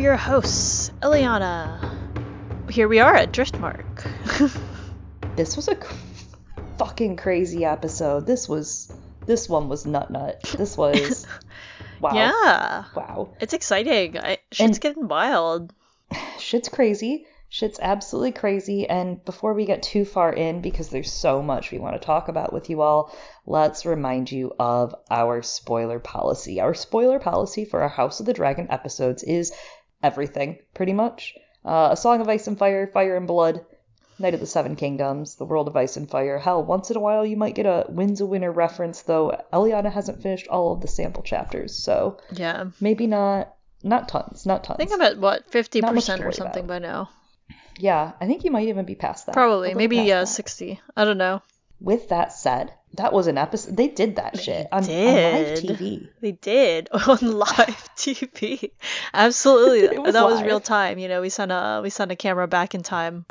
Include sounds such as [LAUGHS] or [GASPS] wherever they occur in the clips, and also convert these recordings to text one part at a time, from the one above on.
of your hosts, Eliana. Here we are at Driftmark. [LAUGHS] This was a c- fucking crazy episode. This was. This one was nut nut. This [LAUGHS] was. Wow. Yeah. Wow. It's exciting. I, shit's And- getting wild. [SIGHS] Shit's crazy. Shit's absolutely crazy. And before we get too far in, because there's so much we want to talk about with you all, let's remind you of our spoiler policy. Our spoiler policy for our House of the Dragon episodes is everything, pretty much. Uh, a Song of Ice and Fire, Fire and Blood, Knight of the Seven Kingdoms, The World of Ice and Fire. Hell, once in a while you might get a Winds of Winter reference, though Eliana hasn't finished all of the sample chapters, so Yeah. maybe not. Not tons, not tons. I think I'm at what, 50% Not much to or something about. by now. Yeah, I think you might even be past that. a Probably. Maybe yeah, that. 60. I don't know. With that said, that was an episode. They did that shit on, on live. TV. [LAUGHS] They did [LAUGHS] on live TV. Absolutely. [LAUGHS] Was that was real time. You know, we sent a we sent a camera back in time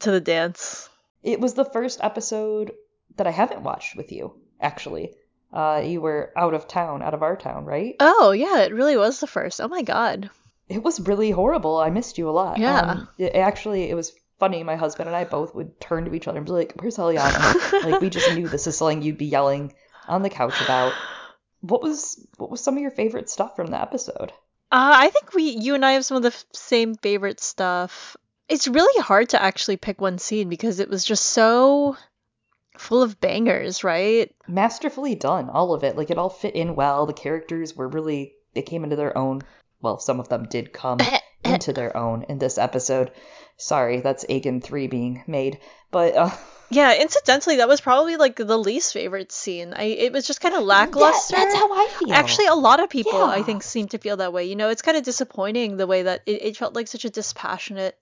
to the dance. It was the first episode that I haven't watched with you. Actually, uh, you were out of town, out of our town, right? Oh, yeah, it really was the first. Oh my god. It was really horrible. I missed you a lot. Yeah. Um, it, actually, it was funny. My husband and I both would turn to each other and be like, "Where's Eliana?" like we just knew this is something you'd be yelling on the couch about. What was what was some of your favorite stuff from the episode? Uh, I think we, you and I have some of the f- same favorite stuff. It's really hard to actually pick one scene because it was just so full of bangers, right? masterfully done all of it like it all fit in well the characters were really they came into their own well some of them did come [CLEARS THROAT] into their own in this episode sorry that's Aegon 3 being made but uh [LAUGHS] Yeah, incidentally, that was probably like the least favorite scene. I it was just kind of lackluster. that's how I feel Actually, a lot of people I think seem to feel that way. You know, it's kind of disappointing the way that it, it felt like such a dispassionate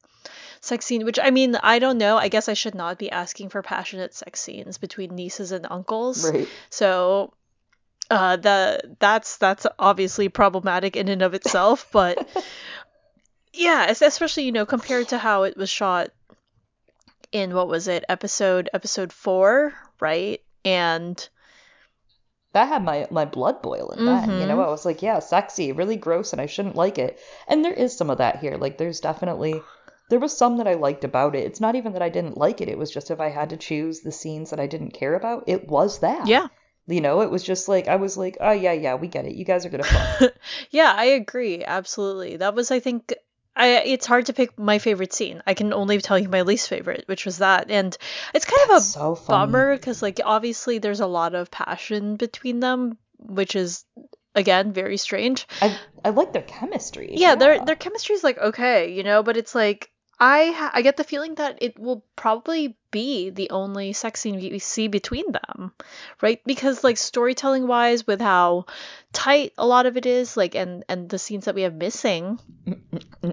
sex scene. Which I mean, I don't know. I guess I should not be asking for passionate sex scenes between nieces and uncles. right So uh the that's that's obviously problematic in and of itself, but [LAUGHS] yeah, especially you know compared to how it was shot in what was it? Episode episode 4, right? And that had my my blood boiling then you know Mhm. I was like yeah sexy really gross and I shouldn't like it and there is some of that here like there's definitely there was some that I liked about it it's not even that I didn't like it it was just if I had to choose the scenes that I didn't care about it was that yeah. You know, it was just like I was like, oh yeah, yeah, we get it. You guys are gonna fuck. [LAUGHS] yeah, I agree. Absolutely. That was I think I it's hard to pick my favorite scene. I can only tell you my least favorite, which was that. And it's kind of a so bummer because like obviously there's a lot of passion between them, which is again very strange. I I like their chemistry. Yeah, their their chemistry is like okay, you know, but it's like I ha- I get the feeling that it will probably be the only sex scene we see between them, right? Because like storytelling wise, with how tight a lot of it is, like and and the scenes that we have missing,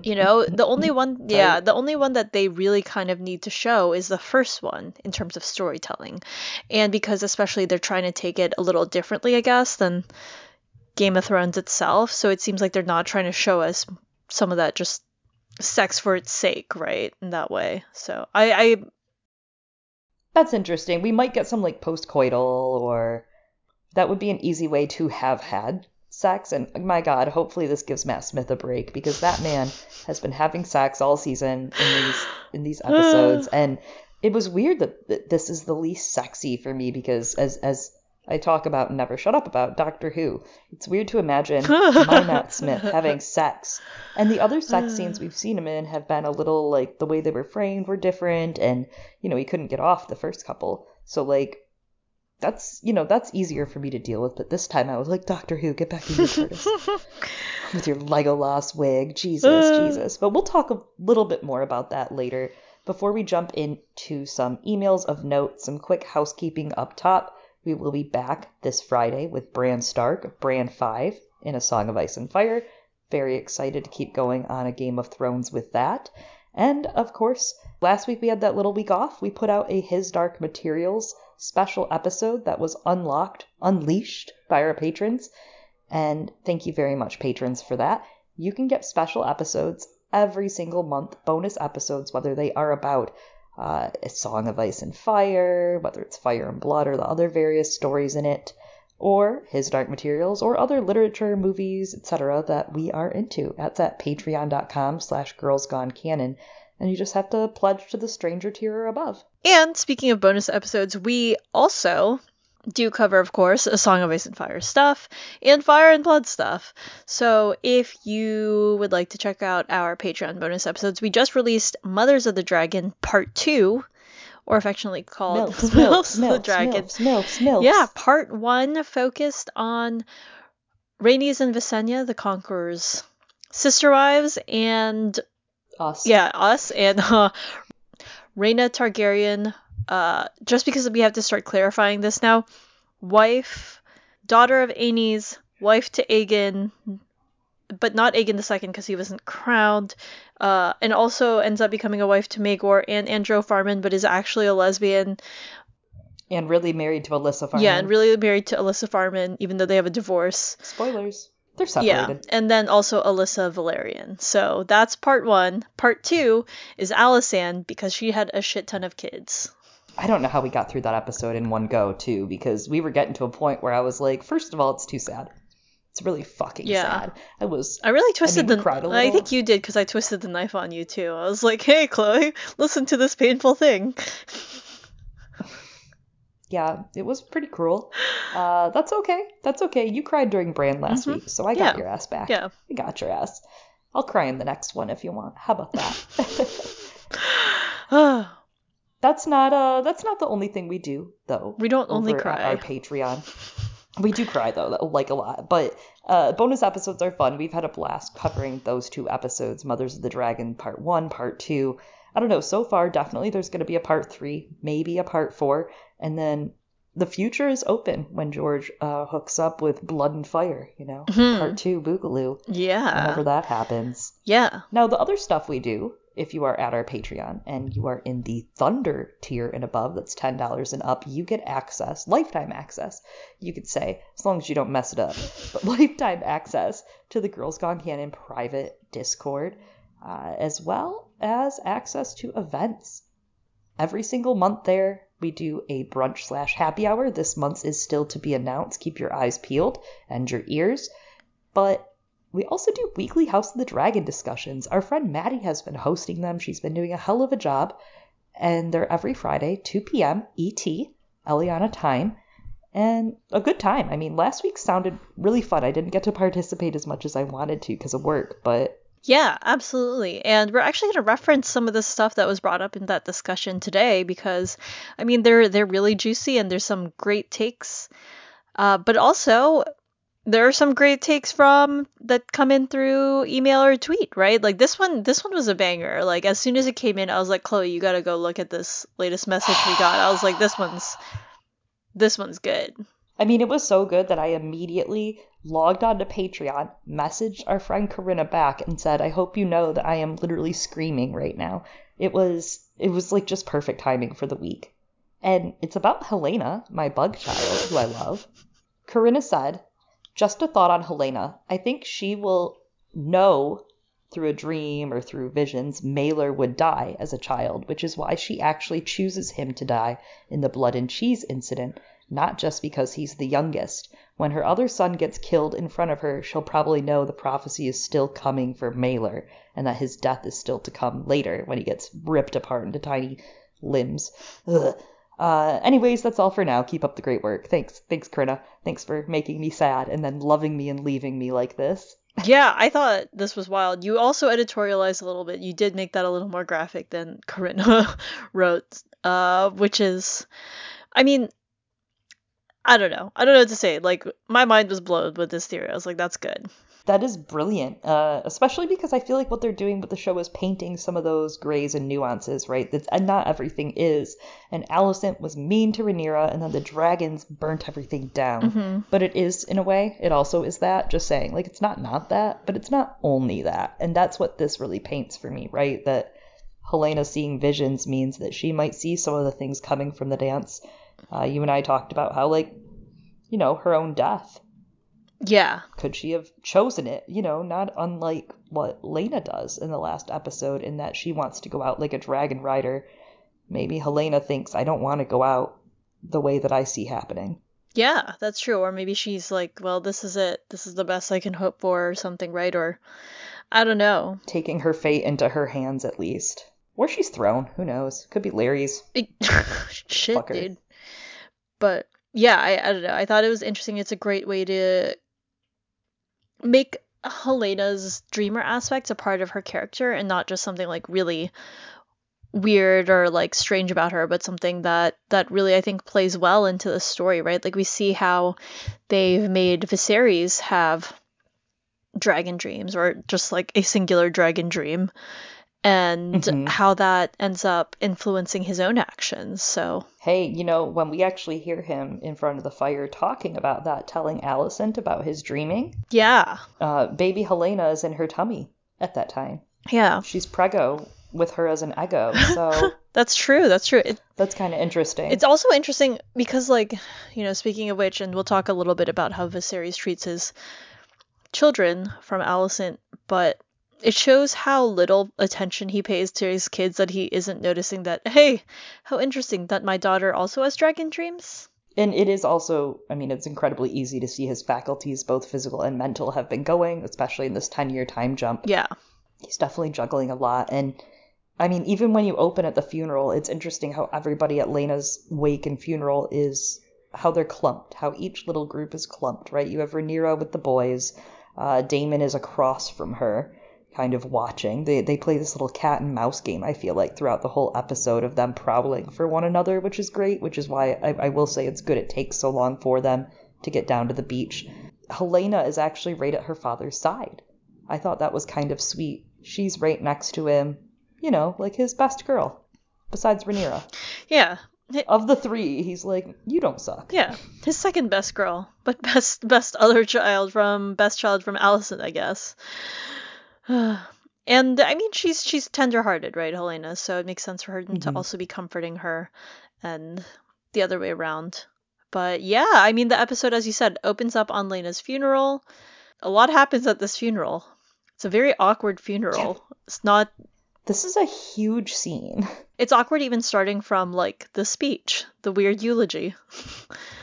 you know, the only [LAUGHS] one, yeah, the only one that they really kind of need to show is the first one in terms of storytelling, and because especially they're trying to take it a little differently, I guess, than Game of Thrones itself. So it seems like they're not trying to show us some of that just sex for its sake, right? In that way. So I, I That's interesting. We might get some like post-coital, or that would be an easy way to have had sex. And my God, hopefully this gives Matt Smith a break because that man has been having sex all season in these in these episodes, [SIGHS] and it was weird that, that this is the least sexy for me because as as I talk about and never shut up about Doctor Who. It's weird to imagine [LAUGHS] my Matt Smith having sex. And the other sex scenes we've seen him in have been a little like the way they were framed were different and you know, he couldn't get off the first couple. So like that's you know, that's easier for me to deal with, but this time I was like, Doctor Who, get back to you, Curtis. with your Legolas wig. Jesus, Uh. Jesus. But we'll talk a little bit more about that later. Before we jump into some emails of note, some quick housekeeping up top. We will be back this Friday with Bran Stark, of Bran 5, in A Song of Ice and Fire. Very excited to keep going on a Game of Thrones with that. And of course, last week we had that little week off. We put out a His Dark Materials special episode that was unlocked, unleashed by our patrons. And thank you very much, patrons, for that. You can get special episodes every single month, bonus episodes, whether they are about uh, A Song of Ice and Fire, whether it's Fire and Blood or the other various stories in it, or his dark materials or other literature, movies, etc. that we are into. That's at patreon.com slash girlsgonecanon. And you just have to pledge to the stranger tier or above. And speaking of bonus episodes, we also do cover, of course, A Song of Ice and Fire stuff and Fire and Blood stuff. So if you would like to check out our Patreon bonus episodes, we just released Mothers of the Dragon Part 2, or affectionately called Milfs, [LAUGHS] Milfs the Dragon. milfs, milfs. Yeah, Part 1 focused on Rhaenys and Visenya, the Conqueror's sister wives, and Us. yeah, us and uh, Rhaena Targaryen. Uh, just because we have to start clarifying this now, wife, daughter of Aenys, wife to Aegon, but not Aegon the second because he wasn't crowned, uh, and also ends up becoming a wife to Maegor and Androw Farman, but is actually a lesbian. And really married to Elissa Farman. Yeah, and really married to Elissa Farman, even though they have a divorce. Spoilers. They're separated. Yeah, and then also Alyssa Velaryon. So that's part one. Part two is Alysanne because she had a shit ton of kids. I don't know how we got through that episode in one go, too, because we were getting to a point where I was like, first of all, it's too sad. It's really fucking Yeah. sad. I was. I really twisted we the. cried a I think you did because I twisted the knife on you too. I was like, "Hey, Chloe, listen to this painful thing." [LAUGHS] Yeah, it was pretty cruel. Uh, that's okay. That's okay. You cried during Brand last Mhm. week, so I got Yeah. your ass back. Yeah. I got your ass. I'll cry in the next one if you want. How about that? [LAUGHS] [LAUGHS] [SIGHS] that's not uh that's not the only thing we do though. We don't only cry. our Patreon. [LAUGHS] We do cry though, like a lot. But uh, bonus episodes are fun. We've had a blast covering those two episodes, Mothers of the Dragon Part One, Part Two. I don't know. So far, definitely there's going to be a Part Three, maybe a Part Four, and then the future is open when George uh, hooks up with Blood and Fire. You know, Mhm. Part Two, Boogaloo. yeah. Whenever that happens. Yeah. Now, the other stuff we do, if you are at our Patreon and you are in the Thunder tier and above, that's $10 and up, you get access, lifetime access, you could say, as long as you don't mess it up, [LAUGHS] but lifetime access to the Girls Gone Canon private Discord, uh, as well as access to events. Every single month there, we do a brunch slash happy hour. This month's is still to be announced. Keep your eyes peeled and your ears. But we also do weekly House of the Dragon discussions. Our friend Maddie has been hosting them. She's been doing a hell of a job. And they're every Friday, 2 p.m. ET, Eliana time. And a good time. I mean, last week sounded really fun. I didn't get to participate as much as I wanted to because of work, but Yeah, absolutely. And we're actually going to reference some of the stuff that was brought up in that discussion today because I mean they're they're really juicy and there's some great takes. Uh, but also there are some great takes from that come in through email or tweet, right? Like this one this one was a banger. Like as soon as it came in, I was like, "Chloe, you got to go look at this latest message we got." I was like, "This one's this one's good." I mean, it was so good that I immediately logged on to Patreon, messaged our friend Corinna back, and said, "I hope you know that I am literally screaming right now." It was it was like just perfect timing for the week, and it's about Helaena, my bug child, who I love. Corinna said, "Just a thought on Helaena. I think she will know." Through a dream or through visions, Maelor would die as a child, which is why she actually chooses him to die in the blood and cheese incident, not just because he's the youngest. When her other son gets killed in front of her, she'll probably know the prophecy is still coming for Maelor and that his death is still to come later when he gets ripped apart into tiny limbs. Ugh. Uh, anyways, that's all for now. Keep up the great work. Thanks. Thanks, Corinna. Thanks for making me sad and then loving me and leaving me like this. [LAUGHS] Yeah, I thought this was wild. You also editorialized a little bit. You did make that a little more graphic than [LAUGHS] Corinna wrote, uh, which is, I mean, I don't know. I don't know what to say. Like, my mind was blown with this theory. I was like, that's good. That is brilliant, uh, especially because I feel like what they're doing with the show is painting some of those grays and nuances, right? That's, and not everything is. And Alicent was mean to Rhaenyra, and then the dragons burnt everything down. Mhm. But it is, in a way, it also is that. Just saying, like, it's not not that, but it's not only that. And that's what this really paints for me, right? That Helaena seeing visions means that she might see some of the things coming from the dance. Uh, you and I talked about how, like, you know, her own death Yeah. could she have chosen it? You know, not unlike what Laena does in the last episode, in that she wants to go out like a dragon rider maybe Helaena thinks I don't want to go out the way that I see happening. Yeah, that's true. Or maybe she's like, well, this is it. This is the best I can hope for, or something, right? Or I don't know. Taking her fate into her hands, at least. Where she's thrown, who knows? Could be Larys. [LAUGHS] Shit, Fucker. dude. But yeah, I, I don't know. I thought it was interesting. It's a great way to make Helaena's dreamer aspect a part of her character and not just something like really weird or like strange about her but something that that really I think plays well into the story right? Like we see how they've made Viserys have dragon dreams or just like a singular dragon dream and Mhm. how that ends up influencing his own actions so Hey, you know, when we actually hear him in front of the fire talking about that, telling Alicent about his dreaming, yeah uh, baby Helaena is in her tummy at that time. yeah She's prego with her as an ego, so [LAUGHS] that's true that's true it, that's kind of interesting. It's also interesting because, like, you know, speaking of which, and we'll talk a little bit about how Viserys treats his children from Alicent, but it shows how little attention he pays to his kids that he isn't noticing that, hey, how interesting that my daughter also has dragon dreams. And it is also, I mean, it's incredibly easy to see his faculties, both physical and mental, have been going, especially in this 10 year time jump. Yeah. He's definitely juggling a lot. And I mean, even when you open at the funeral, it's interesting how everybody at Laena's wake and funeral is how they're clumped, how each little group is clumped, right? You have Rhaenyra with the boys, uh, Daemon is across from her, kind of watching. They, they play this little cat and mouse game, I feel like, throughout the whole episode of them prowling for one another, which is great, which is why I, I will say it's good it takes so long for them to get down to the beach. Helaena is actually right at her father's side. I thought that was kind of sweet. She's right next to him, you know, like his best girl, besides Rhaenyra. Yeah. Of the three, he's like, you don't suck. Yeah. His second best girl, but best best other child from best child from Alicent, I guess. [SIGHS] and I mean she's she's tenderhearted, right, Helaena, so it makes sense for her to Mhm. also be comforting her and the other way around. But yeah, I mean the episode as you said opens up on Laena's funeral. A lot happens at this funeral. It's a very awkward funeral. [LAUGHS] It's not This is a huge scene. it's awkward even starting from like the speech, the weird eulogy. [LAUGHS]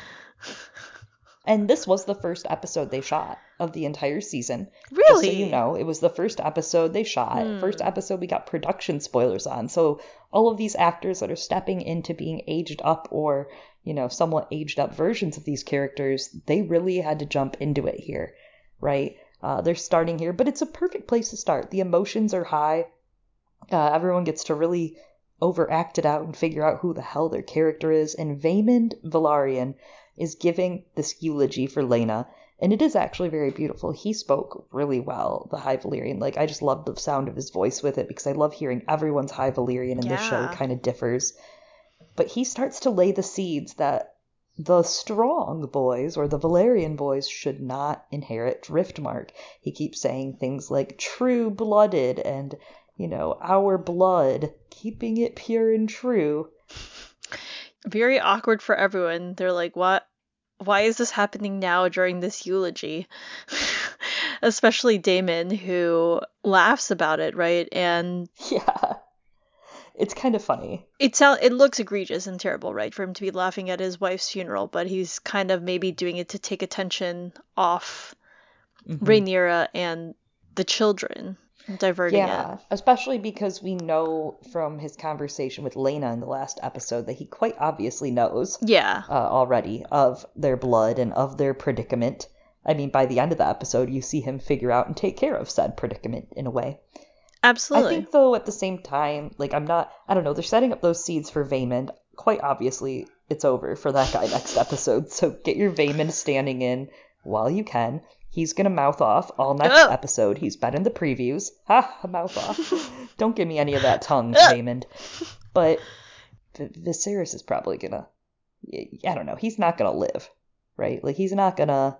And this was the first episode they shot of the entire season. Really? Just so you know, it was the first episode they shot. Hmm. First episode we got production spoilers on. So all of these actors that are stepping into being aged up or, you know, somewhat aged up versions of these characters, they really had to jump into it here, right? Uh, they're starting here, but it's a perfect place to start. The emotions are high. Uh, everyone gets to really overact it out and figure out who the hell their character is. And Vaemond Velaryon is giving this eulogy for Laena, and it is actually very beautiful. He spoke really well, the High Valyrian. Like, I just love the sound of his voice with it because I love hearing everyone's High Valyrian, and this show kind of differs. But he starts to lay the seeds that the strong boys or the Velaryon boys should not inherit Driftmark. He keeps saying things like true blooded and, you know, our blood, keeping it pure and true. [LAUGHS] very awkward for everyone. They're like, "What? Why is this happening now during this eulogy?" [LAUGHS] Especially Daemon, who laughs about it, right? And Yeah. It's kind of funny. it sound it looks egregious and terrible, right, for him to be laughing at his wife's funeral, but he's kind of maybe doing it to take attention off Mhm. Rhaenyra and the children, diverting Yeah, it. especially because we know from his conversation with Laena in the last episode that he quite obviously knows Yeah, uh, already of their blood and of their predicament. I mean, by the end of the episode, you see him figure out and take care of said predicament in a way. absolutely. I think, though, at the same time, like, I'm not, I don't know, they're setting up those seeds for Vaemond. Quite obviously, it's over for that guy next episode, [LAUGHS] so get your Vaemond standing in while you can. He's gonna mouth off all next Ugh. episode. He's been in the previews. [LAUGHS] Ha, mouth off. [LAUGHS] don't give me any of that tongue. Vaemond. But V- Viserys is probably gonna, I don't know, he's not gonna live, right? Like, he's not gonna,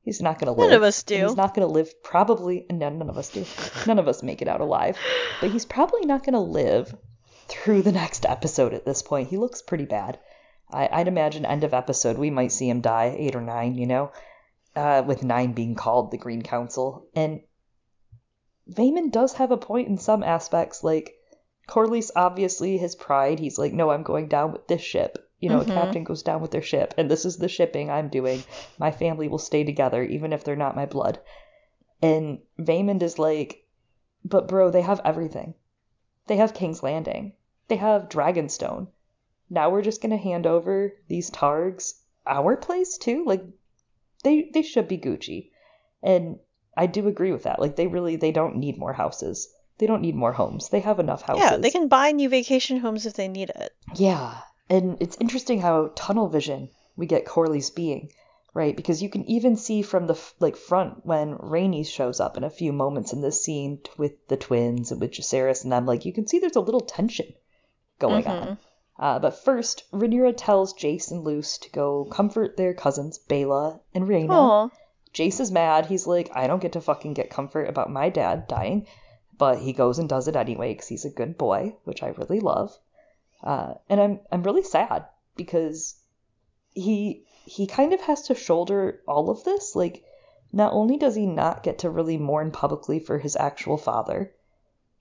he's not gonna live. None of us And do. He's not going to live probably. No, none of us do. None of us make it out alive. But he's probably not going to live through the next episode at this point. He looks pretty bad. I, I'd imagine end of episode we might see him die, eight or nine, you know, uh, with nine being called the Green Council. And Vaemond does have a point in some aspects. Like Corlys obviously his pride. He's like, no, I'm going down with this ship. You know, Mhm. a captain goes down with their ship, and this is the shipping I'm doing. My family will stay together, even if they're not my blood. And Vaemond is like, but bro, they have everything. They have King's Landing. They have Dragonstone. Now we're just gonna hand over these targs our place too? Like they they should be Gucci. And I do agree with that. Like they really they don't need more houses. They don't need more homes. They have enough houses. Yeah, they can buy new vacation homes if they need it. Yeah, and it's interesting how tunnel vision we get Corlys being, right? Because you can even see from the f- like front when Rainey shows up in a few moments in this scene t- with the twins and with Jacaerys and them. Like you can see there's a little tension going Mhm. on. Uh, but first, Rhaenyra tells Jace and Luce to go comfort their cousins Baela and Rhaena. Aw. Jace is mad. He's like, I don't get to fucking get comfort about my dad dying, but he goes and does it anyway because he's a good boy, which I really love. Uh, and I'm I'm really sad because he he kind of has to shoulder all of this. Like, not only does he not get to really mourn publicly for his actual father,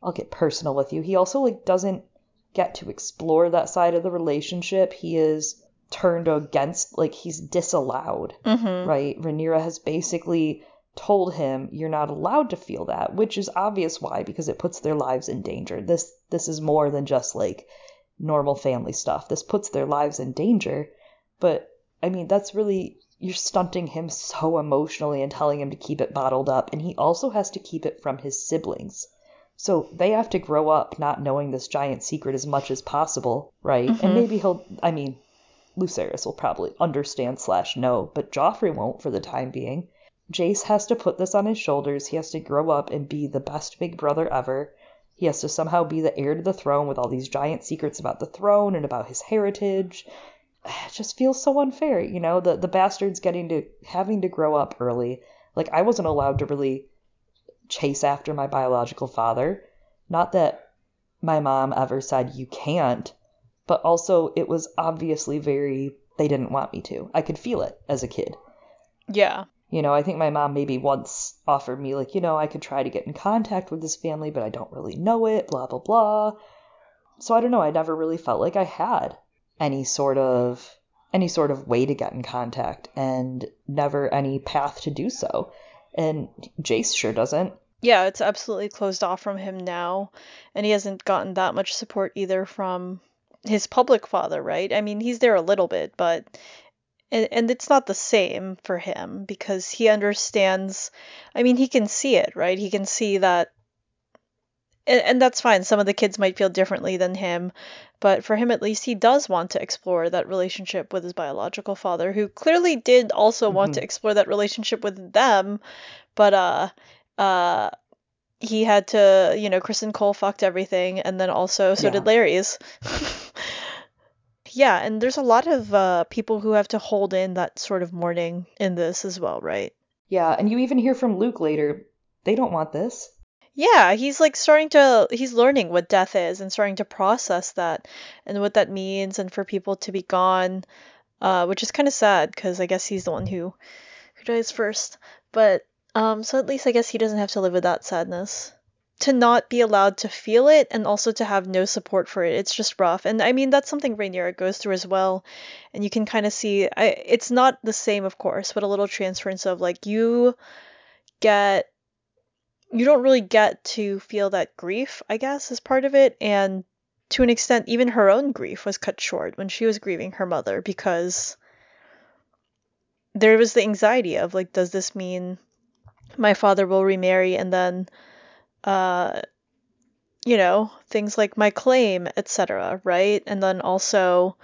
I'll get personal with you. He also like doesn't get to explore that side of the relationship. He is turned against, like he's disallowed Mhm. right? Rhaenyra has basically told him you're not allowed to feel that, which is obvious why because it puts their lives in danger. This this is more than just like normal family stuff. This puts their lives in danger, but I mean that's really you're stunting him so emotionally and telling him to keep it bottled up and he also has to keep it from his siblings. So they have to grow up not knowing this giant secret as much as possible, right? Mhm. And maybe he'll I mean Lucerys will probably understand slash know, but Joffrey won't for the time being. Jace has to put this on his shoulders. He has to grow up and be the best big brother ever. He has to somehow be the heir to the throne with all these giant secrets about the throne and about his heritage. It just feels so unfair, you know, the the bastard's getting to having to grow up early. Like I wasn't allowed to really chase after my biological father. Not that my mom ever said you can't, but also it was obviously very they didn't want me to. I could feel it as a kid. Yeah. You know, I think my mom maybe once offered me like, you know, I could try to get in contact with this family, but I don't really know it, blah blah blah. So I don't know, I never really felt like I had any sort of any sort of way to get in contact and never any path to do so. And Jace sure doesn't. Yeah, it's absolutely closed off from him now, and he hasn't gotten that much support either from his public father, right? I mean, he's there a little bit, but and, and it's not the same for him because he understands. I mean, he can see it, right? He can see that and, and that's fine. Some of the kids might feel differently than him, but for him at least, he does want to explore that relationship with his biological father, who clearly did also want to Mhm. explore that relationship with them, but uh, uh, he had to, you know, Criston Cole fucked everything, and then also so did Larys. [LAUGHS] yeah, and there's a lot of uh, people who have to hold in that sort of mourning in this as well, right? Yeah, and you even hear from Luke later, they don't want this. Yeah, he's like starting to he's learning what death is and starting to process that and what that means and for people to be gone, uh, which is kind of sad because I guess he's the one who who dies first. But um, so at least I guess he doesn't have to live with that sadness. To not be allowed to feel it and also to have no support for it, it's just rough. And I mean that's something Rhaenyra goes through as well, and you can kind of see. I it's not the same, of course, but a little transference of like you get you don't really get to feel that grief, I guess, is part of it. And to an extent, even her own grief was cut short when she was grieving her mother because there was the anxiety of, like, does this mean my father will remarry and then, uh, you know, things like my claim, etc., right? And then also,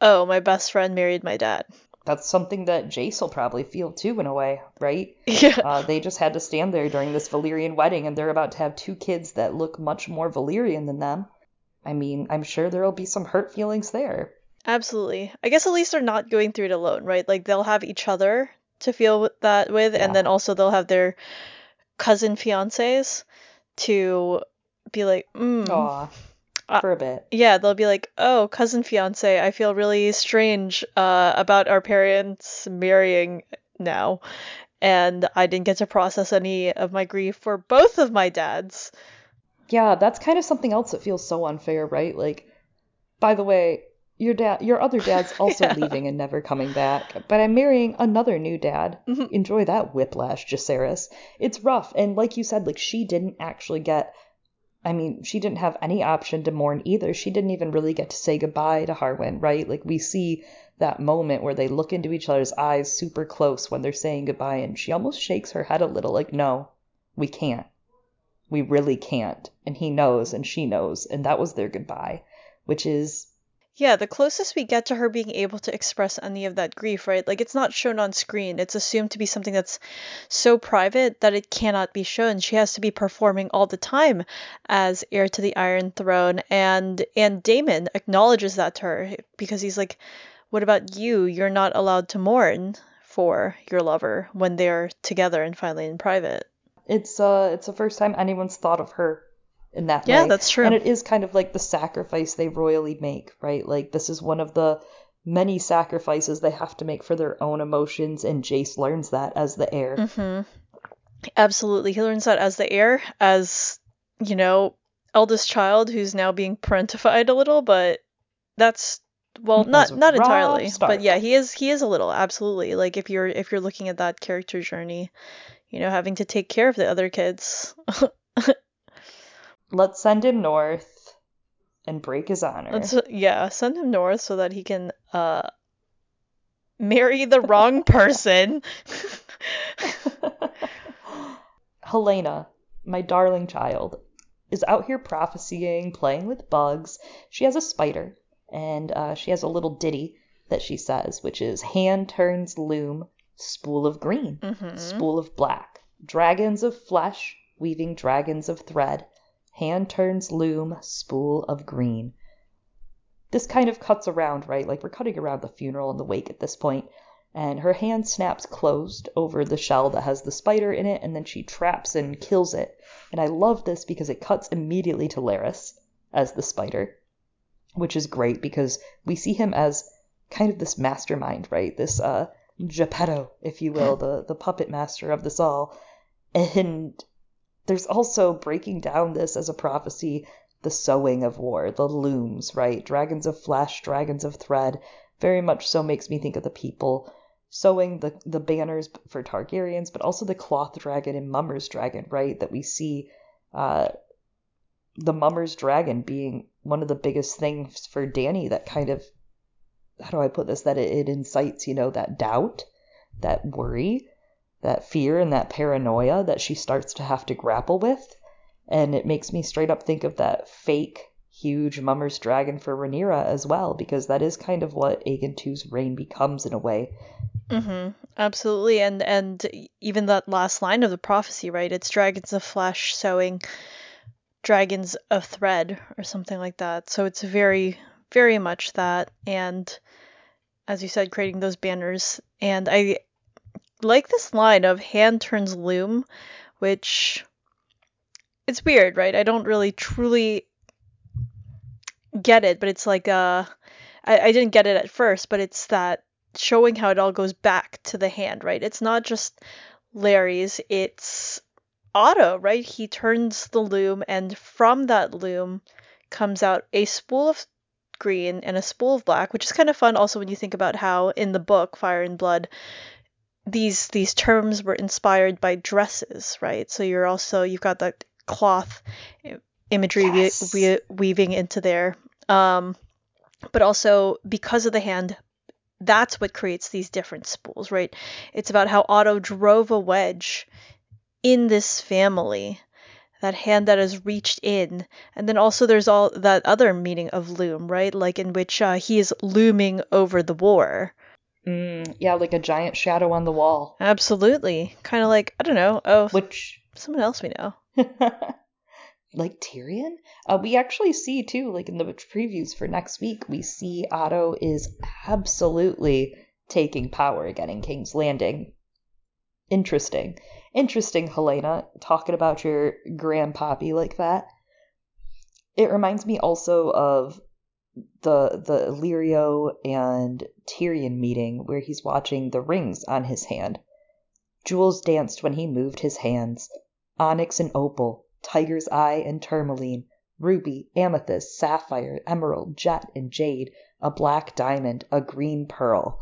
oh, my best friend married my dad. That's something that Jace will probably feel too, in a way, right? [LAUGHS] Yeah. Uh, they just had to stand there during this Valyrian wedding, and they're about to have two kids that look much more Valyrian than them. I mean, I'm sure there'll be some hurt feelings there. Absolutely. I guess at least they're not going through it alone, right? Like they'll have each other to feel that with, Yeah. and then also they'll have their cousin fiancés to be like, mm. Uh, for a bit. yeah, they'll be like, oh, cousin fiance, I feel really strange uh, about our parents marrying now, and I didn't get to process any of my grief for both of my dads. Yeah, that's kind of something else that feels so unfair, right? Like, by the way, your dad, your other dad's [LAUGHS] also Yeah. leaving and never coming back, but I'm marrying another new dad. Mhm. Enjoy that whiplash, Jacaerys. It's rough, and like you said, like she didn't actually get. I mean, she didn't have any option to mourn either. She didn't even really get to say goodbye to Harwin, right? Like we see that moment where they look into each other's eyes super close when they're saying goodbye, and she almost shakes her head a little, like, no, we can't. We really can't. And he knows, and she knows, and that was their goodbye, which is Yeah, the closest we get to her being able to express any of that grief, right? Like it's not shown on screen. It's assumed to be something that's so private that it cannot be shown. She has to be performing all the time as heir to the Iron Throne and and Daemon acknowledges that to her because he's like, "What about you? You're not allowed to mourn for your lover when they're together and finally in private." it's uh it's the first time anyone's thought of her in that Yeah, way. that's true. And it is kind of like the sacrifice they royally make, right? Like this is one of the many sacrifices they have to make for their own emotions, and Jace learns that as the heir. hmm Absolutely. He learns that as the heir, as, you know, eldest child who's now being parentified a little, but that's well, not not entirely. Stark. But yeah, he is he is a little, absolutely. Like if you're if you're looking at that character journey, you know, having to take care of the other kids. [LAUGHS] Let's send him north and break his honor. Let's yeah, send him north so that he can uh marry the wrong [LAUGHS] person. [LAUGHS] Helaena, my darling child, is out here prophesying, playing with bugs. She has a spider, and uh, she has a little ditty that she says, which is hand turns loom, spool of green, Mhm. spool of black, dragons of flesh, weaving dragons of thread, hand turns loom, spool of green. This kind of cuts around, right? Like we're cutting around the funeral and the wake at this point. and her hand snaps closed over the shell that has the spider in it, and then she traps and kills it. And I love this because it cuts immediately to Larys as the spider, which is great because we see him as kind of this mastermind, right? This uh Geppetto, if you will, [LAUGHS] the the puppet master of this all. And there's also breaking down this as a prophecy, the sewing of war, the looms, right? Dragons of flesh, dragons of thread, very much so makes me think of the people sewing the the banners for Targaryens, but also the cloth dragon and Mummer's dragon, right? That we see uh, the Mummer's dragon being one of the biggest things for Dany that kind of how do I put this? That it, it incites, you know, that doubt, that worry, that fear, and that paranoia that she starts to have to grapple with. And it makes me straight up think of that fake huge Mummer's dragon for Rhaenyra as well, because that is kind of what Aegon II's reign becomes in a way. Mm-hmm. Absolutely, and and even that last line of the prophecy, right? It's dragons of flesh sewing dragons of thread or something like that. So it's very, very much that, and as you said, creating those banners. And I like this line of hand turns loom, which it's weird, right? I don't really truly get it, but it's like uh, I, I didn't get it at first, but it's that showing how it all goes back to the hand, right? It's not just Larys, it's Otto, right? He turns the loom, and from that loom comes out a spool of green and a spool of black, which is kind of fun also when you think about how in the book Fire and Blood these these terms were inspired by dresses, right? So you're also you've got that cloth imagery we- Yes. we- weaving into there. Um, but also because of the hand that's what creates these different spools, right? It's about how Otto drove a wedge in this family, that hand that has reached in, and then also there's all that other meaning of loom, right? Like in which uh, he is looming over the war. Mm, yeah, like a giant shadow on the wall, Absolutely, kind of like I don't know, oh, which someone else we know. [LAUGHS] like Tyrion. Uh, we actually see too, like in the previews for next week, we see Otto is absolutely taking power again in King's Landing. Interesting, interesting, Helaena, talking about your grandpappy like that. It reminds me also of the the Illyrio and Tyrion meeting where he's watching the rings on his hand. Jewels danced when he moved his hands, onyx and opal, tiger's eye and tourmaline, ruby, amethyst, sapphire, emerald, jet, and jade, a black diamond, a green pearl.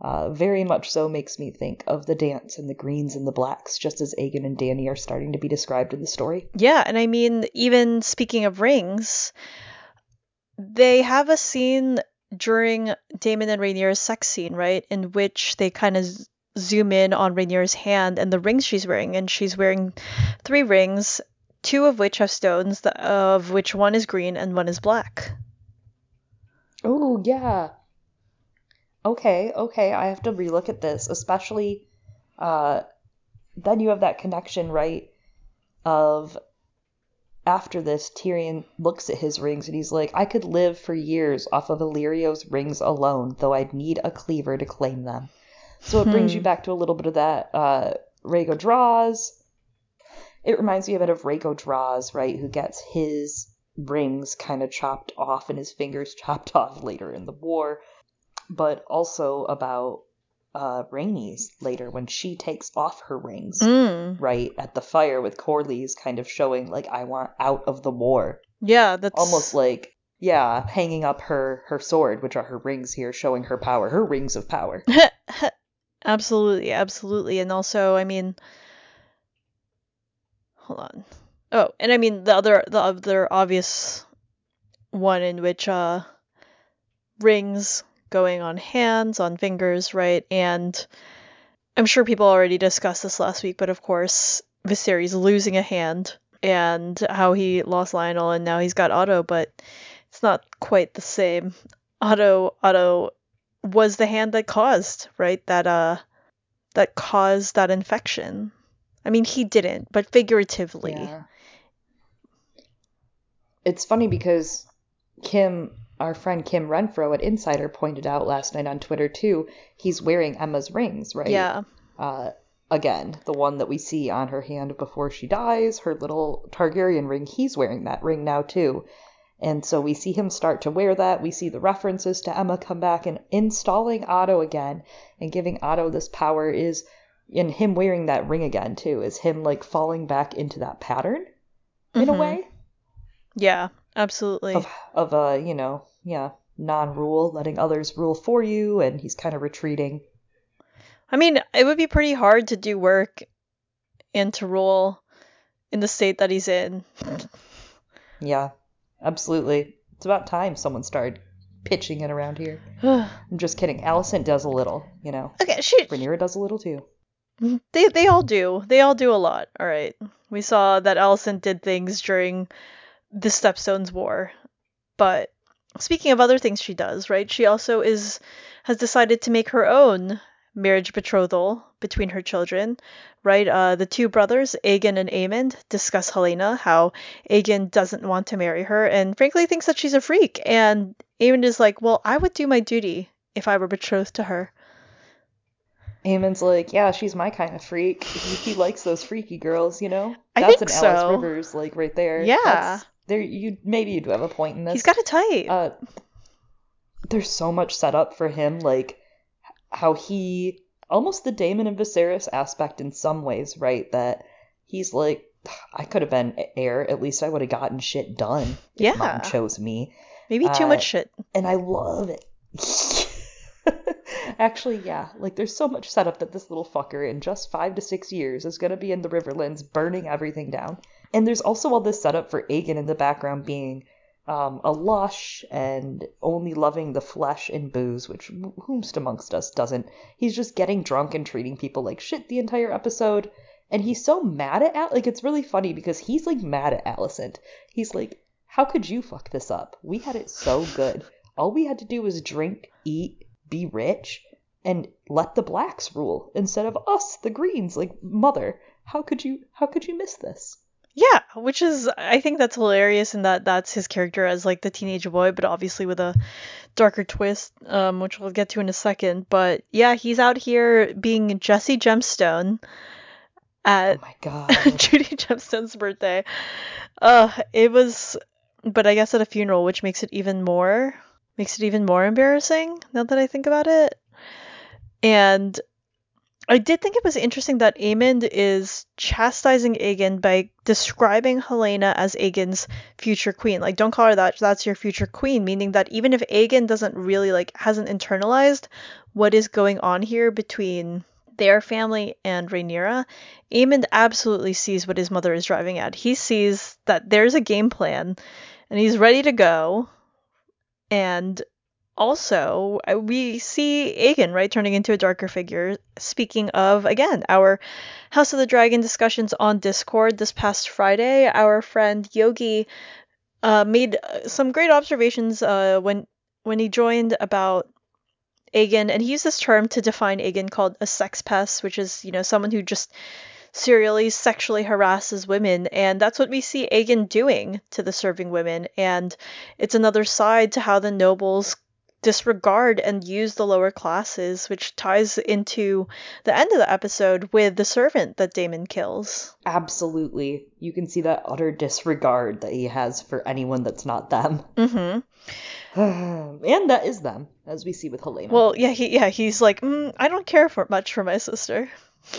Uh, very much so makes me think of the dance and the greens and the blacks, just as Aegon and Dany are starting to be described in the story. Yeah, and I mean, even speaking of rings, they have a scene during Daemon and Rhaenyra's sex scene, right, in which they kind of zoom in on Rhaenyra's hand and the rings she's wearing, and she's wearing three rings, two of which have stones, of which one is green and one is black. Oh, yeah okay, okay, I have to relook at this, especially uh, then you have that connection, right? Of after this, Tyrion looks at his rings and he's like, I could live for years off of Illyrio's rings alone, though I'd need a cleaver to claim them. So it brings you hmm. back to a little bit of that uh, Rhaego draws. It reminds me a bit of Rhaego draws, right? Who gets his rings kind of chopped off and his fingers [LAUGHS] chopped off later in the war but also about uh, Rhaenys later when she takes off her rings, mm. right at the fire with Corlys, kind of showing like I want out of the war. Yeah, that's almost like yeah, hanging up her her sword, which are her rings here, showing her power, her rings of power. [LAUGHS] absolutely, absolutely, and also, I mean, hold on. Oh, and I mean the other the other obvious one in which uh rings going on hands, on fingers, right? And I'm sure people already discussed this last week, but of course, Viserys losing a hand and how he lost Lyonel and now he's got Otto, but it's not quite the same. Otto Otto was the hand that caused, right? That uh that caused that infection. I mean, he didn't, but figuratively. Yeah. It's funny because Kim our friend Kim Renfro at Insider pointed out last night on Twitter too, he's wearing Aemma's rings, right? Yeah. Uh, again, the one that we see on her hand before she dies, her little Targaryen ring, he's wearing that ring now too. And so we see him start to wear that. We see the references to Aemma come back and installing Otto again and giving Otto this power is and him wearing that ring again too is him like falling back into that pattern in mm-hmm. a way. Yeah, absolutely. Of of uh, you know, yeah, non-rule, letting others rule for you, and he's kind of retreating. I mean, it would be pretty hard to do work and to rule in the state that he's in. yeah, absolutely. It's about time someone started pitching it around here. [SIGHS] I'm just kidding. Alicent does a little, you know. Okay, she. Rhaenyra does a little too. [LAUGHS] They they all do. They all do a lot. All right. We saw that Alicent did things during the Stepstones War, but speaking of other things she does, right? She also is has decided to make her own marriage betrothal between her children, right? Uh, the two brothers, Aegon and Aemond, discuss Helaena, how Aegon doesn't want to marry her and frankly thinks that she's a freak. And Aemond is like, well, I would do my duty if I were betrothed to her. Aemond's like, yeah, she's my kind of freak. He, he likes those freaky girls, you know. That's I think an so. Alys Rivers like right there. Yeah. That's, there you maybe you do have a point in this. He's got a tight. Uh, there's so much set up for him, like how he almost the Daemon and Viserys aspect in some ways, right? That he's like, I could have been heir. At least I would have gotten shit done. Yeah, mom chose me. Maybe too uh, much shit. And I love it. [LAUGHS] Actually, yeah. Like, there's so much setup that this little fucker in just five to six years is gonna be in the Riverlands burning everything down. And there's also all this setup for Aegon in the background being um, a lush and only loving the flesh and booze, which whomst amongst us doesn't. He's just getting drunk and treating people like shit the entire episode. And he's so mad at Al- like it's really funny because he's like mad at Alicent. He's like, "How could you fuck this up? We had it so good. All we had to do was drink, eat, be rich, and let the blacks rule instead of us, the greens. Like, mother, how could you how could you miss this?" Yeah, which is I think that's hilarious and that that's his character as like the teenage boy, but obviously with a darker twist, um, which we'll get to in a second. But yeah, he's out here being Jesse Gemstone at oh my god [LAUGHS] Judy Gemstone's birthday. Uh, it was, but I guess at a funeral, which makes it even more makes it even more embarrassing now that I think about it. And I did think it was interesting that Aemond is chastising Aegon by describing Helaena as Aegon's future queen. Like, don't call her that. That's your future queen. Meaning that even if Aegon doesn't really like hasn't internalized what is going on here between their family and Rhaenyra, Aemond absolutely sees what his mother is driving at. He sees that there's a game plan, and he's ready to go. And also, uh, we see Aegon, right, turning into a darker figure. Speaking of, again, our House of the Dragon discussions on Discord this past Friday, our friend Yogi uh, made uh, some great observations uh, when when he joined about Aegon, and he used this term to define Aegon called a sex pest, which is, you know, someone who just serially sexually harasses women, and that's what we see Aegon doing to the serving women. And it's another side to how the nobles disregard and use the lower classes, which ties into the end of the episode with the servant that Daemon kills. Absolutely. You can see that utter disregard that he has for anyone that's not them. [SIGHS] Mm-hmm. and that is them, as we see with Helaena. Well, yeah, he yeah he's like, mm, I don't care for much for my sister. [LAUGHS]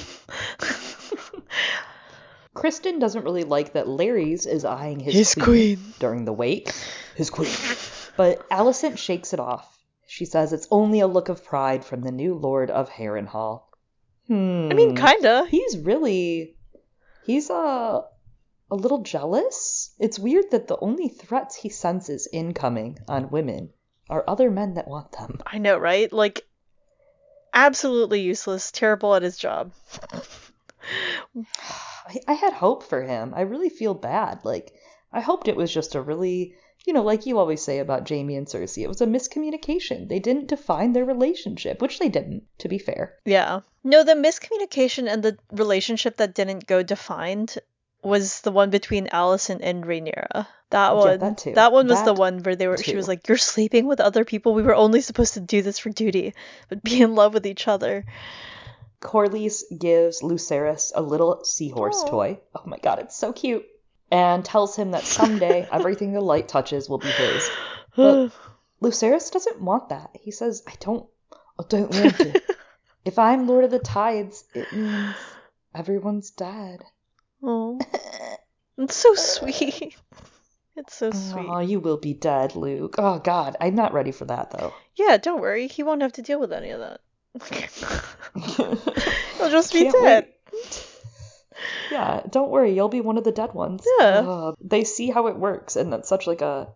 Criston doesn't really like that Larys is eyeing his, His queen, queen. during the wake. His queen. But Alicent shakes it off. She says it's only a look of pride from the new Lord of Harrenhal. Hmm. I mean, kinda. he's really he's a a little jealous. It's weird that the only threats he senses incoming on women are other men that want them. I know, right? Like, absolutely useless, terrible at his job. [SIGHS] I, I had hope for him. I really feel bad. Like I hoped it was just a really, you know, like you always say about Jaime and Cersei, it was a miscommunication. They didn't define their relationship, which they didn't, to be fair. Yeah. No, the miscommunication and the relationship that didn't go defined was the one between Alicent and Rhaenyra. That one, Yeah, one. that one was the one where they were. She was like, "You're sleeping with other people. We were only supposed to do this for duty, but be in love with each other." Corlys gives Lucerys a little seahorse Aw. toy. Oh my god, it's so cute. And tells him that someday [LAUGHS] everything the light touches will be his. But [SIGHS] Lucerys doesn't want that. He says, I don't I don't want [LAUGHS] it. if I'm Lord of the Tides, it means everyone's dead. oh, [LAUGHS] it's so sweet. It's so sweet. Oh, you will be dead, Luke. Oh God, I'm not ready for that though. Yeah, don't worry. He won't have to deal with any of that. He'll just be Can't dead. wait. Yeah, don't worry, you'll be one of the dead ones. Yeah. Uh, they see how it works, and that's such like a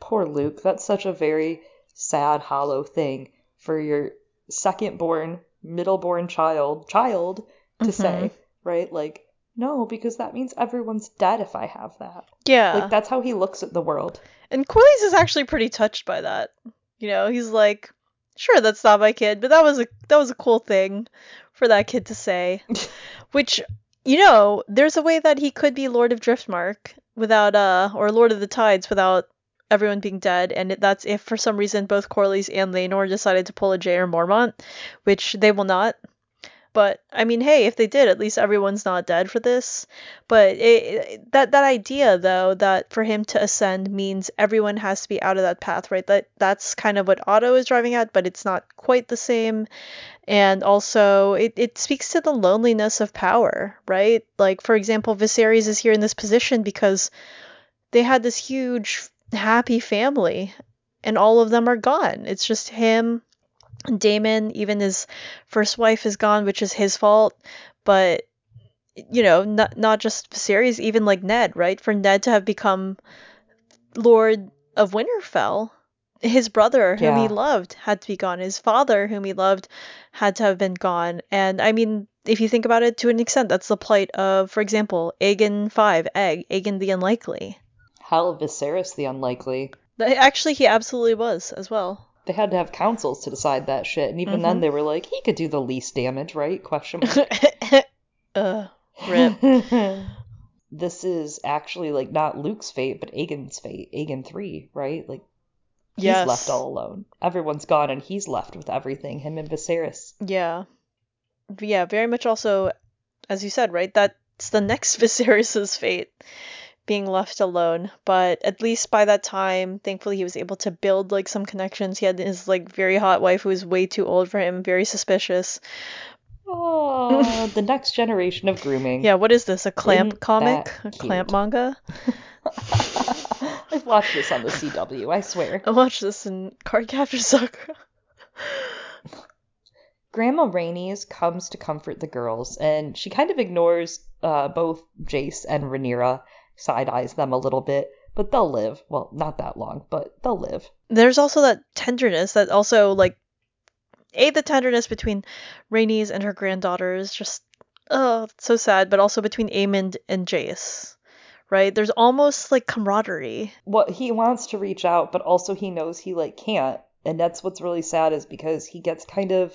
poor Luke. That's such a very sad, hollow thing for your second born, middle born child child to Mhm. say, right? Like, no, because that means everyone's dead if I have that. Yeah. Like that's how he looks at the world. And Corlys is actually pretty touched by that. You know, he's like, "Sure, that's not my kid, but that was a that was a cool thing for that kid to say." [LAUGHS] Which, you know, there's a way that he could be Lord of Driftmark without uh or Lord of the Tides without everyone being dead, and that's if for some reason both Corlys and Laenor decided to pull a Jorah Mormont, which they will not. But I mean, hey, if they did, at least everyone's not dead for this. But it, that that idea though that for him to ascend means everyone has to be out of that path, right? That that's kind of what Otto is driving at, but it's not quite the same. And also, it, it speaks to the loneliness of power, right? Like, for example, Viserys is here in this position because they had this huge, happy family, and all of them are gone. It's just him, Daemon, even his first wife is gone, which is his fault. But, you know, not, not just Viserys, even like Ned, right? For Ned to have become Lord of Winterfell, his brother, whom he loved, had to be gone. His father, whom he loved, had to have been gone. And I mean, if you think about it to an extent, that's the plight of, for example, Aegon Five, Egg, Aegon the Unlikely. Hell, Viserys the unlikely. Actually, he absolutely was as well. They had to have councils to decide that shit, and even Mhm. then they were like, he could do the least damage, right? Question mark. [LAUGHS] uh, rip. [LAUGHS] this is actually like not Luke's fate, but Aegon's fate. Aegon three, right? Like he's Yes. left all alone. Everyone's gone, and he's left with everything. Him and Viserys. Yeah. Yeah, very much also, as you said, right? That's the next [LAUGHS] Viserys' fate, being left alone. But at least by that time, thankfully, he was able to build like some connections. He had his like very hot wife who was way too old for him, very suspicious. Oh, [LAUGHS] the next generation of grooming. Yeah, what is this? A CLAMP Isn't comic? A CLAMP manga? [LAUGHS] I've watched this on the CW, I swear. I watched this in Cardcaptor Sakura. [LAUGHS] Grandma Rhaenys comes to comfort the girls, and she kind of ignores uh, both Jace and Rhaenyra, side eyes them a little bit, but they'll live. Well, not that long, but they'll live. There's also that tenderness that also like a the tenderness between Rhaenys and her granddaughter is just oh so sad, but also between Aemond and Jace. Right? There's almost like camaraderie. What he wants to reach out, but also he knows he like can't, and that's what's really sad is because he gets kind of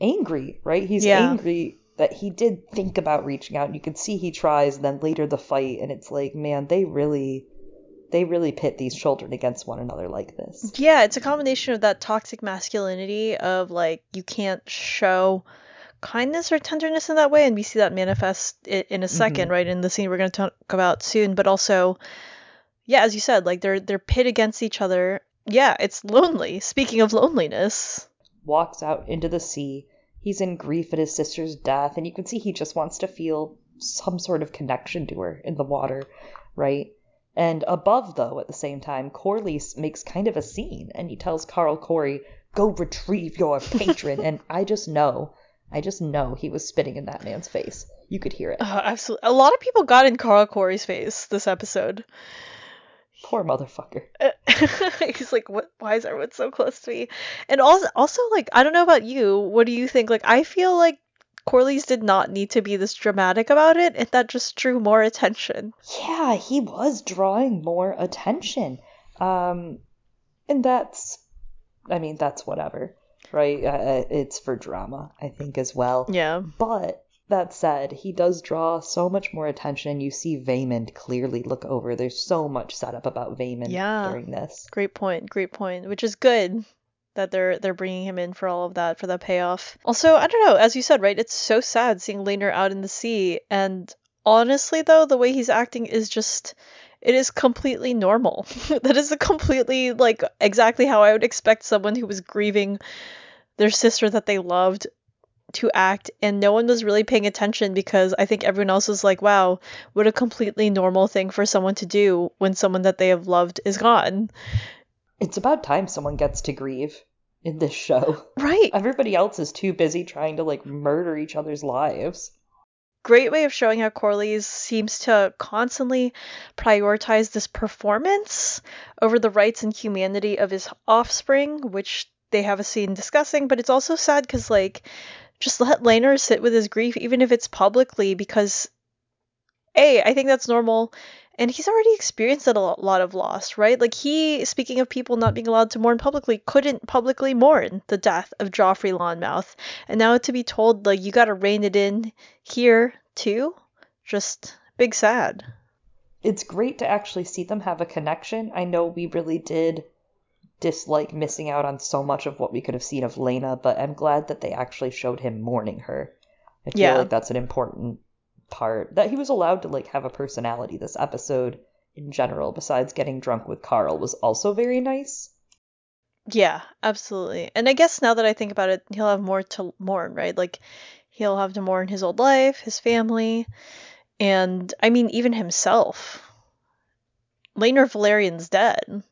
angry, right? He's Yeah. angry that he did think about reaching out, and you can see he tries, and then later the fight, and it's like, man, they really, they really pit these children against one another like this. Yeah, it's a combination of that toxic masculinity of like you can't show kindness or tenderness in that way, and we see that manifest in a 2nd Mhm. right? In the scene we're going to talk about soon, but also, yeah, as you said, like they're they're pit against each other. Yeah, it's lonely. Speaking of loneliness, walks out into the sea. He's in grief at his sister's death, and you can see he just wants to feel some sort of connection to her in the water, right? And above, though, at the same time, Corlys makes kind of a scene, and he tells Qarl Correy, "Go retrieve your [LAUGHS] patron." and I just know, I just know he was spitting in that man's face. You could hear it. uh, absolutely, a lot of people got in Qarl Correy's face this episode. Poor motherfucker. [LAUGHS] He's like, what? Why is everyone so close to me? And also, also like, I don't know about you. What do you think? Like, I feel like Corlys did not need to be this dramatic about it, and that just drew more attention. Yeah, he was drawing more attention. Um, and that's, I mean, that's whatever, right? Uh, it's for drama, I think, as well. Yeah. But that said, he does draw so much more attention. You see Vaemond clearly look over. There's so much setup about Vaemond Yeah. during this. Great point. Great point. Which is good that they're they're bringing him in for all of that for that payoff. Also, I don't know. As you said, right? It's so sad seeing Laenor out in the sea. And honestly, though, the way he's acting is just. It is completely normal. [LAUGHS] that is a completely like exactly how I would expect someone who was grieving their sister that they loved to act and no one was really paying attention because I think everyone else was like, wow, what a completely normal thing for someone to do when someone that they have loved is gone. It's about time someone gets to grieve in this show. Right. Everybody else is too busy trying to like murder each other's lives. Great way of showing how Corlys seems to constantly prioritize this performance over the rights and humanity of his offspring, which they have a scene discussing, but it's also sad because like just let Laenor sit with his grief even if it's publicly because A, I think that's normal. And he's already experienced a lot of loss, right? Like he, speaking of people not being allowed to mourn publicly, couldn't publicly mourn the death of Joffrey Lonmouth, and now to be told like you got to rein it in here too, just big sad. It's great to actually see them have a connection. I know we really did dislike missing out on so much of what we could have seen of Laena, but I'm glad that they actually showed him mourning her. I feel Yeah. like that's an important part that he was allowed to like have a personality this episode in general besides getting drunk with Qarl was also very nice. Yeah, absolutely. And I guess now that I think about it, he'll have more to mourn, right? Like he'll have to mourn his old life, his family, and I mean even himself. Laenor Velaryon's dead.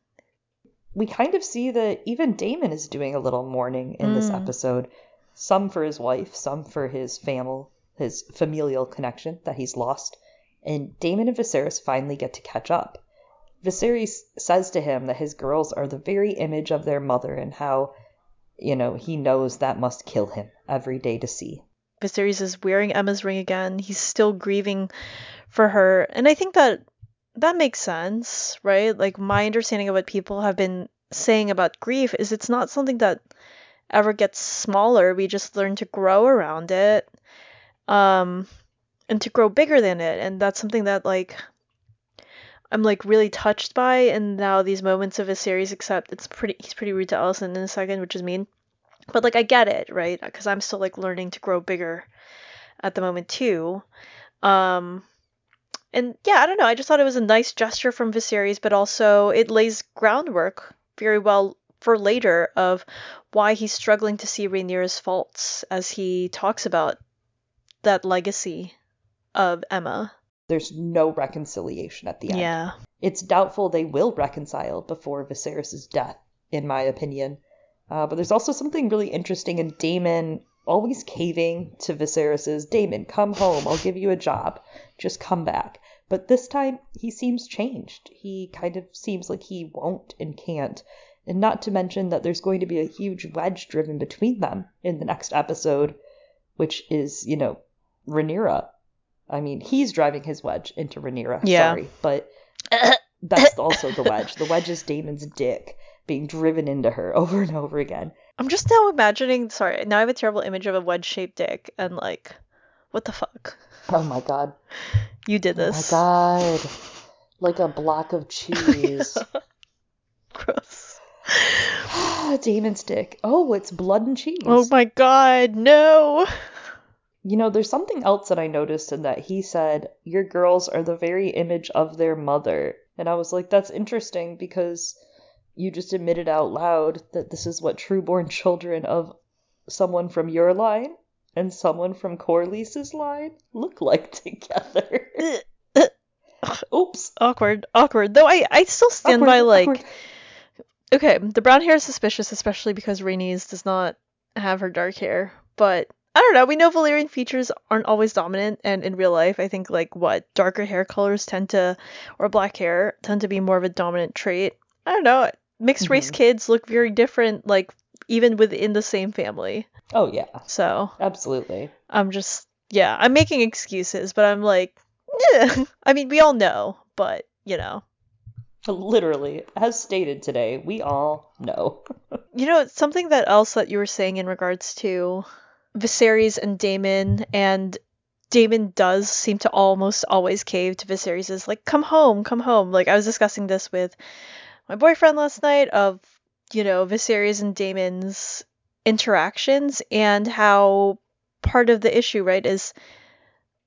We kind of see that even Daemon is doing a little mourning in this Mm. episode. Some for his wife, some for his family, his familial connection that he's lost. And Daemon and Viserys finally get to catch up. Viserys says to him that his girls are the very image of their mother and how, you know, he knows that must kill him every day to see. Viserys is wearing Aemma's ring again. He's still grieving for her. And I think that that makes sense, right? Like my understanding of what people have been saying about grief is it's not something that ever gets smaller. We just learn to grow around it. Um and to grow bigger than it. And that's something that like I'm like really touched by and now these moments of his series except it's pretty he's pretty rude to Alicent in a second, which is mean. But like I get it, right? Because I'm still like learning to grow bigger at the moment too. Um and yeah, I don't know. I just thought it was a nice gesture from Viserys, but also it lays groundwork very well for later of why he's struggling to see Rhaenyra's faults as he talks about that legacy of Aemma. There's no reconciliation at the end. Yeah. It's doubtful they will reconcile before Viserys' death, in my opinion. Uh, but there's also something really interesting in Daemon always caving to Viserys's Daemon, come home, I'll give you a job, just come back. But this time he seems changed. He kind of seems like he won't and can't. And not to mention that there's going to be a huge wedge driven between them in the next episode, which is, you know, Rhaenyra. I mean, he's driving his wedge into Rhaenyra. Yeah. Sorry, but that's also the wedge. The wedge is Daemon's dick being driven into her over and over again. I'm just now imagining. Sorry, now I have a terrible image of a wedge-shaped dick, and like, what the fuck? Oh my god. [LAUGHS] You did this. Oh my god. Like a block of cheese. [LAUGHS] Gross. [GASPS] Daemon's dick. Oh, it's blood and cheese. Oh my god, no. You know, there's something else that I noticed in that he said, Your girls are the very image of their mother. And I was like, That's interesting because you just admitted out loud that this is what trueborn [LAUGHS] children of someone from your line and someone from Corlys's line look like [LAUGHS] together. [LAUGHS] Oops. Awkward, awkward. Though I, I still stand Awkward, by like, awkward. okay, the brown hair is suspicious, especially because Rhaenys does not have her dark hair. But I don't know. We know Valyrian features aren't always dominant, and in real life, I think like what darker hair colors tend to, or black hair tend to be more of a dominant trait. I don't know. Mixed race Mhm. kids look very different, like even within the same family. Oh, yeah. So Absolutely. I'm just, yeah, I'm making excuses, but I'm like, eh. [LAUGHS] I mean, we all know, but you know. Literally, as stated today, we all know. [LAUGHS] You know, something that else that you were saying in regards to Viserys and Daemon, and Daemon does seem to almost always cave to Viserys is like, come home, come home. Like I was discussing this with my boyfriend last night of, you know, Viserys and Daemon's interactions and how part of the issue, right, is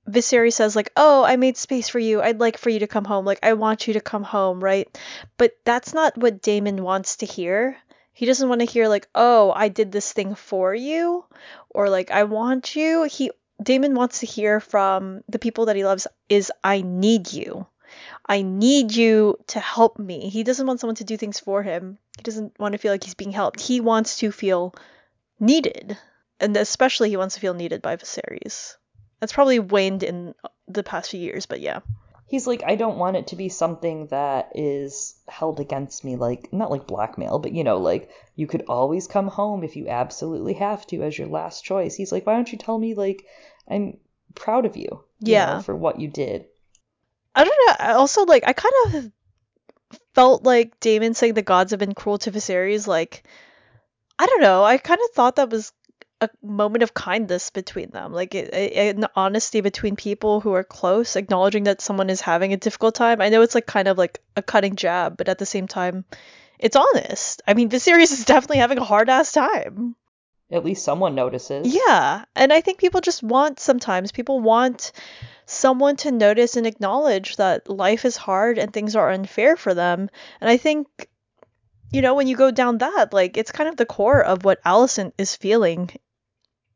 Viserys says like, "Oh, I made space for you. I'd like for you to come home. Like I want you to come home, right?" But that's not what Daemon wants to hear. He doesn't want to hear like, "Oh, I did this thing for you," or like, "I want you." He Daemon wants to hear from the people that he loves is I need you. I need you to help me. He doesn't want someone to do things for him. He doesn't want to feel like he's being helped. He wants to feel needed. And especially he wants to feel needed by Viserys. That's probably waned in the past few years, but yeah. He's like, I don't want it to be something that is held against me, like, not like blackmail, but you know, like, you could always come home if you absolutely have to as your last choice. He's like, why don't you tell me, like, I'm proud of you, you Yeah. know, for what you did. I don't know. I also like I kind of felt like Daemon saying the gods have been cruel to Viserys. Like I don't know. I kind of thought that was a moment of kindness between them, like it, it, an honesty between people who are close, acknowledging that someone is having a difficult time. I know it's like kind of like a cutting jab, but at the same time, it's honest. I mean, Viserys is definitely having a hard ass time. At least someone notices. Yeah, and I think people just want sometimes people want someone to notice and acknowledge that life is hard and things are unfair for them. And I think you know, when you go down that, like it's kind of the core of what Alicent is feeling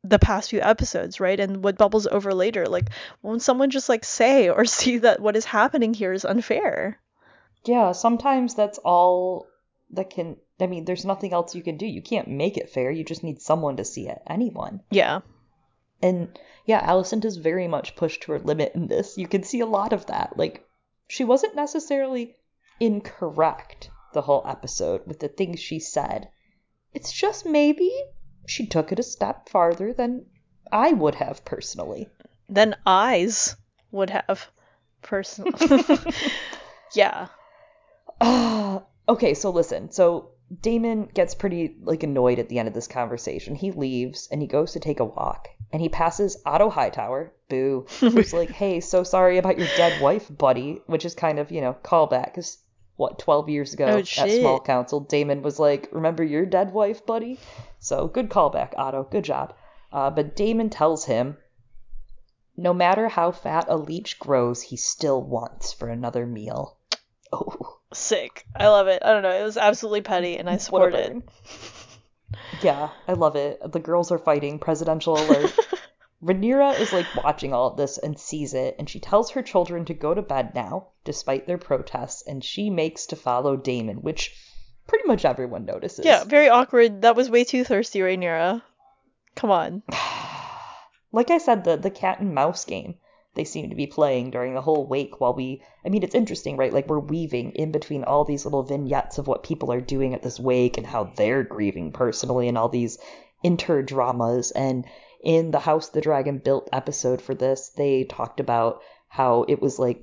the past few episodes, right? And what bubbles over later. Like won't someone just like say or [LAUGHS] see that what is happening here is unfair? Yeah, sometimes that's all that can. I mean, there's nothing else you can do. You can't make it fair. You just need someone to see it. Anyone. Yeah. And yeah, Alicent does very much push to her limit in this. You can see a lot of that. Like, she wasn't necessarily incorrect the whole episode with the things she said. It's just maybe she took it a step farther than I would have personally. Then eyes would have personal. [LAUGHS] [LAUGHS] yeah. Ah, [SIGHS] okay, so listen. So Daemon gets pretty like annoyed at the end of this conversation. He leaves and he goes to take a walk and he passes Otto Hightower, boo, who's like, "Hey, so sorry about your dead wife, buddy," which is kind of, you know, callback cuz what, 12 years ago Oh, at. Small Council, Daemon was like, "Remember your dead wife, buddy?" So, good callback, Otto. Good job. Uh, but Daemon tells him no matter how fat a leech grows, he still wants for another meal. [LAUGHS] Oh. Sick. I love it. I don't know. It was absolutely petty, and I support it. Yeah, I love it. The girls are fighting. Presidential alert. [LAUGHS] Rhaenyra is like watching all of this and sees it, and she tells her children to go to bed now, despite their protests, and she makes to follow Daemon, which pretty much everyone notices. Yeah, very awkward. That was way too thirsty, Rhaenyra. Come on. [SIGHS] like I said, the the cat and mouse game they seem to be playing during the whole wake while we I mean it's interesting, right? Like we're weaving in between all these little vignettes of what people are doing at this wake and how they're grieving personally and all these inter dramas and in the House the Dragon Built episode for this, they talked about how it was like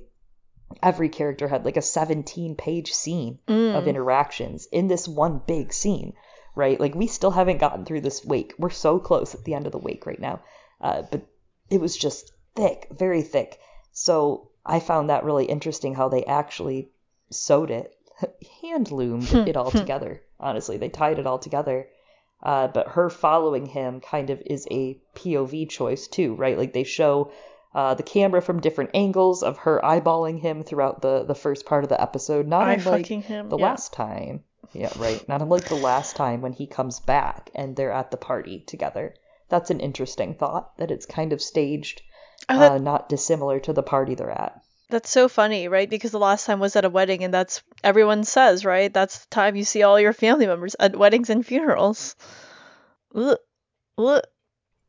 every character had like a 17 page scene mm. of interactions in this one big scene, right? Like we still haven't gotten through this wake. We're so close at the end of the wake right now. Uh, but it was just thick, very thick. So I found that really interesting how they actually sewed it, [LAUGHS] hand loomed it all [LAUGHS] together. Honestly, they tied it all together. Uh, but her following him kind of is a POV choice too, right? Like they show uh, the camera from different angles of her eyeballing him throughout the the first part of the episode. Not Eye unlike him, the yeah. last time. Yeah, right. Not unlike the last time when he comes back and they're at the party together. That's an interesting thought that it's kind of staged Oh, that, uh, not dissimilar to the party they're at. That's so funny, right? Because the last time was at a wedding, and that's everyone says, right? That's the time you see all your family members at weddings and funerals. Ugh. Ugh.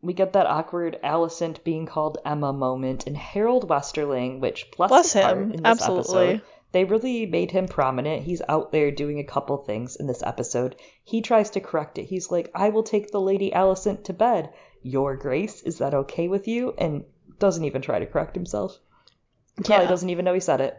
We get that awkward Alicent being called Aemma moment, and Harrold Westerling, which bless, bless him, absolutely. Episode, they really made him prominent. He's out there doing a couple things in this episode. He tries to correct it. He's like, "I will take the Lady Alicent to bed. Your Grace, is that okay with you?" And doesn't even try to correct himself. He probably yeah. doesn't even know he said it.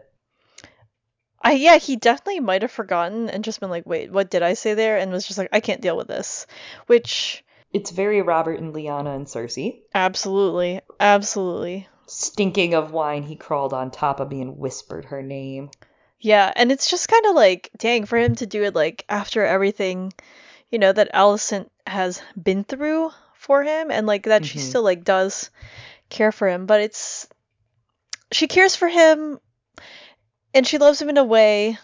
I yeah, he definitely might have forgotten and just been like, "Wait, what did I say there?" and was just like, "I can't deal with this." Which it's very Robert and Lyanna and Cersei. Absolutely, absolutely. Stinking of wine, he crawled on top of me and whispered her name. Yeah, and it's just kind of like, dang, for him to do it like after everything, you know, that Alicent has been through for him, and like that she mm-hmm. still like does care for him, but it's she cares for him and she loves him in a way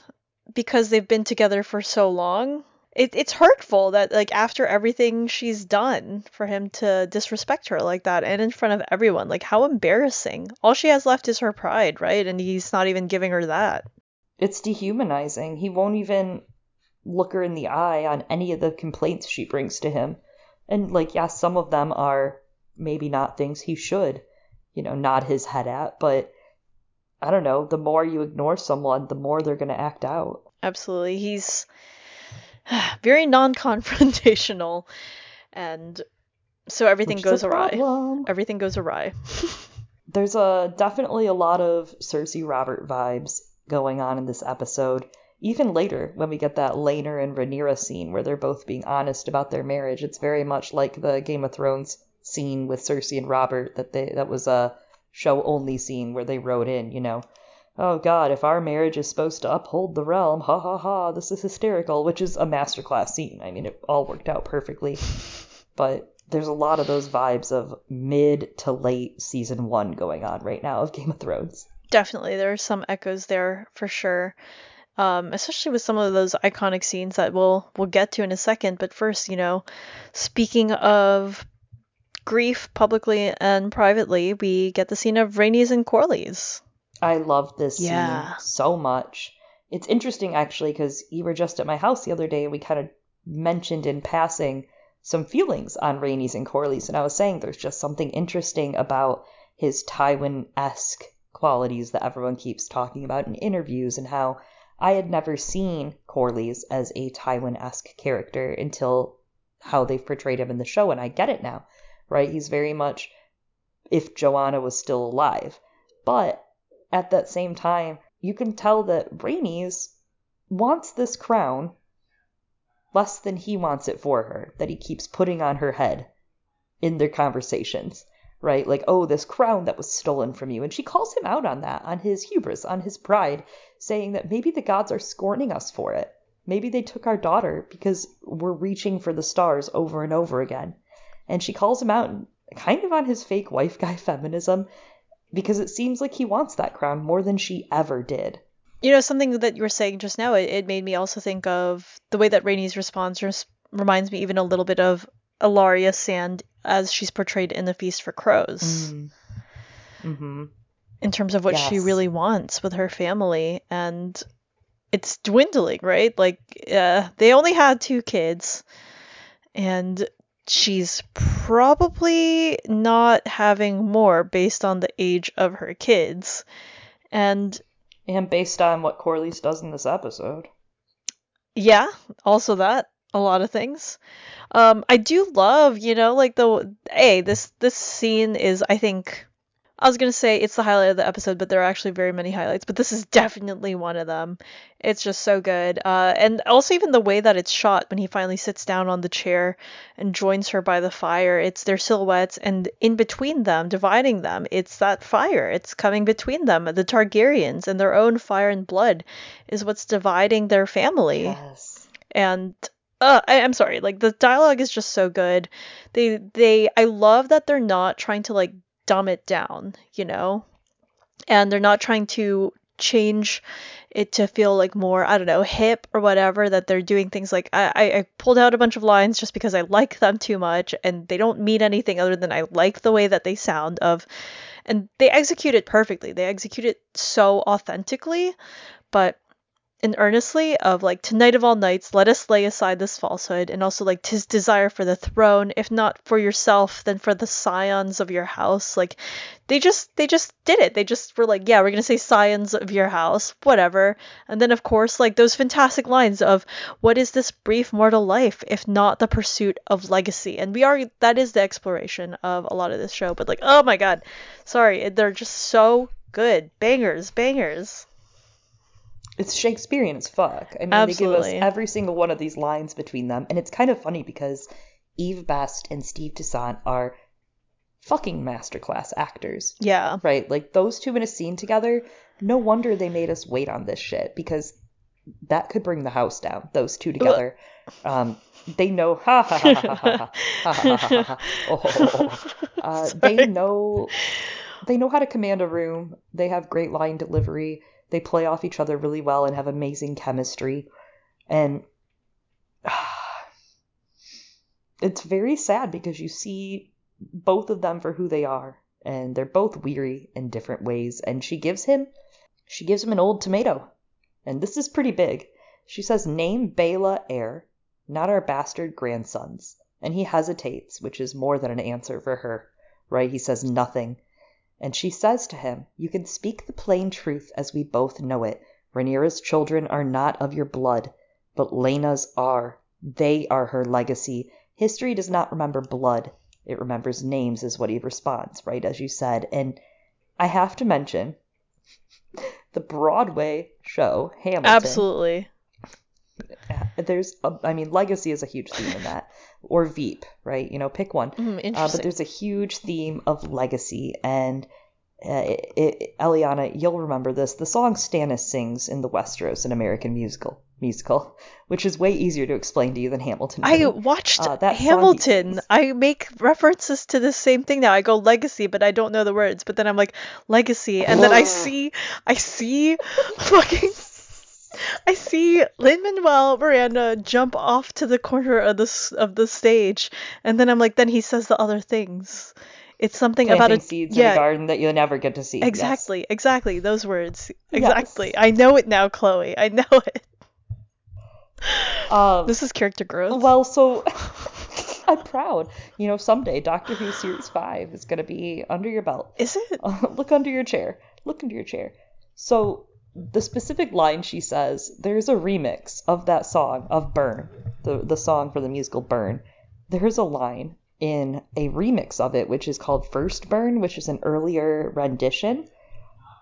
because they've been together for so long. It, it's hurtful that like after everything she's done for him to disrespect her like that and in front of everyone like how embarrassing. All she has left is her pride right? And he's not even giving her that. It's dehumanizing. He won't even look her in the eye on any of the complaints she brings to him. And like yes some of them are maybe not things he should, you know, nod his head at. But I don't know, the more you ignore someone, the more they're going to act out. Absolutely. He's [SIGHS] very non confrontational. And so everything Which goes awry. Everything goes awry. [LAUGHS] There's a definitely a lot of Cersei Robert vibes going on in this episode. Even later, when we get that Laenor and Rhaenyra scene where they're both being honest about their marriage, it's very much like the Game of Thrones scene with Cersei and Robert that they that was a show only scene where they wrote in, you know, oh god, if our marriage is supposed to uphold the realm, ha ha ha, this is hysterical, which is a masterclass scene. I mean, it all worked out perfectly. But there's a lot of those vibes of mid to late season one going on right now of Game of Thrones. Definitely, there are some echoes there for sure. Um, especially with some of those iconic scenes that we'll we'll get to in a second. But first, you know, speaking of grief publicly and privately, we get the scene of Rhaenys and Corlys. I love this yeah. scene so much. It's interesting actually because you were just at my house the other day and we kind of mentioned in passing some feelings on Rhaenys and Corlys, and I was saying there's just something interesting about his Tywin esque qualities that everyone keeps talking about in interviews, and how I had never seen Corlys as a Tywin esque character until how they've portrayed him in the show, and I get it now right? He's very much if Joanna was still alive. But at that same time, you can tell that Rhaenys wants this crown less than he wants it for her, that he keeps putting on her head in their conversations, right? Like, oh, this crown that was stolen from you. And she calls him out on that, on his hubris, on his pride, saying that maybe the gods are scorning us for it. Maybe they took our daughter because we're reaching for the stars over and over again and she calls him out kind of on his fake wife guy [LAUGHS] feminism because it seems like he wants that crown more than she ever did. you know, something that you were saying just now, it, it made me also think of the way that Rhaenys response res- reminds me even a little bit of Ellaria Sand as she's portrayed in The Feast for Crows. Mm. Mm-hmm. in terms of what she really wants with her family and it's dwindling right like uh, they only had two kids and she's probably not having more based on the age of her kids and And based on what Corlys does in this episode. yeah also that a lot of things um i do love you know like the a this this scene is i think i was gonna say it's the highlight of the episode but there are actually very many highlights but this is [LAUGHS] definitely one of them it's just so good uh and also even the way that it's shot when he finally sits down on the chair and joins her by the fire it's their silhouettes and in between them dividing them it's that fire it's coming between them the targaryens and their own fire and blood is what's dividing their family Yes. and uh, I, I'm sorry, like the dialogue is just so good. They they I love that they're not trying to like dumb it down, you know, and they're not trying to change it to feel like more I don't know hip or whatever. That they're doing things like I I, pulled out a bunch of lines just because I like them too much, and they don't mean anything other than I like the way that they sound of, and they execute it perfectly. They execute it so authentically, but and earnestly of like tonight of all nights let us lay aside this falsehood and also like tis desire for the throne if not for yourself then for the scions of your house. Like they just they just did it. They just were like yeah we're gonna say scions of your house whatever. And then of course like those fantastic lines of what is this brief mortal life if not the pursuit of legacy? And we are that is the exploration of a lot of this show but like oh my god. Sorry they're just so good. Bangers bangers It's Shakespearean as fuck. I mean, they give us every single one of these lines between them, and it's kind of funny because Eve Best and Steve Toussaint are fucking masterclass actors, yeah right? Like those two in a scene together. No wonder they made us wait on this shit because that could bring the house down. Those two together. Um, they know. Ha ha ha ha ha ha ha ha ha. ha. Oh, uh, they know. They know how to command a room. They have great line delivery. They play off each other really well and have amazing chemistry. And [SIGHS] it's very sad because you see both of them for who they are and they're both weary in different ways. And she gives him she gives him an old tomato. And this is pretty big. She says name Baela heir not our bastard grandsons. And he hesitates which is more than an answer for her right? He says nothing and she says to him you can speak the plain truth as we both know it. Rhaenyra's children are not of your blood but Laena's are. They are her legacy. History does not remember blood. It remembers names is what he responds right as you said. And i have to mention [LAUGHS] the broadway show hamilton. Absolutely. There's a, i mean legacy is a huge theme in that or veep right you know pick one Mm, uh, but there's a huge theme of legacy and uh, it, it, Eliana, you'll remember this. The song Stannis sings in the Westeros, an American musical, musical, which is way easier to explain to you than Hamilton. I watched Uh, that Hamilton. I make references to the same thing now. I go legacy, but I don't know the words. But then I'm like legacy, and then I see, I see, [LAUGHS] fucking, I see Lin Manuel Miranda jump off to the corner of the of the stage, and then I'm like, then he says the other things. It's something planting about a seeds in yeah, a garden that you'll never get to see. Yes. exactly, exactly those words. Yes. Exactly. I know it now, Chloe. I know it. Um, This is character growth. well, so [LAUGHS] I'm proud. You know, someday Doctor Who Series 5 is going to be under your belt. is it? Uh, [LAUGHS] look under your chair. Look under your chair. So, the specific line she says, there's a remix of that song, of Burn, the, the song for the musical Burn. There's a line in a remix of it, which is called First Burn, which is an earlier rendition.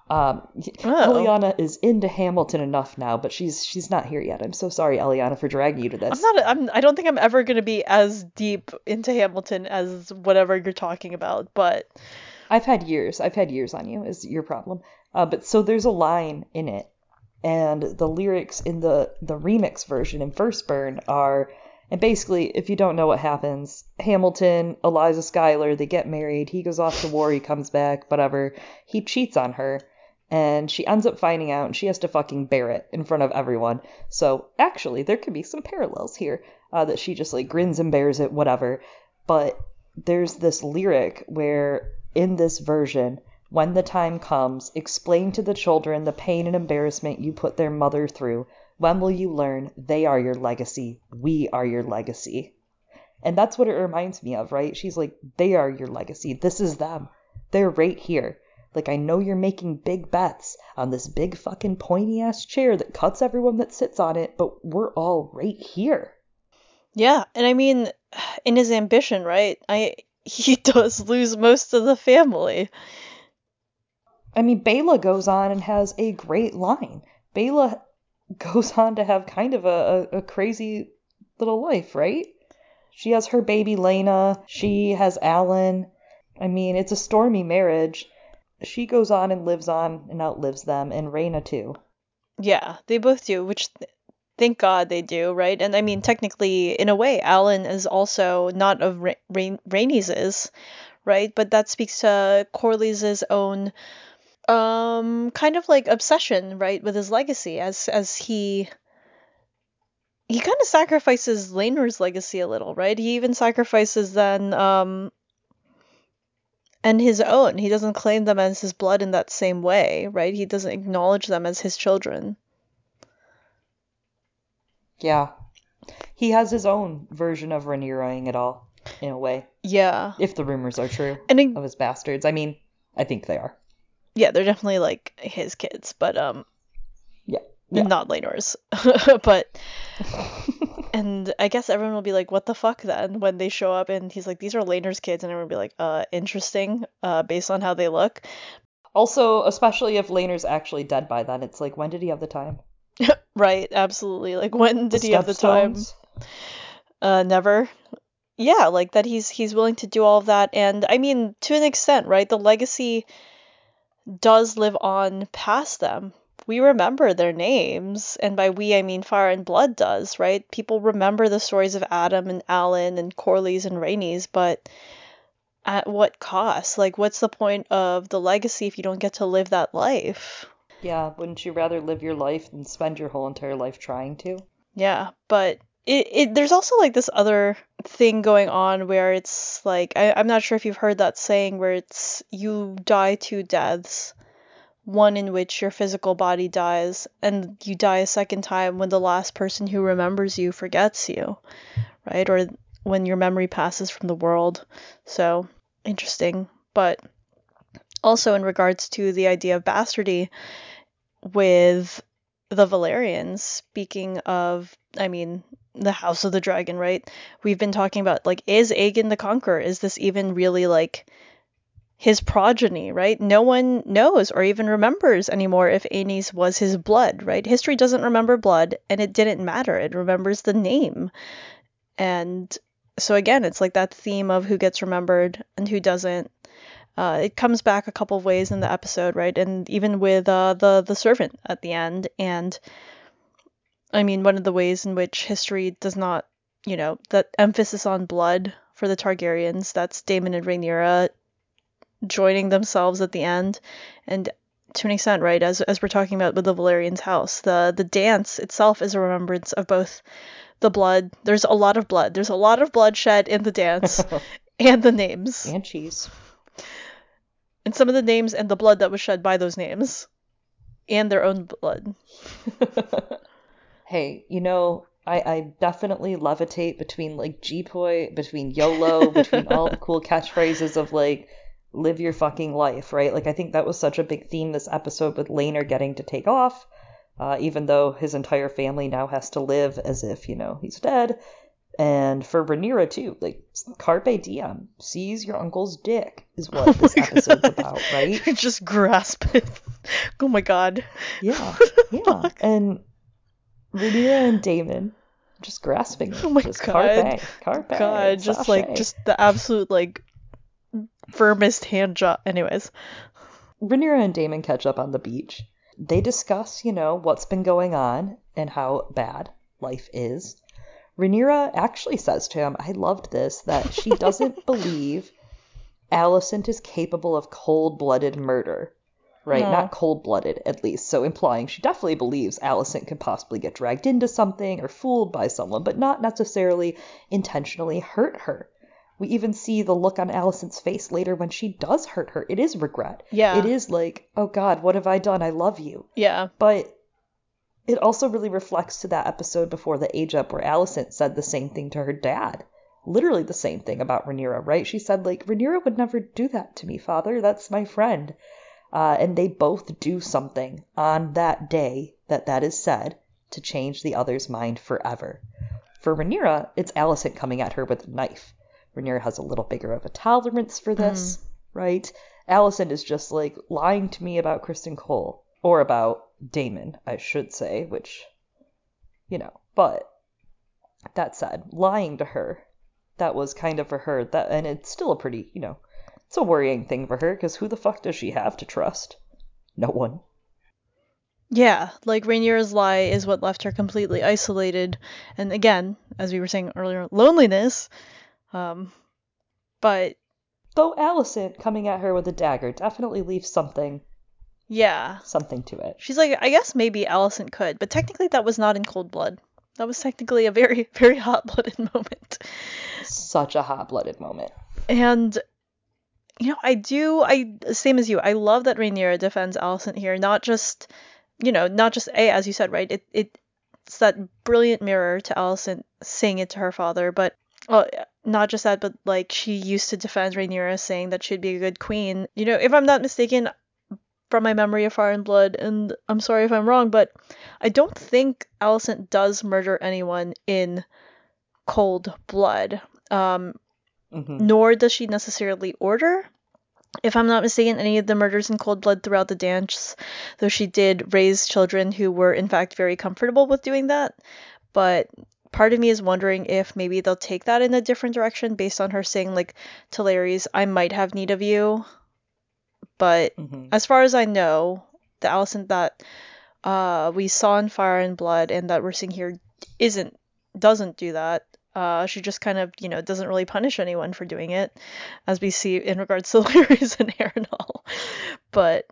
Um, Oh. Eliana is into Hamilton enough now, but she's she's not here yet. I'm so sorry, Eliana, for dragging you to this. I'm not. I'm. I don't think I'm ever gonna be as deep into Hamilton as whatever you're talking about. But I've had years. I've had years on you. Is your problem? Uh, but so there's a line in it, and the lyrics in the the remix version in First Burn are, and basically, if you don't know what happens, Hamilton, Eliza Schuyler, they get married. He goes off to war. He comes back. Whatever. He cheats on her, And she ends up finding out and she has to fucking bear it in front of everyone. So actually, there could be some parallels here uh, that she just like grins and bears it, whatever. But there's this lyric where in this version, when the time comes, explain to the children the pain and embarrassment you put their mother through. When will you learn they are your legacy? We are your legacy. And that's what it reminds me of, right? She's like, they are your legacy. This is them. They're right here. Like, I know you're making big bets on this big fucking pointy ass chair that cuts everyone that sits on it, but we're all right here. Yeah, and I mean, in his ambition, right? I [LAUGHS] he does lose most of the family. I mean, Baela goes on and has a great line. Baela goes on to have kind of a, a, a crazy little life, right? She has her baby Laena. She has Alyn. I mean, it's a stormy marriage. She goes on and lives on and outlives them, and Rhaena too. Yeah, they both do, which th- thank God they do, right? And I mean, technically, in a way, Alyn is also not of Ra- Ra- right? But that speaks to Corley's own um kind of like obsession, right, with his legacy as as he he kind of sacrifices Laenor's legacy a little, right? He even sacrifices then um and his own. He doesn't claim them as his blood in that same way, right? He doesn't acknowledge them as his children. Yeah. He has his own version of Rhaenyraing it all, in a way. Yeah. If the rumors are true And it- of his bastards. I mean, I think they are. Yeah, they're definitely like his kids, but um Yeah. Yeah. not Laenor's. [LAUGHS] but [LAUGHS] and I guess everyone will be like, "What the fuck?" Then when they show up and he's like, "These are Laenor's kids," and everyone will be like, "Uh, interesting." Uh, based on how they look. also, especially if Laenor's actually dead by then, it's like, when did he have the time? [LAUGHS] Right, absolutely. Like when did he have the time? Uh, never. Yeah, like that he's he's willing to do all of that and I mean to an extent, right? The legacy does live on past them. We remember their names, and by we I mean Fire and Blood does, right? People remember the stories of Addam and Alyn and Corlys and Rhaenys, but at what cost? Like what's the point of the legacy if you don't get to live that life? Yeah, wouldn't you rather live your life than spend your whole entire life trying to? Yeah, but it, it there's also like this other thing going on where it's like I, I'm not sure if you've heard that saying where it's you die two deaths. One in which your physical body dies, and you die a second time when the last person who remembers you forgets you, right? Or when your memory passes from the world. So interesting. But also in regards to the idea of bastardy with the Velaryons, speaking of, I mean, the House of the Dragon, right? We've been talking about, like, is Aegon the Conqueror? Is this even really, like, his progeny, right? No one knows or even remembers anymore if Aenys was his blood, right? History doesn't remember blood, and it didn't matter. It remembers the name. And so, again, it's like that theme of who gets remembered and who doesn't. Uh, it comes back a couple of ways in the episode, right? And even with uh, the the servant at the end, and I mean, one of the ways in which history does not, you know, that emphasis on blood for the Targaryens. That's Daemon and Rhaenyra joining themselves at the end, and to an extent, right, as as we're talking about with the Velaryon's house, the the dance itself is a remembrance of both the blood. There's a lot of blood. There's a lot of bloodshed in the dance, [LAUGHS] and the names, and cheese. And some of the names and the blood that was shed by those names, and their own blood. [LAUGHS] hey, you know, I, I definitely levitate between like G-Poi, between YOLO, between all the cool catchphrases of like live your fucking life, right? Like I think that was such a big theme this episode with Laenor getting to take off, uh, even though his entire family now has to live as if, you know, he's dead. And for Rhaenyra too, like carpe diem, seize your uncle's dick is what this [LAUGHS] episode's about, right? [LAUGHS] Just grasp it. [LAUGHS] oh my god. Yeah, yeah. And Rhaenyra and Daemon just grasping it. Oh my just God. Carpe, carpe, God, just like just the absolute like firmest hand job. Anyways, Rhaenyra and Daemon catch up on the beach. They discuss, you know, what's been going on and how bad life is. Rhaenyra actually says to him, I loved this, that she doesn't [LAUGHS] believe Alicent is capable of cold blooded murder. right? Aw. Not cold blooded, at least. So implying she definitely believes Alicent could possibly get dragged into something or fooled by someone, but not necessarily intentionally hurt her. We even see the look on Alicent's face later when she does hurt her. It is regret. Yeah. It is like, oh God, what have I done? I love you. Yeah. But it also really reflects to that episode before the age up where Alicent said the same thing to her dad. Literally the same thing about Rhaenyra, right? She said, like, Rhaenyra would never do that to me, father. That's my friend. Uh, and they both do something on that day that that is said to change the other's mind forever. For Rhaenyra, it's Alicent coming at her with a knife. Rhaenyra has a little bigger of a tolerance for this, right? Alicent is just like lying to me about Criston Cole or about Daemon, I should say, which, you know, but that said, lying to her, that was kind of for her that, and it's still a pretty, you know, it's a worrying thing for her because who the fuck does she have to trust? No one. Yeah, like Rhaenyra's lie is what left her completely isolated, and again, as we were saying earlier, loneliness. Um, but Though Alicent coming at her with a dagger definitely leaves something, yeah, something to it. she's like, I guess maybe Alicent could, but technically that was not in cold blood. That was technically a very, [LAUGHS] very hot-blooded moment. Such a hot-blooded moment. And you know, I do I same as you. I love that Rhaenyra defends Alicent here, not just you know, not just a as you said, right? It it it's that brilliant mirror to Alicent saying it to her father, but well, not just that, but like she used to defend Rhaenyra, saying that she'd be a good queen. You know, if I'm not mistaken, from my memory of Fire and Blood, and I'm sorry if I'm wrong, but I don't think Alicent does murder anyone in cold blood. Um, hmm nor does she necessarily order. If I'm not mistaken, any of the murders in cold blood throughout the dance, though she did raise children who were in fact very comfortable with doing that. But part of me is wondering if maybe they'll take that in a different direction based on her saying like to Larys, I might have need of you. But hmm as far as I know, the Alicent that uh, we saw in Fire and Blood and that we're seeing here isn't doesn't do that. Uh, she just kind of, you know, doesn't really punish anyone for doing it, as we see in regards to [LAUGHS] Larys and Harrenhal. But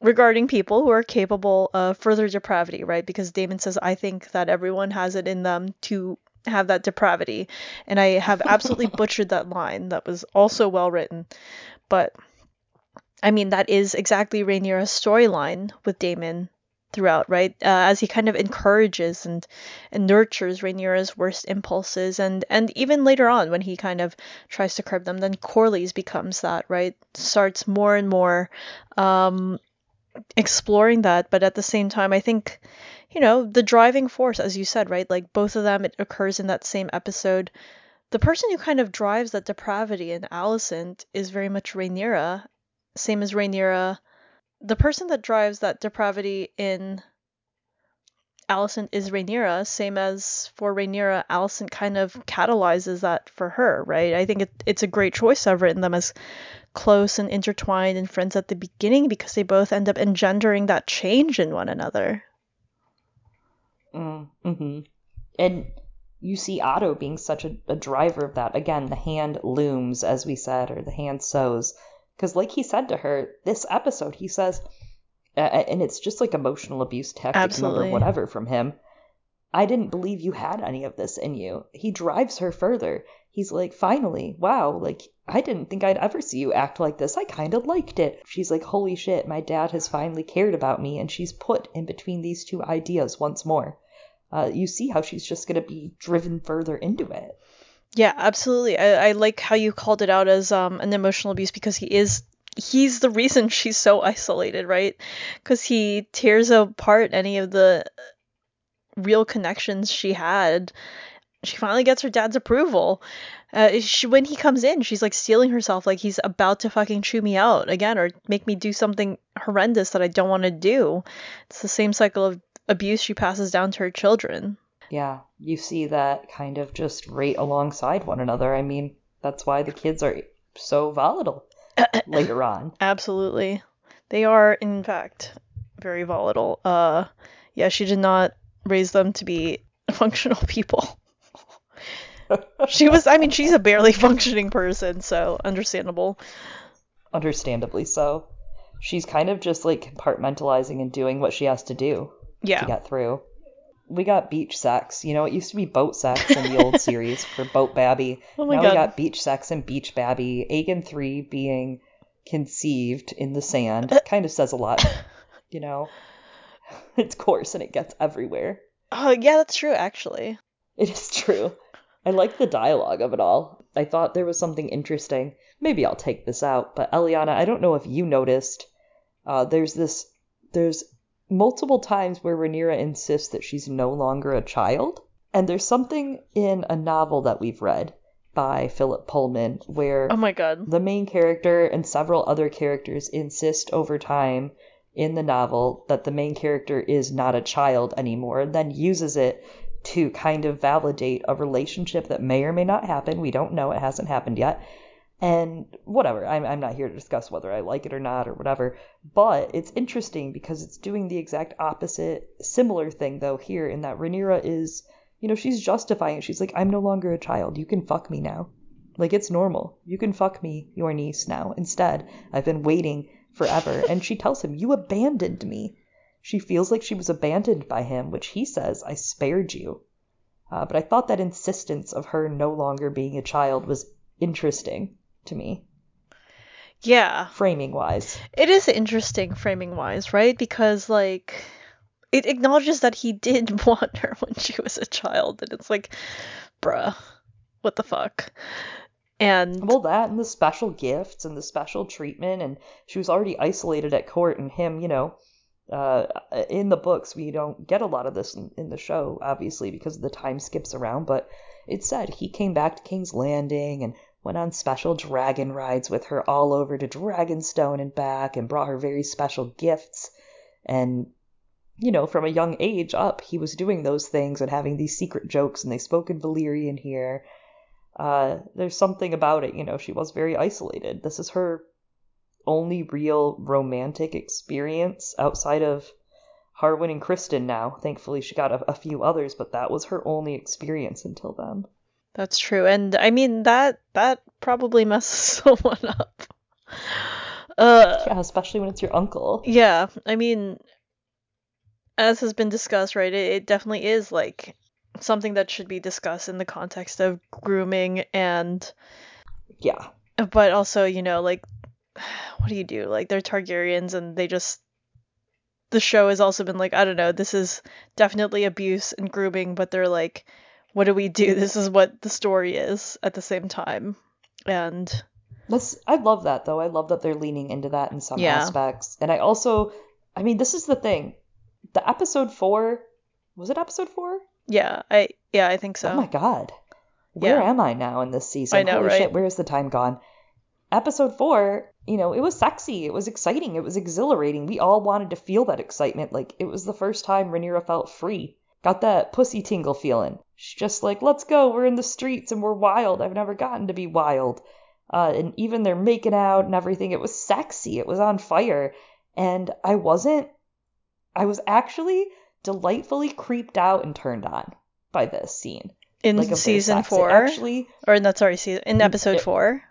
regarding people who are capable of further depravity, right? Because Daemon says, I think that everyone has it in them to have that depravity. And I have absolutely [LAUGHS] butchered that line. That was also well written. But I mean, that is exactly Rhaenyra's storyline with Daemon throughout, right? Uh, as he kind of encourages and, and nurtures Rhaenyra's worst impulses, and and even later on when he kind of tries to curb them, then Corlys becomes that, right? Starts more and more um, exploring that, but at the same time, I think, you know, the driving force, as you said, right? Like both of them, it occurs in that same episode. The person who kind of drives that depravity in Alicent is very much Rhaenyra, same as Rhaenyra. The person that drives that depravity in Alicent is Rhaenyra, same as for Rhaenyra, Alicent kind of catalyzes that for her, right? I think it, it's a great choice. I've written them as close and intertwined and friends at the beginning because they both end up engendering that change in one another. Mm-hmm. And you see Otto being such a, a driver of that. Again, the hand looms, as we said, or the hand sews. Because, like he said to her, this episode, he says, uh, and it's just like emotional abuse tactic, Absolutely. number whatever from him. I didn't believe you had any of this in you. He drives her further. He's like, finally, wow, like, I didn't think I'd ever see you act like this. I kind of liked it. She's like, holy shit, my dad has finally cared about me, and she's put in between these two ideas once more. Uh, you see how she's just going to be driven further into it. Yeah, absolutely. I, I like how you called it out as um, an emotional abuse because he is he's the reason she's so isolated, right? Because he tears apart any of the real connections she had. She finally gets her dad's approval. Uh, she, when he comes in, she's like stealing herself, like he's about to fucking chew me out again or make me do something horrendous that I don't want to do. It's the same cycle of abuse she passes down to her children. Yeah, you see that kind of just right alongside one another. I mean, that's why the kids are so volatile [COUGHS] later on. Absolutely. They are, in fact, very volatile. Uh, yeah, she did not raise them to be [LAUGHS] functional people. she was, I mean, she's a barely [LAUGHS] functioning person, so understandable. Understandably so. she's kind of just like compartmentalizing and doing what she has to do Yeah. to get through. We got beach sex. You know, it used to be boat sex in the old [LAUGHS] series for Boat Babby. Oh my now God. we got beach sex and Beach Babby. Aegon 3 being conceived in the sand kind of says a lot. [LAUGHS] You know, [LAUGHS] it's coarse and it gets everywhere. Oh, yeah, that's true, actually. It is true. I like the dialogue of it all. I thought there was something interesting. Maybe I'll take this out, but Eliana, I don't know if you noticed. Uh, there's this. There's multiple times where Rhaenyra insists that she's no longer a child, and there's something in a novel that we've read by Philip Pullman where Oh my god. the main character and several other characters insist over time in the novel that the main character is not a child anymore, and then uses it to kind of validate a relationship that may or may not happen. We don't know, it hasn't happened yet. And whatever, I'm, I'm not here to discuss whether I like it or not or whatever, but it's interesting because it's doing the exact opposite, similar thing though here in that Rhaenyra is, you know, she's justifying it. She's like, I'm no longer a child. You can fuck me now. Like it's normal. You can fuck me, your niece now. Instead, I've been waiting forever. [LAUGHS] And she tells him, You abandoned me. She feels like she was abandoned by him, which he says, I spared you. Uh, but I thought that insistence of her no longer being a child was interesting to me, Yeah. framing wise. It is interesting framing wise, right? Because like it acknowledges that he did [LAUGHS] want her when she was a child, and it's like, bruh, what the fuck? And Well, that and the special gifts and the special treatment, and she was already isolated at court, and him, you know, uh, in the books, we don't get a lot of this in, in the show, obviously, because the time skips around, but it said he came back to King's Landing and went on special dragon rides with her all over to Dragonstone and back, and brought her very special gifts. And, you know, from a young age up, he was doing those things and having these secret jokes, and they spoke in Valyrian here uh, there's something about it, you know, she was very isolated. This is her only real romantic experience outside of Harwin and Criston now. Thankfully, she got a, a few others, but that was her only experience until then. That's true. And I mean that that probably messes [LAUGHS] someone up. Uh Yeah, especially when it's your uncle. Yeah, I mean, as has been discussed, right, it, it definitely is like something that should be discussed in the context of grooming and, Yeah. but also, you know, like, [SIGHS] what do you do? Like, they're Targaryens and they just, the show has also been like, I don't know, this is definitely abuse and grooming, but they're like, what do we do? This is what the story is at the same time. And That's I love that though. I love that they're leaning into that in some Yeah. aspects. And I also I mean, this is the thing. The episode 4 was it episode 4? yeah, I, yeah, I think so. Oh my god. Where Yeah. am I now in this season? I know, Holy right? shit, where is the time gone? Episode four, you know, it was sexy, it was exciting, it was exhilarating. We all wanted to feel that excitement. Like it was the first time Rhaenyra felt free. Got that pussy tingle feeling. She's just like, let's go, we're in the streets and we're wild. I've never gotten to be wild. Uh, and even they're making out and everything. It was sexy. It was on fire. And I wasn't, I was actually delightfully creeped out and turned on by this scene. in like season. It four, actually or not sorry, season in episode it- four.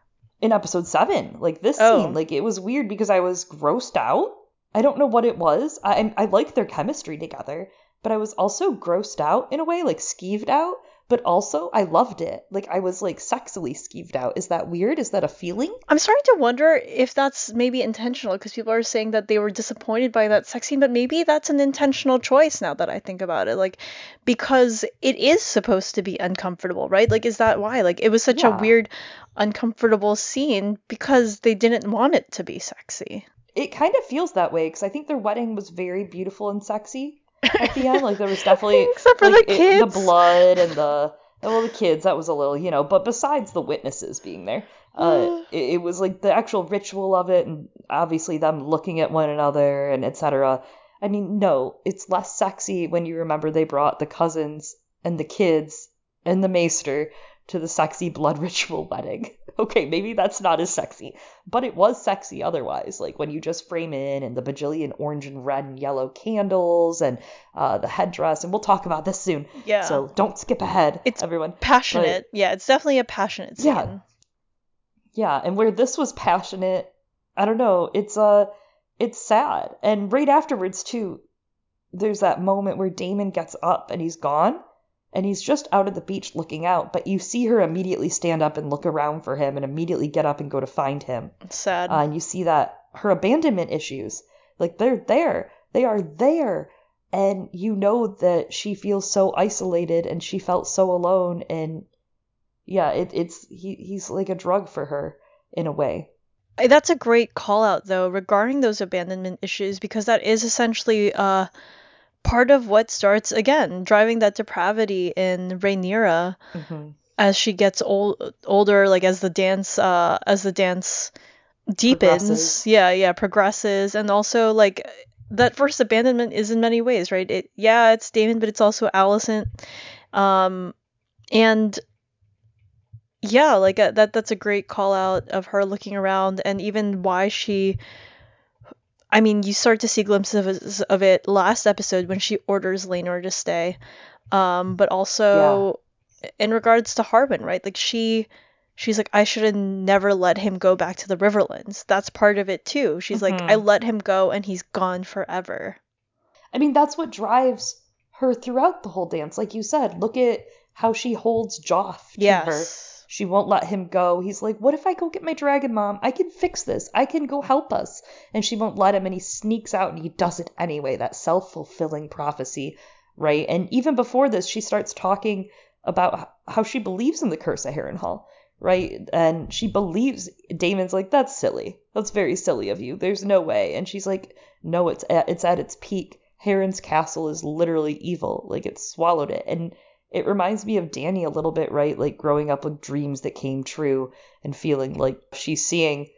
in episode seven, like this Oh. scene, like it was weird because I was grossed out. I don't know what it was. I I like their chemistry together, but I was also grossed out in a way, like skeeved out. But also, I loved it. Like I was like sexily skeeved out. Is that weird? Is that a feeling? I'm starting to wonder if that's maybe intentional because people are saying that they were disappointed by that sex scene, but maybe that's an intentional choice now that I think about it. Like, because it is supposed to be uncomfortable, right? Like, is that why? Like, it was such Yeah. a weird, uncomfortable scene because they didn't want it to be sexy. It kind of feels that way because I think their wedding was very beautiful and sexy at the end. Like there was [LAUGHS] definitely Except for like, the it- kids. the blood and the well, the kids that was a little, you know. But besides the witnesses being there, uh, [SIGHS] it, it was like the actual ritual of it, and obviously them looking at one another and etc. I mean, no, it's less sexy when you remember they brought the cousins and the kids and the maester to the sexy blood [LAUGHS] ritual wedding. Okay, maybe that's not as sexy, but it was sexy otherwise. Like when you just frame in and the bajillion orange and red and yellow candles and uh, the headdress, and we'll talk about this soon. Yeah. So don't skip ahead, It's everyone. Passionate. yeah, it's definitely a passionate scene. Yeah. Yeah, and where this was passionate, I don't know. It's uh it's sad. And right afterwards too, there's that moment where Daemon gets up and he's gone and he's just out at the beach looking out, but you see her immediately stand up and look around for him and immediately get up and go to find him. It's sad. Uh, and you see that her abandonment issues, like they're there, they are there. And you know that she feels so isolated and she felt so alone. And yeah, it, it's he, he's like a drug for her in a way. That's a great call out though regarding those abandonment issues because that is essentially uh part of what starts again driving that depravity in Rhaenyra Mm-hmm. as she gets old older like as the dance uh as the dance deepens Progresses. yeah yeah progresses and also like that first abandonment is in many ways right it yeah it's Daemon but it's also Alicent um and yeah like uh, that that's a great call out of her looking around and even why she I mean, you start to see glimpses of it, of it last episode when she orders Laenor to stay. Um, but also in regards to Harwin, right? Like she she's like, I should have never let him go back to the Riverlands. That's part of it too. She's like, Mhm. I let him go and he's gone forever. I mean, that's what drives her throughout the whole dance. Like you said, look at how she holds Joff to her. She won't let him go. He's like, What if I go get my dragon mom? I can fix this. I can go help us. And she won't let him, and he sneaks out and he does it anyway. That self fulfilling prophecy, right? And even before this, she starts talking about how she believes in the curse of Harrenhal, right? And she believes Daemon's like, That's silly. That's very silly of you. There's no way. And she's like, No, it's at, it's at its peak. Harren's castle is literally evil. Like it swallowed it. And it reminds me of Dany a little bit, right? Like growing up with dreams that came true and feeling like she's seeing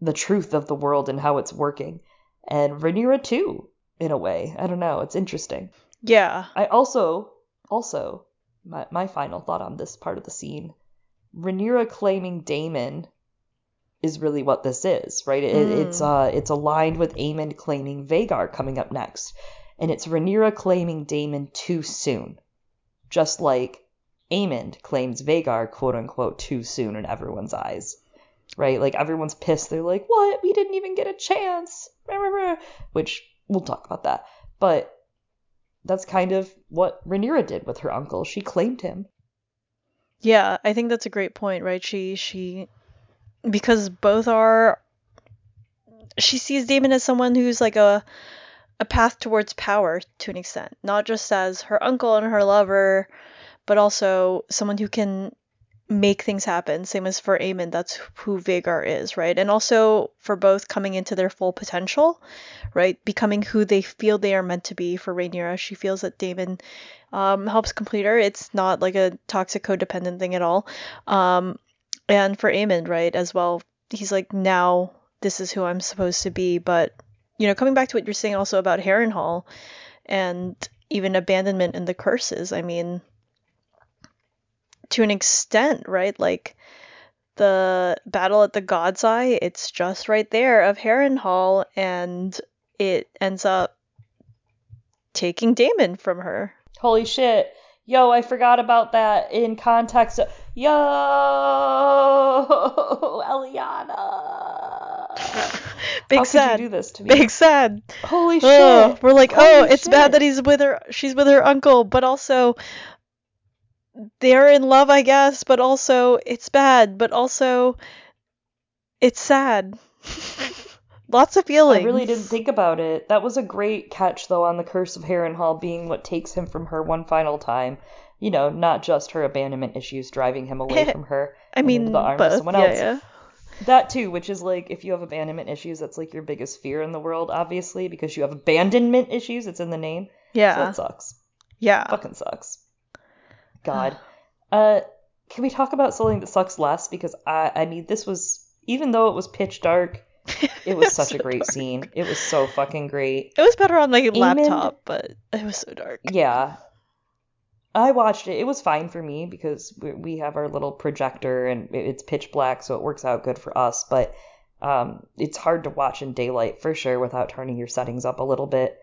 the truth of the world and how it's working. And Rhaenyra too, in a way. I don't know. It's interesting. Yeah. I also, also, my, my final thought on this part of the scene Rhaenyra claiming Daemon is really what this is, right? It, Mm. It's uh, it's aligned with Aemond claiming Vhagar coming up next, and it's Rhaenyra claiming Daemon too soon, just like Aemond claims Vhagar quote unquote too soon in everyone's eyes, right? Like everyone's pissed. They're like, "What? We didn't even get a chance," which we'll talk about that, but that's kind of what Rhaenyra did with her uncle. She claimed him. Yeah, I think that's a great point, right? She she because both are she sees Daemon as someone who's like a a path towards power to an extent, not just as her uncle and her lover, but also someone who can make things happen. Same as for Aemond, that's who Vhagar is, right? And also for both coming into their full potential, right? Becoming who they feel they are meant to be. For Rhaenyra, she feels that Daemon um, helps complete her. It's not like a toxic codependent thing at all. Um, and for Aemond, right, as well, he's like, now this is who I'm supposed to be. But, you know, coming back to what you're saying also about Harrenhal and even abandonment and the curses, I mean, to an extent, right? Like the battle at the God's Eye, it's just right there of Harrenhal, and it ends up taking Daemon from her. Holy shit. Yo, I forgot about that in context. Of, yo, [LAUGHS] Eliana. Big How sad. do this to me? Big sad. Holy shit. Ugh, we're like, oh, Holy oh, it's bad that he's with her. She's with her uncle, but also they're in love, I guess. But also it's bad. But also it's sad. [LAUGHS] Lots of feelings. I really didn't think about it. That was a great catch, though, on the Curse of Harrenhal being what takes him from her one final time. You know, not just her abandonment issues driving him away [LAUGHS] from her. I mean, into the arms both. of someone yeah, else. yeah. That too, which is like if you have abandonment issues, that's like your biggest fear in the world, obviously, because you have abandonment issues. It's in the name. So Yeah. that sucks. yeah. Fucking sucks. God. Uh, can we talk about something that sucks less? Because I, I mean, this was even though it was pitch dark, it was [LAUGHS] such a great scene. It was so fucking great. It was better on my Aemond- laptop, but it was so dark. Yeah. I watched it. It was fine for me because we, have our little projector and it's pitch black, so it works out good for us. But um, it's hard to watch in daylight for sure without turning your settings up a little bit.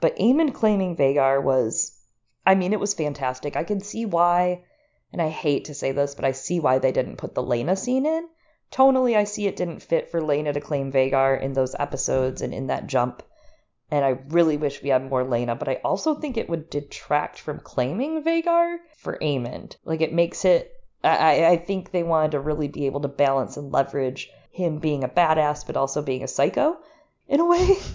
But Aemond claiming Vhagar was, I mean, it was fantastic. I can see why, and I hate to say this, but I see why they didn't put the Laena scene in tonally, I see it didn't fit for Laena to claim Vhagar in those episodes and in that jump. And I really wish we had more Laena, but I also think it would detract from claiming Vhagar for Aemond. Like it makes it. I, I think they wanted to really be able to balance and leverage him being a badass, but also being a psycho in a way. [LAUGHS]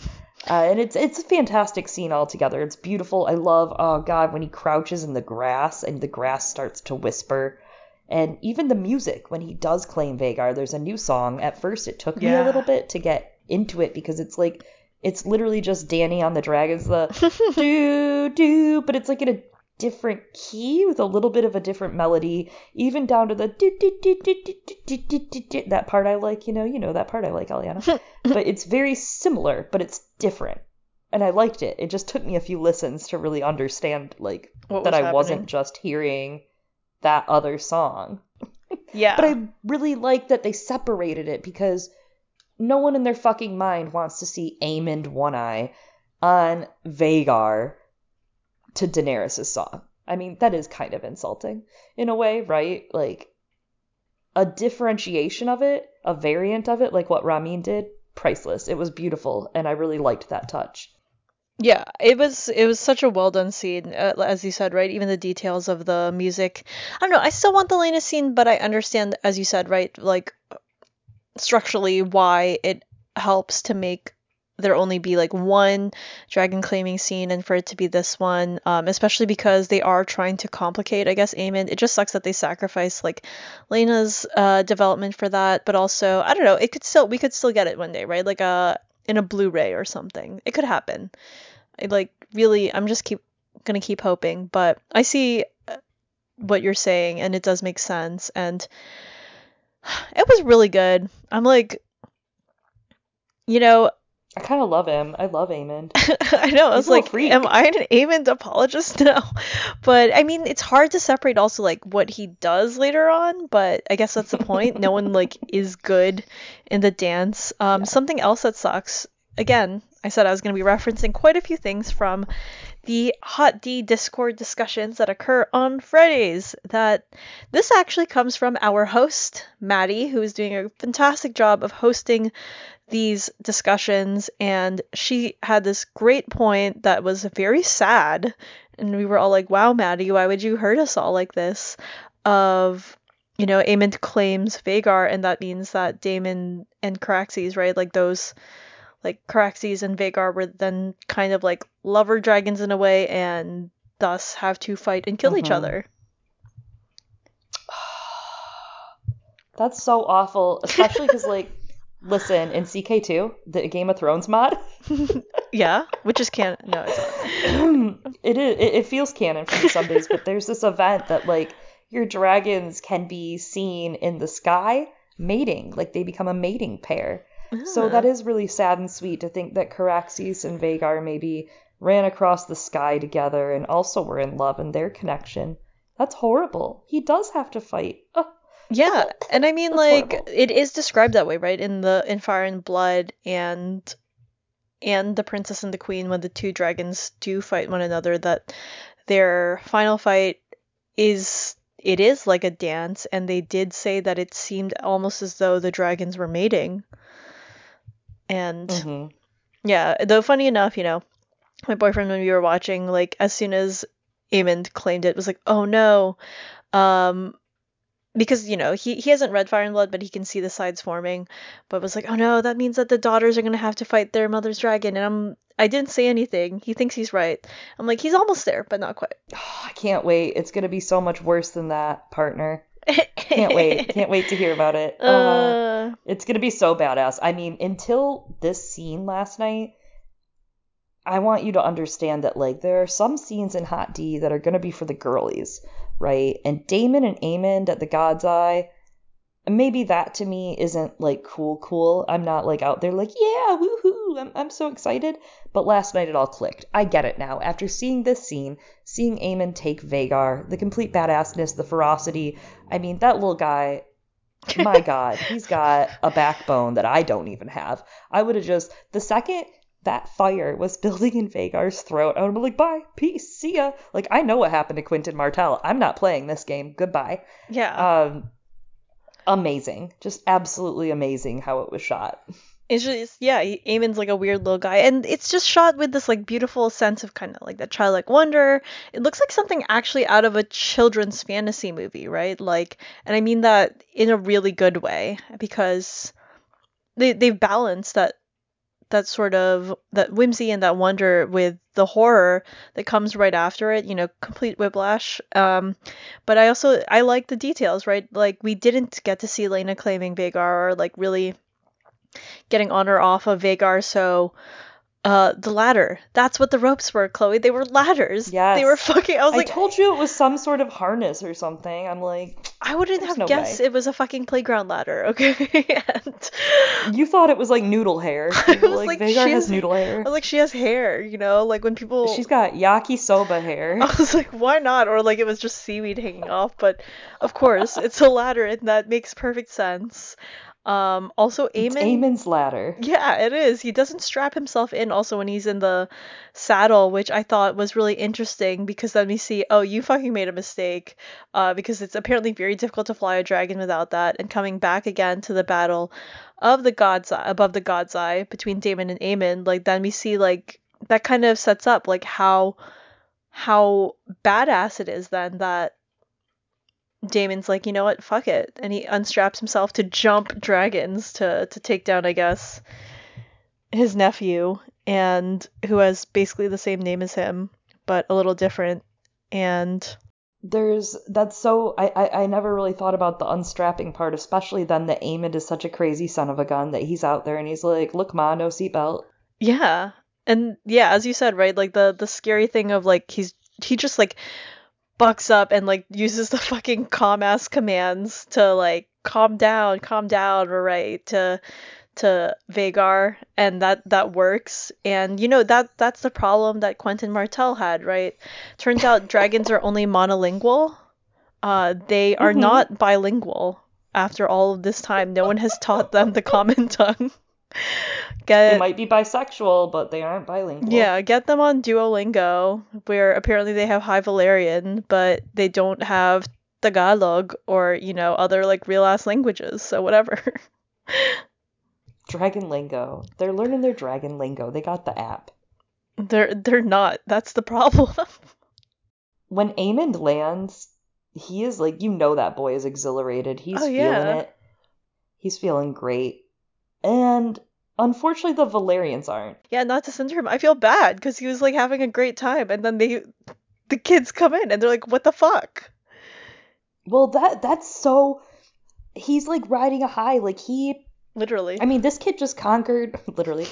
Uh, and it's it's a fantastic scene altogether. It's beautiful. I love oh god when he crouches in the grass and the grass starts to whisper. And even the music when he does claim Vhagar, there's a new song. At first it took me a little bit to get into it because it's like it's literally just Dany on the Dragons the do do, but it's like in a different key with a little bit of a different melody, even down to the that part I like, you know, you know that part I like, Aliana. but it's very similar, but it's different. And I liked it. It just took me a few listens to really understand like what that was I happening? wasn't just hearing that other song. Yeah. but I really like that they separated it because no one in their fucking mind wants to see Aemond One Eye on Vhagar to Daenerys' song. I mean, that is kind of insulting in a way, right? Like a differentiation of it, a variant of it, like what Ramin did, priceless. It was beautiful, and I really liked that touch. Yeah, it was it was such a well done scene, uh, as you said, right? Even the details of the music. I don't know. I still want the Laena scene, but I understand, as you said, right? Like structurally, why it helps to make there only be like one dragon claiming scene, and for it to be this one, um, especially because they are trying to complicate, I guess, Aemond. It just sucks that they sacrifice like Laena's uh, development for that, but also I don't know. It could still we could still get it one day, right? Like a in a Blu-ray or something. It could happen. I like really I'm just keep gonna keep hoping, but I see uh, what you're saying and it does make sense and [SIGHS] it was really good. I'm like you know, I kind of love him. I love Aemond. [LAUGHS] I know. I was He's a little like, freak. am I an Aemond apologist [LAUGHS] now? But I mean, it's hard to separate also like what he does later on. But I guess that's the point. no one like [LAUGHS] is good in the dance. Um, Yeah. something else that sucks. Again, I said I was going to be referencing quite a few things from the Hot D Discord discussions that occur on Fridays. That this actually comes from our host Maddie, who is doing a fantastic job of hosting these discussions. And she had this great point that was very sad. And we were all like wow maddie why would you hurt us all like this? Of you know Aemond claims Vhagar and that means that Daemon and Caraxes right? Like those like Caraxes and Vhagar were then kind of like lover dragons in a way and thus have to fight and kill each Mhm. other [SIGHS] That's so awful, especially because like, [LAUGHS] listen, in CK2, the Game of Thrones mod, [LAUGHS] yeah which is canon. no it's not [CLEARS THROAT] it is it, it feels canon from some days, but there's this event that like your dragons can be seen in the sky mating, like they become a mating pair. So that is really sad and sweet to think that Caraxes and Vhagar maybe ran across the sky together and also were in love in their connection. That's horrible. He does have to fight. Ugh. Yeah, and I mean That's like horrible. it is described that way, right? In the in Fire and Blood and and the Princess and the Queen when the two dragons do fight one another that their final fight is it is like a dance and they did say that it seemed almost as though the dragons were mating. And Mhm. yeah, though funny enough, you know, my boyfriend when we were watching, like as soon as Aemond claimed it, was like, oh no, um, because you know he he hasn't read Fire and Blood, but he can see the sides forming. But was like, oh no, that means that the daughters are gonna have to fight their mother's dragon, and I'm I didn't say anything. He thinks he's right. I'm like, he's almost there, but not quite. [SIGHS] I can't wait. It's gonna be so much worse than that, partner. Can't wait. [LAUGHS] Can't wait to hear about it. Uh, Uh, it's gonna be so badass. I mean, until this scene last night, I want you to understand that like there are some scenes in Hot D that are gonna be for the girlies, right? And Daemon and Aemond at the God's Eye, maybe that to me isn't like cool, cool. I'm not like out there like yeah, woohoo! I'm I'm so excited. But last night it all clicked. I get it now. After seeing this scene, seeing Aemond take Vhagar, the complete badassness, the ferocity. I mean, that little guy my [LAUGHS] god, he's got a backbone that I don't even have. I would have just the second that fire was [LAUGHS] building in Vhagar's throat, I would have been like, bye, peace, see ya. Like I know what happened to Quentyn Martell. I'm not playing this game. Goodbye. yeah. Um amazing. Just absolutely amazing how it was shot. It's just yeah, Aemond's like a weird little guy, and it's just shot with this like beautiful sense of kind of like that childlike wonder. It looks like something actually out of a children's fantasy movie, right? Like, and I mean that in a really good way because they they've balanced that that sort of that whimsy and that wonder with the horror that comes right after it you know complete whiplash. Um but i also i like the details right? Like we didn't get to see laena claiming vhagar or like really getting on or off of vhagar so uh the ladder that's what the ropes were chloe they were ladders Yes. they were fucking i was I like I told you it was some sort of harness or something. I'm like, i wouldn't have no guessed way. it was a fucking playground ladder [LAUGHS] okay and you thought it was like noodle hair. [LAUGHS] I was like, like, Vhagar she has has- noodle hair. I was like, she has hair, you know, like when people. She's got yakisoba hair. [LAUGHS] I was like, why not? Or like it was just seaweed hanging off. But of course, it's a ladder, and that makes perfect sense. Um, also, It's Aemond. Aemond's ladder. Yeah, it is. He doesn't strap himself in also when he's in the saddle, which I thought was really interesting because then we see, oh, you fucking made a mistake. Uh, because it's apparently very difficult to fly a dragon without that. And coming back again to the battle of the God's Eye, above the God's Eye between Daemon and Aemond, like then we see like that kind of sets up like how how badass it is then that Daemon's like, you know what, fuck it, and he unstraps himself to jump dragons to to take down, I guess, his nephew, and who has basically the same name as him, but a little different. And There's that's so I, I I never really thought about the unstrapping part, especially then that Aemond is such a crazy son of a gun that he's out there and he's like, look, ma, no seatbelt. yeah, and yeah, as you said, right, like the the scary thing of like he's he just like bucks up and like uses the [LAUGHS] fucking calm ass commands to like calm down, calm down, right, to to Vhagar and that that works. And you know that that's the problem that Quentyn Martell had, right? Turns out dragons are only monolingual. Uh they are Mhm. not bilingual after all of this time. No one has taught them the common [LAUGHS] tongue. [LAUGHS] Get They might be bisexual, but they aren't bilingual. yeah, get them on Duolingo, where apparently they have High Valyrian, but they don't have Tagalog or, you know, other like real ass languages, so whatever. [LAUGHS] Dragon lingo. They're learning their dragon lingo. They got the app. they're they're not. That's the problem. [LAUGHS] When Aemond lands, he is like, you know, that boy is exhilarated. He's Oh, feeling yeah. it. He's feeling great. And unfortunately, the Velaryons aren't. yeah, not to center him. I feel bad because he was like having a great time, and then they, the kids come in and they're like, "What the fuck?" Well, that that's so. He's like riding a high. Like he. Literally. I mean, this kid just conquered. [LAUGHS] Literally.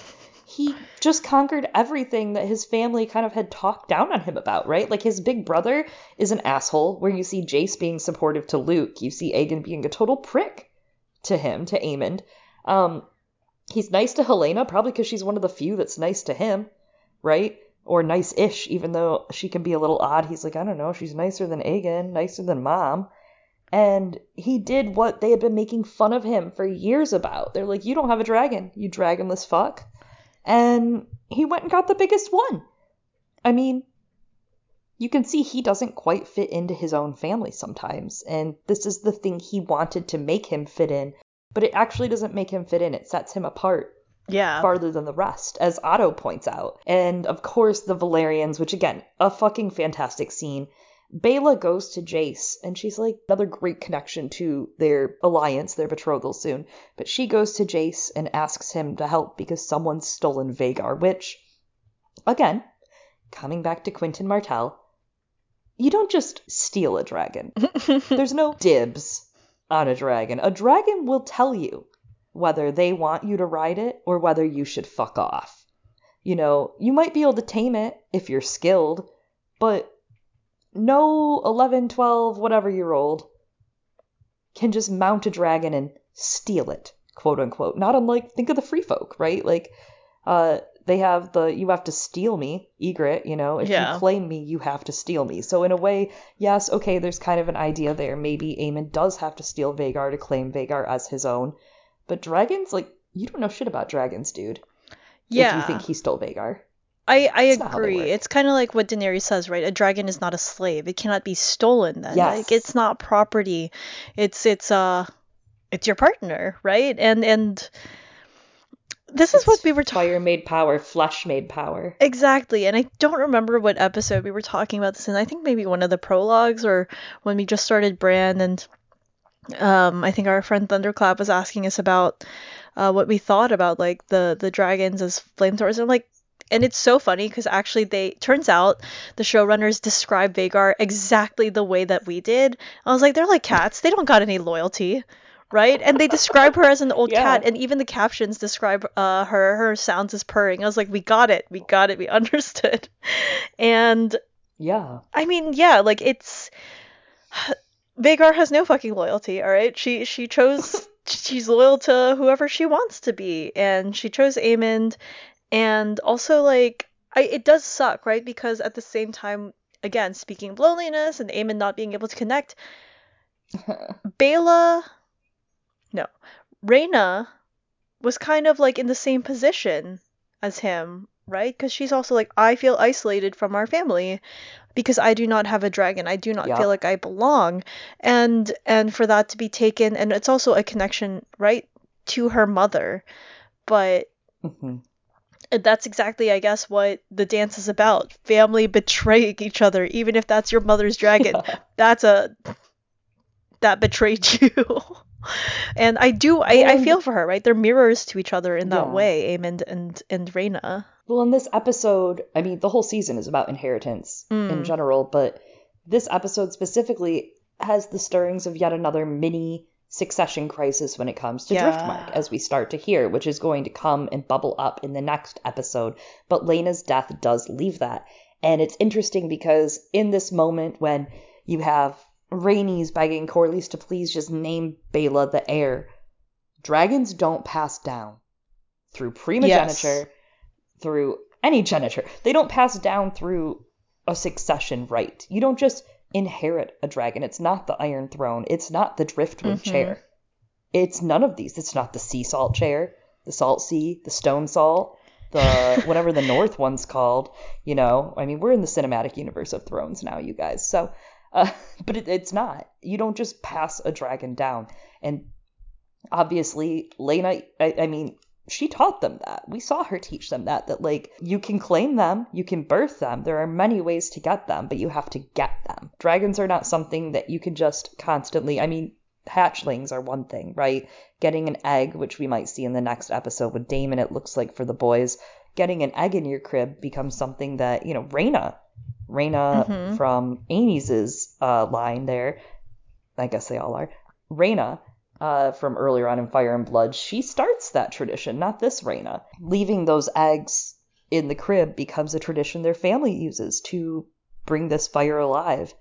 He just conquered everything that his family kind of had talked down on him about, right? Like his big brother is an asshole, where you see Jace being supportive to Luke, you see Aegon being a total prick to him, to Aemond. Um, he's nice to Helaena, probably because she's one of the few that's nice to him, right? Or nice-ish, even though she can be a little odd. He's like, I don't know, she's nicer than Aegon, nicer than mom. And he did what they had been making fun of him for years about. They're like, you don't have a dragon, you dragonless fuck. And he went and got the biggest one. I mean, you can see he doesn't quite fit into his own family sometimes. And this is the thing he wanted to make him fit in. But it actually doesn't make him fit in, it sets him apart yeah. farther than the rest, as Otto points out. And of course, the Velaryons, which again, a fucking fantastic scene. Baela goes to Jace, and she's like another great connection to their alliance, their betrothal soon. But she goes to Jace and asks him to help because someone's stolen Vhagar, which, again, coming back to Quentyn Martell, you don't just steal a dragon. [LAUGHS] There's no dibs on a dragon. A dragon will tell you whether they want you to ride it or whether you should fuck off. You know, you might be able to tame it if you're skilled, but no 11, 12, whatever year old can just mount a dragon and steal it, quote unquote. Not unlike, think of the free folk, right? Like, uh, they have the you have to steal me, Ygritte, you know, if Yeah. you claim me, you have to steal me. So in a way, yes, okay, there's kind of an idea there. Maybe Aemond does have to steal Vhagar to claim Vhagar as his own. But dragons, like, you don't know shit about dragons, dude. yeah. If you think he stole Vhagar. I, I It's not how they agree. It's kind of like what Daenerys says, right? A dragon is not a slave. It cannot be stolen then. Yes. Like it's not property. It's it's uh it's your partner, right? And and this is what we were talking about fire made power, flesh made power. Exactly, and I don't remember what episode we were talking about this in. I think maybe one of the prologues or when we just started Brand, and um, I think our friend Thunderclap was asking us about uh, what we thought about like the the dragons as flamethrowers. And like, and it's so funny because actually they turns out the showrunners describe Vhagar exactly the way that we did. I was like, they're like cats; they don't got any loyalty. Right, and they describe her as an old Yeah. cat, and even the captions describe uh, her her sounds as purring. I was like, we got it, we got it, we [LAUGHS] understood. And Yeah. I mean, yeah, like it's Vhagar has no fucking loyalty, all right? She she chose [LAUGHS] she's loyal to whoever she wants to be and she chose Aemond and also like I it does suck, right? Because at the same time again, speaking of loneliness and Aemond not being able to connect, [LAUGHS] Baela no, Rhaena was kind of like in the same position as him, right? Because she's also like, I feel isolated from our family because I do not have a dragon. I do not Yup. feel like I belong, and and for that to be taken, and it's also a connection, right, to her mother, but Mhm. that's exactly, I guess, what the dance is about. Family betraying each other, even if that's your mother's dragon. Yeah. [LAUGHS] That's a that betrayed [LAUGHS] you. And I do I, I feel for her, right? They're mirrors to each other in that Yeah. way, Aemond and and Rhaena. Well, in this episode, I mean, the whole season is about inheritance in Mm. general, but this episode specifically has the stirrings of yet another mini succession crisis when it comes to Yeah. Driftmark, as we start to hear, which is going to come and bubble up in the next episode. But Laena's death does leave that. And it's interesting because in this moment when you have Rhaenys begging Corlys to please just name Baela the heir, dragons don't pass down through primogeniture through any geniture. They don't pass down through a succession right. You don't just inherit a dragon. It's not the Iron Throne. It's not the Driftwood Mhm. chair. It's none of these. It's not the Sea Salt chair, the Salt Sea, the Stone Salt, the [LAUGHS] whatever the North one's called. You know, I mean, we're in the cinematic universe of Thrones now, you guys. So, uh, [LAUGHS] but it, it's not. You don't just pass a dragon down. And obviously, Laena, I, I mean, she taught them that. We saw her teach them that, that like you can claim them, you can birth them. There are many ways to get them, but you have to get them. Dragons are not something that you can just constantly, I mean, hatchlings are one thing, right? Getting an egg, which we might see in the next episode with Daemon, it looks like for the boys, getting an egg in your crib becomes something that, you know, Rhaena, Rhaena Mhm. from Amy's uh, line there, I guess they all are, Rhaena uh, from earlier on in Fire and Blood, she starts that tradition, not this Rhaena. Leaving those eggs in the crib becomes a tradition their family uses to bring this fire alive.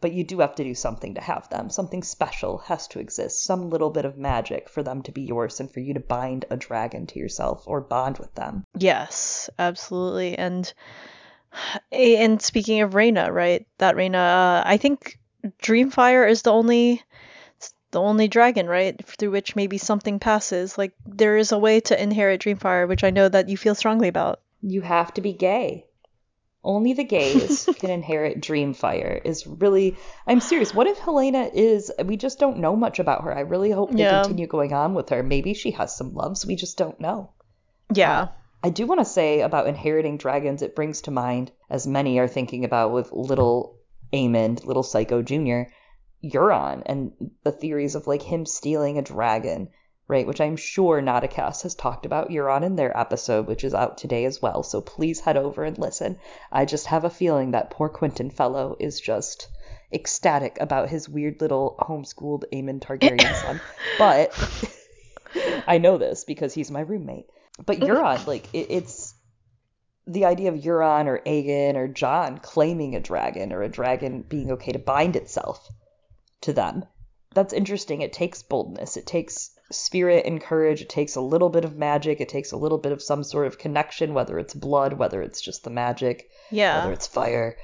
But you do have to do something to have them. Something special has to exist. Some little bit of magic for them to be yours and for you to bind a dragon to yourself or bond with them. Yes, absolutely. And and speaking of Rhaena, right? That Rhaena, uh, I think Dreamfire is the only the only dragon, right, through which maybe something passes. Like there is a way to inherit Dreamfire, which I know that you feel strongly about. You have to be gay. Only the gays [LAUGHS] can inherit Dreamfire. Is really, I'm serious. What if Helaena is? We just don't know much about her. I really hope they Yeah. continue going on with her. Maybe she has some loves. We just don't know. Yeah. I do want to say about inheriting dragons. It brings to mind, as many are thinking about with little Aemond, little Psycho Junior, Euron, and the theories of like him stealing a dragon, right? Which I'm sure Nauticast has talked about Euron in their episode, which is out today as well. So please head over and listen. I just have a feeling that poor Quentin fellow is just ecstatic about his weird little homeschooled Aemond Targaryen son. [LAUGHS] But [LAUGHS] I know this because he's my roommate. But mm-hmm. Euron, like it, it's the idea of Euron or Aegon or Jon claiming a dragon or a dragon being okay to bind itself to them. That's interesting. It takes boldness. It takes spirit and courage. It takes a little bit of magic. It takes a little bit of some sort of connection, whether it's blood, whether it's just the magic, Yeah. whether it's fire.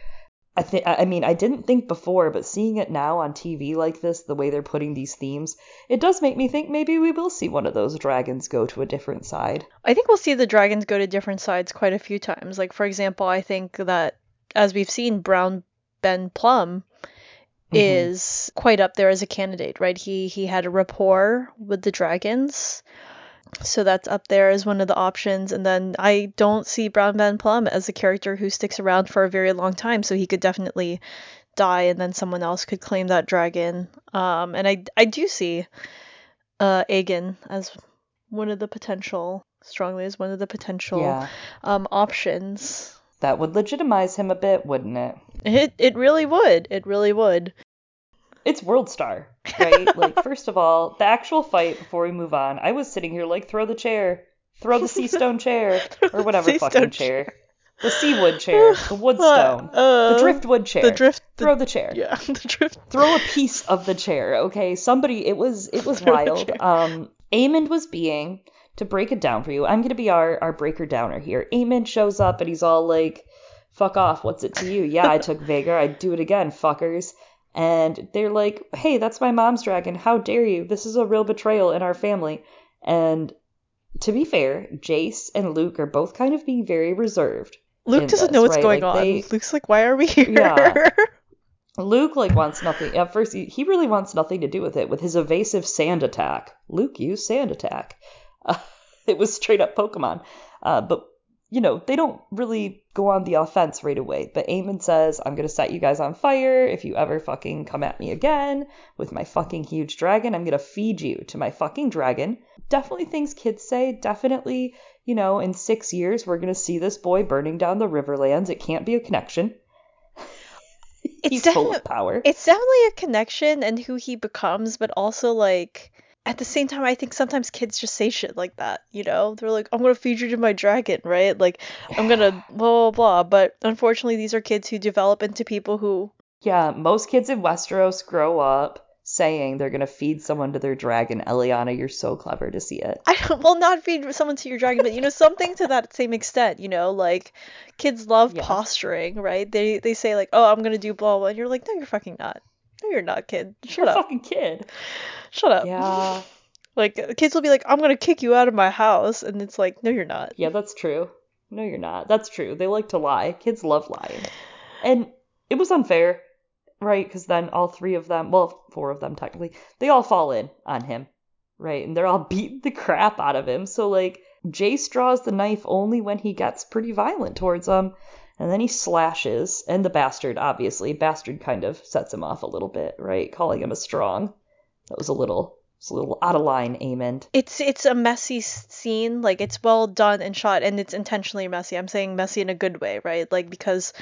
I think I mean I didn't think before, but seeing it now on TV like this, the way they're putting these themes, it does make me think maybe we will see one of those dragons go to a different side. I think we'll see the dragons go to different sides quite a few times. Like for example, I think that as we've seen Brown Ben Plumm mm-hmm. is quite up there as a candidate, right? He he had a rapport with the dragons. So that's up there as one of the options. And then I don't see Brown Ben Plumm as a character who sticks around for a very long time, so he could definitely die and then someone else could claim that dragon. Um, and I I do see uh Aegon as one of the potential strongly as one of the potential Yeah. um options. That would legitimize him a bit, wouldn't it? It it really would. It really would. It's World Star, right? [LAUGHS] like, first of all, the actual fight, before we move on, I was sitting here like, throw the chair, throw the sea stone [LAUGHS] chair, or whatever fucking stone chair. The seawood chair, [SIGHS] the wood stone, Uh, the driftwood chair. The drift. The, Throw the chair. Yeah, [LAUGHS] the drift. Throw a piece of the chair, okay? Somebody, it was it was Throw wild. chair. Um, Aemond was being to break it down for you. I'm gonna be our our breaker downer here. Aemond shows up and he's all like, "Fuck off! What's it to you? Yeah, I took Vhagar. I'd do it again, fuckers." And they're like, "Hey, that's my mom's dragon. How dare you? This is a real betrayal in our family." And to be fair, Jace and Luke are both kind of being very reserved. Luke doesn't this, know what's right? going Like, on. they- Luke's like, why are we here? Yeah. [LAUGHS] Luke like wants nothing. At first, he, he really wants nothing to do with it. With his evasive sand attack, Luke used sand attack. Uh, [LAUGHS] it was straight up Pokemon. Uh, but you know they don't really go on the offense right away. But Aemond says, "I'm gonna set you guys on fire if you ever fucking come at me again with my fucking huge dragon. I'm gonna feed you to my fucking dragon." Definitely things kids say. Definitely, you know, in six years we're gonna see this boy burning down the Riverlands. It can't be a connection. He's It's full of power. it's definitely a connection and who he becomes, but also like at the same time, I think sometimes kids just say shit like that. You know, they're like, "I'm gonna feed you to my dragon," right? Like, I'm gonna [SIGHS] blah blah blah. But unfortunately, these are kids who develop into people who Yeah, most kids in Westeros grow up saying they're gonna feed someone to their dragon. Eliana, you're so clever to see it. [LAUGHS] I don't, well, not feed someone to your dragon, but you know, something to that same extent. You know, like kids love Yes. posturing, right? They they say like, "Oh, I'm gonna do blah blah," and you're like, "No, you're fucking not. No, you're not, kid. Shut You're a up. fucking kid. Shut up." Yeah, [LAUGHS] Like kids will be like, "I'm gonna kick you out of my house," and it's like, "No, you're not." yeah, that's true. No, you're not. That's true. They like to lie. Kids love lying. And it was unfair, right? Because then all three of them, well, four of them technically, they all fall in on him, right? And they're all [LAUGHS] beating the crap out of him. So, like, Jace draws the knife only when he gets pretty violent towards them. And then he slashes. And the bastard, obviously, bastard kind of sets him off a little bit, right? Calling him a strong. That was a little, it's a little out of line, Aemond. It's it's a messy scene, like it's well done and shot, and it's intentionally messy. I'm saying messy in a good way, right? Like because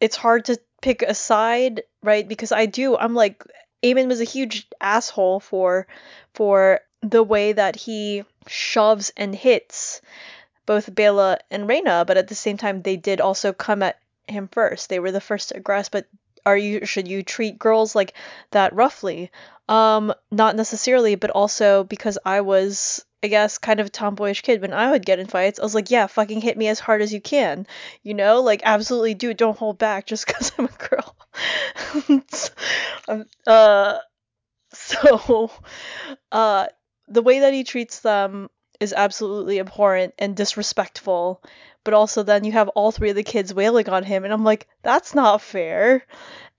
it's hard to pick a side, right? Because I do, I'm like, Aemond was a huge asshole for for the way that he shoves and hits both Baela and Rhaena, but at the same time they did also come at him first. They were the first to aggress, but are you should you treat girls like that roughly? Um, not necessarily, but also because I was, I guess, kind of a tomboyish kid when I would get in fights, I was like, yeah, fucking hit me as hard as you can, you know, like absolutely do it, don't hold back just [LAUGHS] because I'm a girl. [LAUGHS] Um, uh, [LAUGHS] so, uh, the way that he treats them is absolutely abhorrent and disrespectful. But also, then you have all three of the kids wailing on him, and I'm like, that's not fair.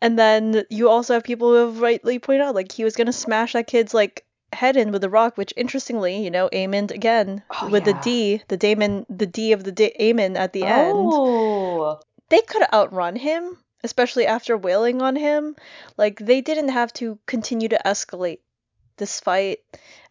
And then you also have people who have rightly pointed out, like, he was gonna smash that kid's, like, head in with a rock, which interestingly, you know, Aemond again, Oh, with yeah. the D, the Damon, the D of the da- Aemon at the end Oh, they could have outrun him, especially after wailing on him. Like they didn't have to continue to escalate this fight,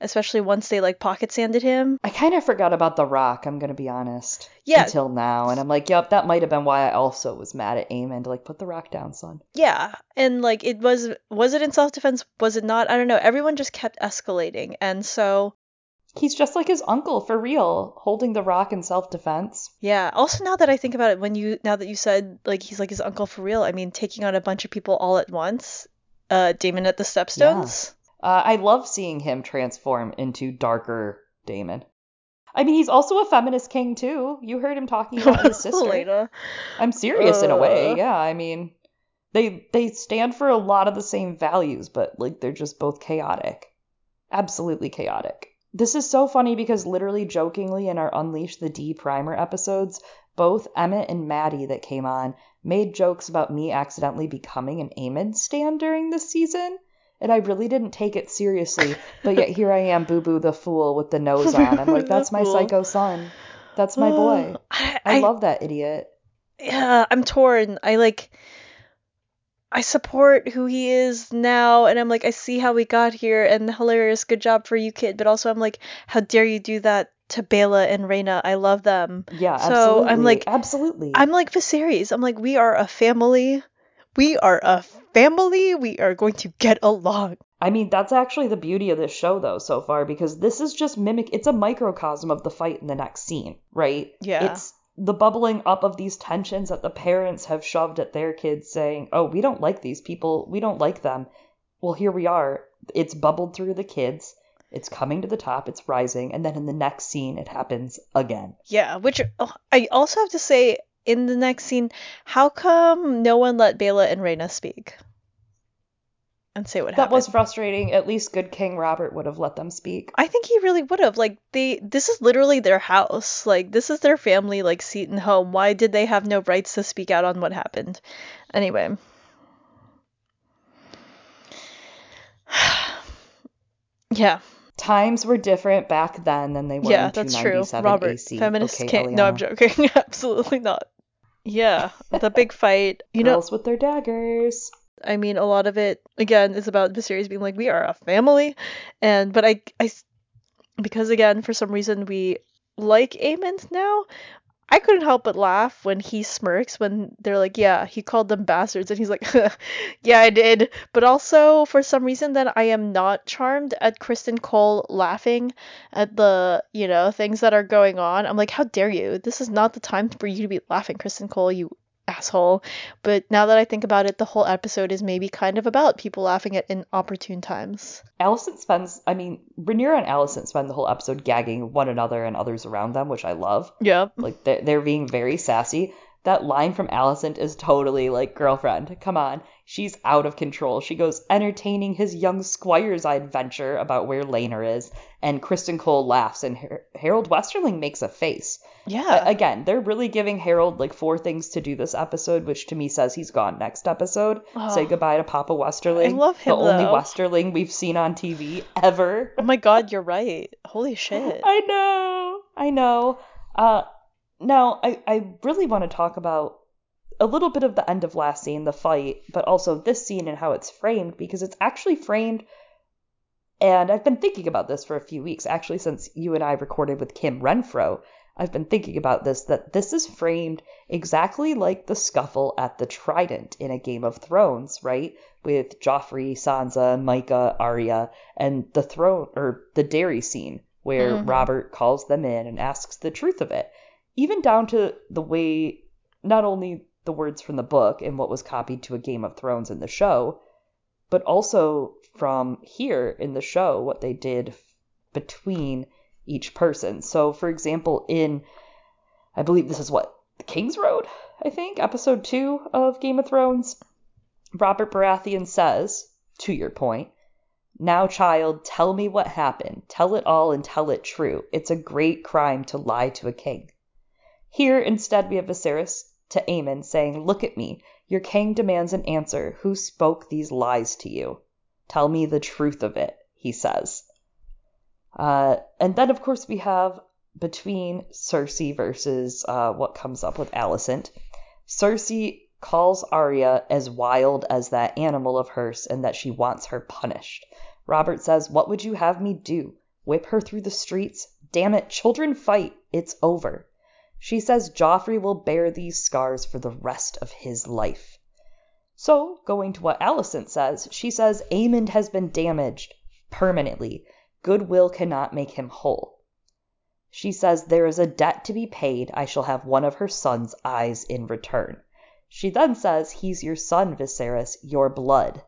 especially once they like pocket sanded him. I kind of forgot about The Rock, I'm gonna be honest. Yeah. Until now. And I'm like, yep, that might have been why I also was mad at Aemond. To like, put The Rock down, son. Yeah, and like it was was it in self defense? Was it not? I don't know. Everyone just kept escalating, and so He's just like his uncle, for real, holding The Rock in self defense. yeah. Also, now that I think about it, when you now that you said like he's like his uncle for real, I mean taking on a bunch of people all at once. Uh, Daemon at the Stepstones. Uh, I love seeing him transform into darker Daemon. I mean, he's also a feminist king, too. You heard him talking about his [LAUGHS] sister. Lena. I'm serious in a way. Uh. Yeah, I mean, they they stand for a lot of the same values, but like they're just both chaotic. Absolutely chaotic. This is so funny because literally jokingly in our Unleash the D primer episodes, both Emmett and Maddie that came on made jokes about me accidentally becoming an Aemond stand during this season. And I really didn't take it seriously, but yet here I am, Boo Boo the fool with the nose on. I'm like, [LAUGHS] that's my psycho son. That's my boy. I, I I love that idiot. yeah, I'm torn. I like I support who he is now and I'm like I see how we got here and hilarious good job for you kid, but also I'm like how dare you do that to Baela and Rhaena? I love them. Yeah, So, absolutely. I'm like- absolutely. I'm like Viserys. I'm like we are a family. We are a family. We are going to get along. I mean, that's actually the beauty of this show, though, so far, because this is just mimic. It's a microcosm of the fight in the next scene, right? Yeah. It's the bubbling up of these tensions that the parents have shoved at their kids, saying, "Oh, we don't like these people. We don't like them." Well, here we are. It's bubbled through the kids. It's coming to the top. It's rising, and then in the next scene, it happens again. Yeah, which oh, I also have to say in the next scene, how come no one let Baela and Rhaena speak? And say what happened. That happened. was frustrating. At least good King Robert would have let them speak. I think he really would have. Like they this is literally their house. Like this is their family like seat and home. Why did they have no rights to speak out on what happened? Anyway. [SIGHS] yeah, Times were different back then than they were yeah, in that's true. 297 Robert, AC. feminist okay, can't. No, I'm joking. [LAUGHS] Absolutely not. Yeah, the big fight. You know, with their daggers. I mean, a lot of it again is about the series being like, "We are a family," and but I, I, because again, for some reason we like Aemond now. I couldn't help but laugh when he smirks when they're like, "Yeah, he called them bastards," and he's like, [LAUGHS] "Yeah, I did." But also, for some reason, then I am not charmed at Criston Cole laughing at the you know things that are going on. I'm like, "How dare you? This is not the time for you to be laughing, Criston Cole, you asshole." But now that I think about it, the whole episode is maybe kind of about people laughing at inopportune times. Alicent spends, I mean, Rhaenyra and Alicent spend the whole episode gagging one another and others around them, which I love. Yeah. Like, they're, they're being very sassy. That line from Alicent is totally like, girlfriend, come on. She's out of control. She goes, entertaining his young squire's adventure about where Laenor is. And Criston Cole laughs, and Har- Harrold Westerling makes a face. Yeah. A- Again, they're really giving Harrold like four things to do this episode, which to me says he's gone next episode. Oh. Say goodbye to Papa Westerling. I love him, The only. Westerling we've seen on TV ever. oh my god, you're right. Holy shit. [LAUGHS] I know. I know. Uh, now, I, I really want to talk about a little bit of the end of last scene, the fight, but also this scene and how it's framed, because it's actually framed. And I've been thinking about this for a few weeks, actually, since you and I recorded with Kim Renfro. I've been thinking about this that this is framed exactly like the scuffle at the Trident in a Game of Thrones, right? With Joffrey, Sansa, Mycah, Arya, and the throne or the dairy scene where Mhm. Robert calls them in and asks the truth of it. Even down to the way not only the words from the book and what was copied to a Game of Thrones in the show, but also from here in the show what they did between each person. So, for example, in I believe this is what the King's Road, I think, episode two of Game of Thrones, Robert Baratheon says, to your point, now, child, tell me what happened. Tell it all and tell it true. It's a great crime to lie to a king. Here, instead, we have Viserys to Aemon saying, Look at me. Your king demands an answer. Who spoke these lies to you? Tell me the truth of it, he says. Uh, and then, of course, we have between Cersei versus uh, what comes up with Alicent. Cersei calls Arya as wild as that animal of hers and that she wants her punished. Robert says, What would you have me do? Whip her through the streets? Damn it, children fight. It's over. She says Joffrey will bear these scars for the rest of his life. So, going to what Alicent says, she says Aemond has been damaged permanently. Goodwill cannot make him whole. She says there is a debt to be paid. I shall have one of her son's eyes in return. She then says, He's your son, Viserys, your blood.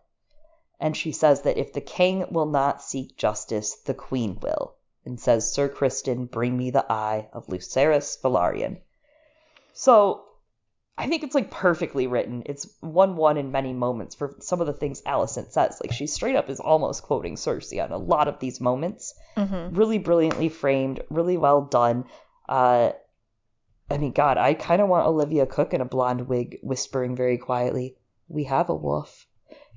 And she says that if the king will not seek justice, the queen will. And says, Sir Criston, bring me the eye of Lucerys Velaryon. So I think it's like perfectly written. It's one one in many moments for some of the things Alicent says. Like she straight up is almost quoting Cersei on a lot of these moments. Mm-hmm. Really brilliantly framed, really well done. Uh, I mean, God, I kind of want Olivia Cooke in a blonde wig, whispering very quietly, "We have a wolf,"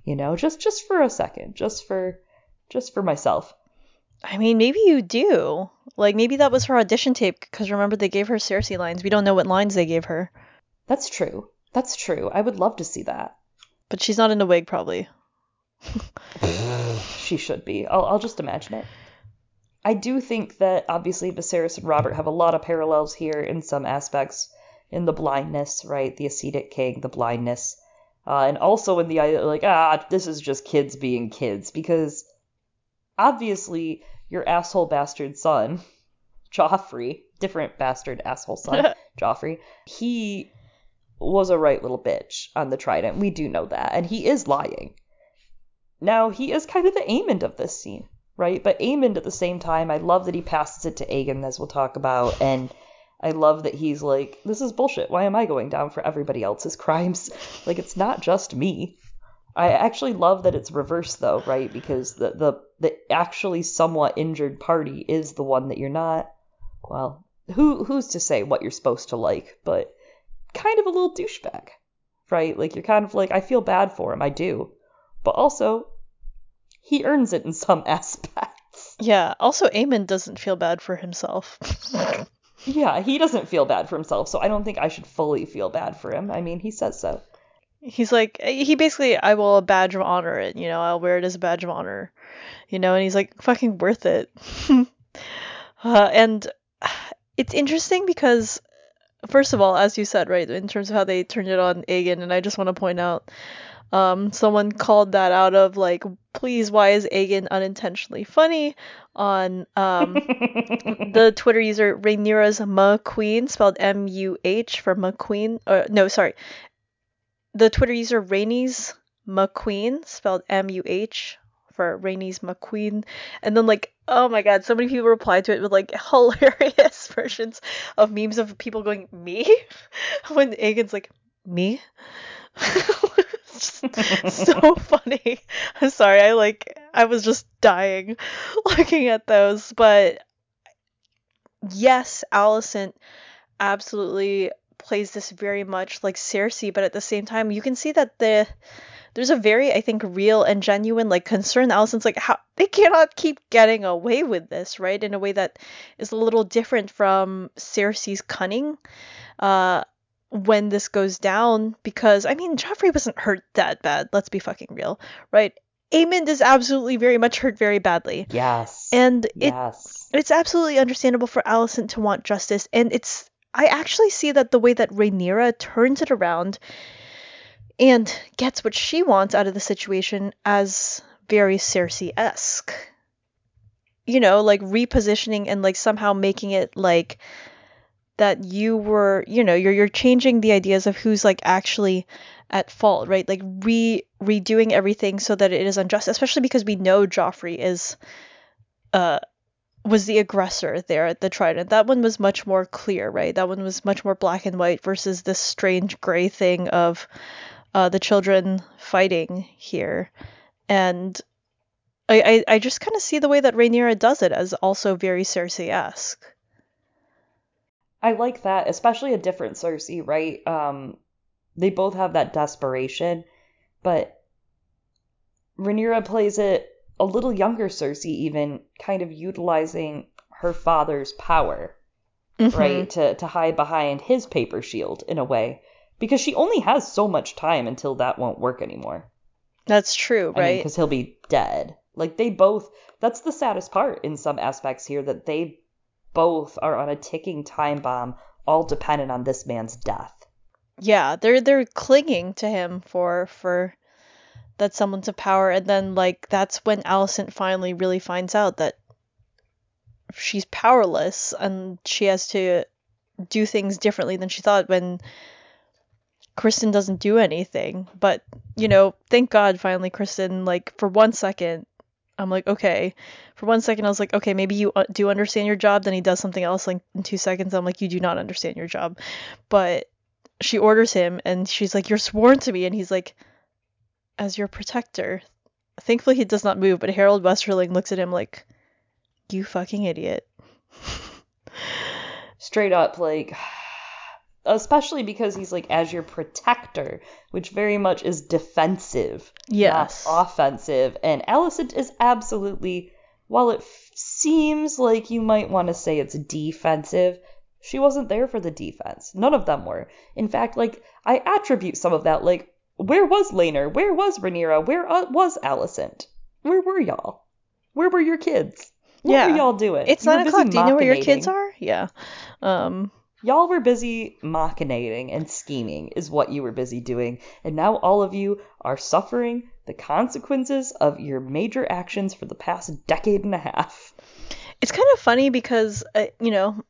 you know, just just for a second, just for just for myself. I mean, maybe you do. Like, maybe that was her audition tape, because remember they gave her Cersei lines. We don't know what lines they gave her. That's true. That's true. I would love to see that. But she's not in a wig, probably. [LAUGHS] she should be. I'll, I'll just imagine it. I do think that obviously Viserys and Robert have a lot of parallels here in some aspects, in the blindness, right? The ascetic king, the blindness, uh, and also in the like, ah, this is just kids being kids, because obviously your asshole bastard son, Joffrey, different bastard asshole son, [LAUGHS] Joffrey, he was a right little bitch on the Trident. We do know that, and he is lying. Now he is kind of the Aemond of this scene right? But Aemond at the same time, I love that he passes it to Aegon, as we'll talk about, and I love that he's like, this is bullshit. Why am I going down for everybody else's crimes? Like, it's not just me. I actually love that it's reversed though, right? Because the the the actually somewhat injured party is the one that you're not. Well, who who's to say what you're supposed to like? But kind of a little douchebag, right? Like you're kind of like, I feel bad for him, I do, but also he earns it in some [LAUGHS] aspects. Yeah. Also, Aemond doesn't feel bad for himself. [LAUGHS] yeah, he doesn't feel bad for himself, so I don't think I should fully feel bad for him. I mean, he says so. He's like, he basically, I will a badge of honor it, you know, I'll wear it as a badge of honor, you know, and he's like, fucking worth it. [LAUGHS] uh, and it's interesting because, first of all, as you said, right, in terms of how they turned it on Aegon, and I just want to point out, um, someone called that out of like, please, why is Aegon unintentionally funny? On um, the [LAUGHS] Twitter user Rhaenyra's McQueen, spelled M U H for McQueen. Or no, sorry. The Twitter user Rainey's McQueen, spelled M U H for Rainey's McQueen. And then like, oh my god, so many people replied to it with like [LAUGHS] hilarious versions of memes of people going, me? [LAUGHS] when Aegon's like, me? [LAUGHS] so funny. I'm sorry, I like I was just dying looking at those, but yes, Alicent absolutely plays this very much like Cersei, but at the same time, you can see that the there's a very I think real and genuine like concern. Alicent's like how they cannot keep getting away with this, right? In a way that is a little different from Cersei's cunning. Uh, when this goes down because I mean Joffrey wasn't hurt that bad. Let's be fucking real, right? Aemond is absolutely very much hurt very badly. Yes. And it yes. it's absolutely understandable for Alicent to want justice, and it's I actually see that the way that Rhaenyra turns it around and gets what she wants out of the situation as very Cersei esque. You know, like repositioning and like somehow making it like that you were, you know, you're you're changing the ideas of who's like actually at fault, right? Like re redoing everything so that it is unjust, especially because we know Joffrey is uh was the aggressor there at the Trident. That one was much more clear, right? That one was much more black and white versus this strange gray thing of uh, the children fighting here. And I, I, I just kind of see the way that Rhaenyra does it as also very Cersei-esque. I like that, especially a different Cersei, right? Um, they both have that desperation, but Rhaenyra plays it a little younger Cersei, even kind of utilizing her father's power, mm-hmm. right, to to hide behind his paper shield in a way, because she only has so much time until that won't work anymore. That's true, right? Because he'll be dead. Like they both. That's the saddest part in some aspects here that they both are on a ticking time bomb, all dependent on this man's death. Yeah, they're they're clinging to him for for that someone's of power, and then like that's when Alicent finally really finds out that she's powerless and she has to do things differently than she thought when Criston doesn't do anything. But, you know, thank God finally Criston like, for one second, I'm like, okay. For one second, I was like, okay, maybe you uh, do understand your job. Then he does something else like in two seconds. I'm like, you do not understand your job. But she orders him, and she's like, you're sworn to me. And he's like, as your protector. Thankfully, he does not move, but Harrold Westerling looks at him like, you fucking idiot. [LAUGHS] Straight up, like, [SIGHS] especially because he's like as your protector, which very much is defensive, Yes. not offensive. And Alicent is absolutely, while it f- seems like you might want to say it's defensive, she wasn't there for the defense. None of them were. In fact, like I attribute some of that, like where was Laenor? Where was Rhaenyra? Where uh, was Alicent? Where were y'all? Where were your kids? What Yeah. were y'all doing? It's nine o'clock. Do you know where your kids are? Yeah. Um. Y'all were busy machinating and scheming, is what you were busy doing, and now all of you are suffering the consequences of your major actions for the past decade and a half. It's kind of funny because uh, you know.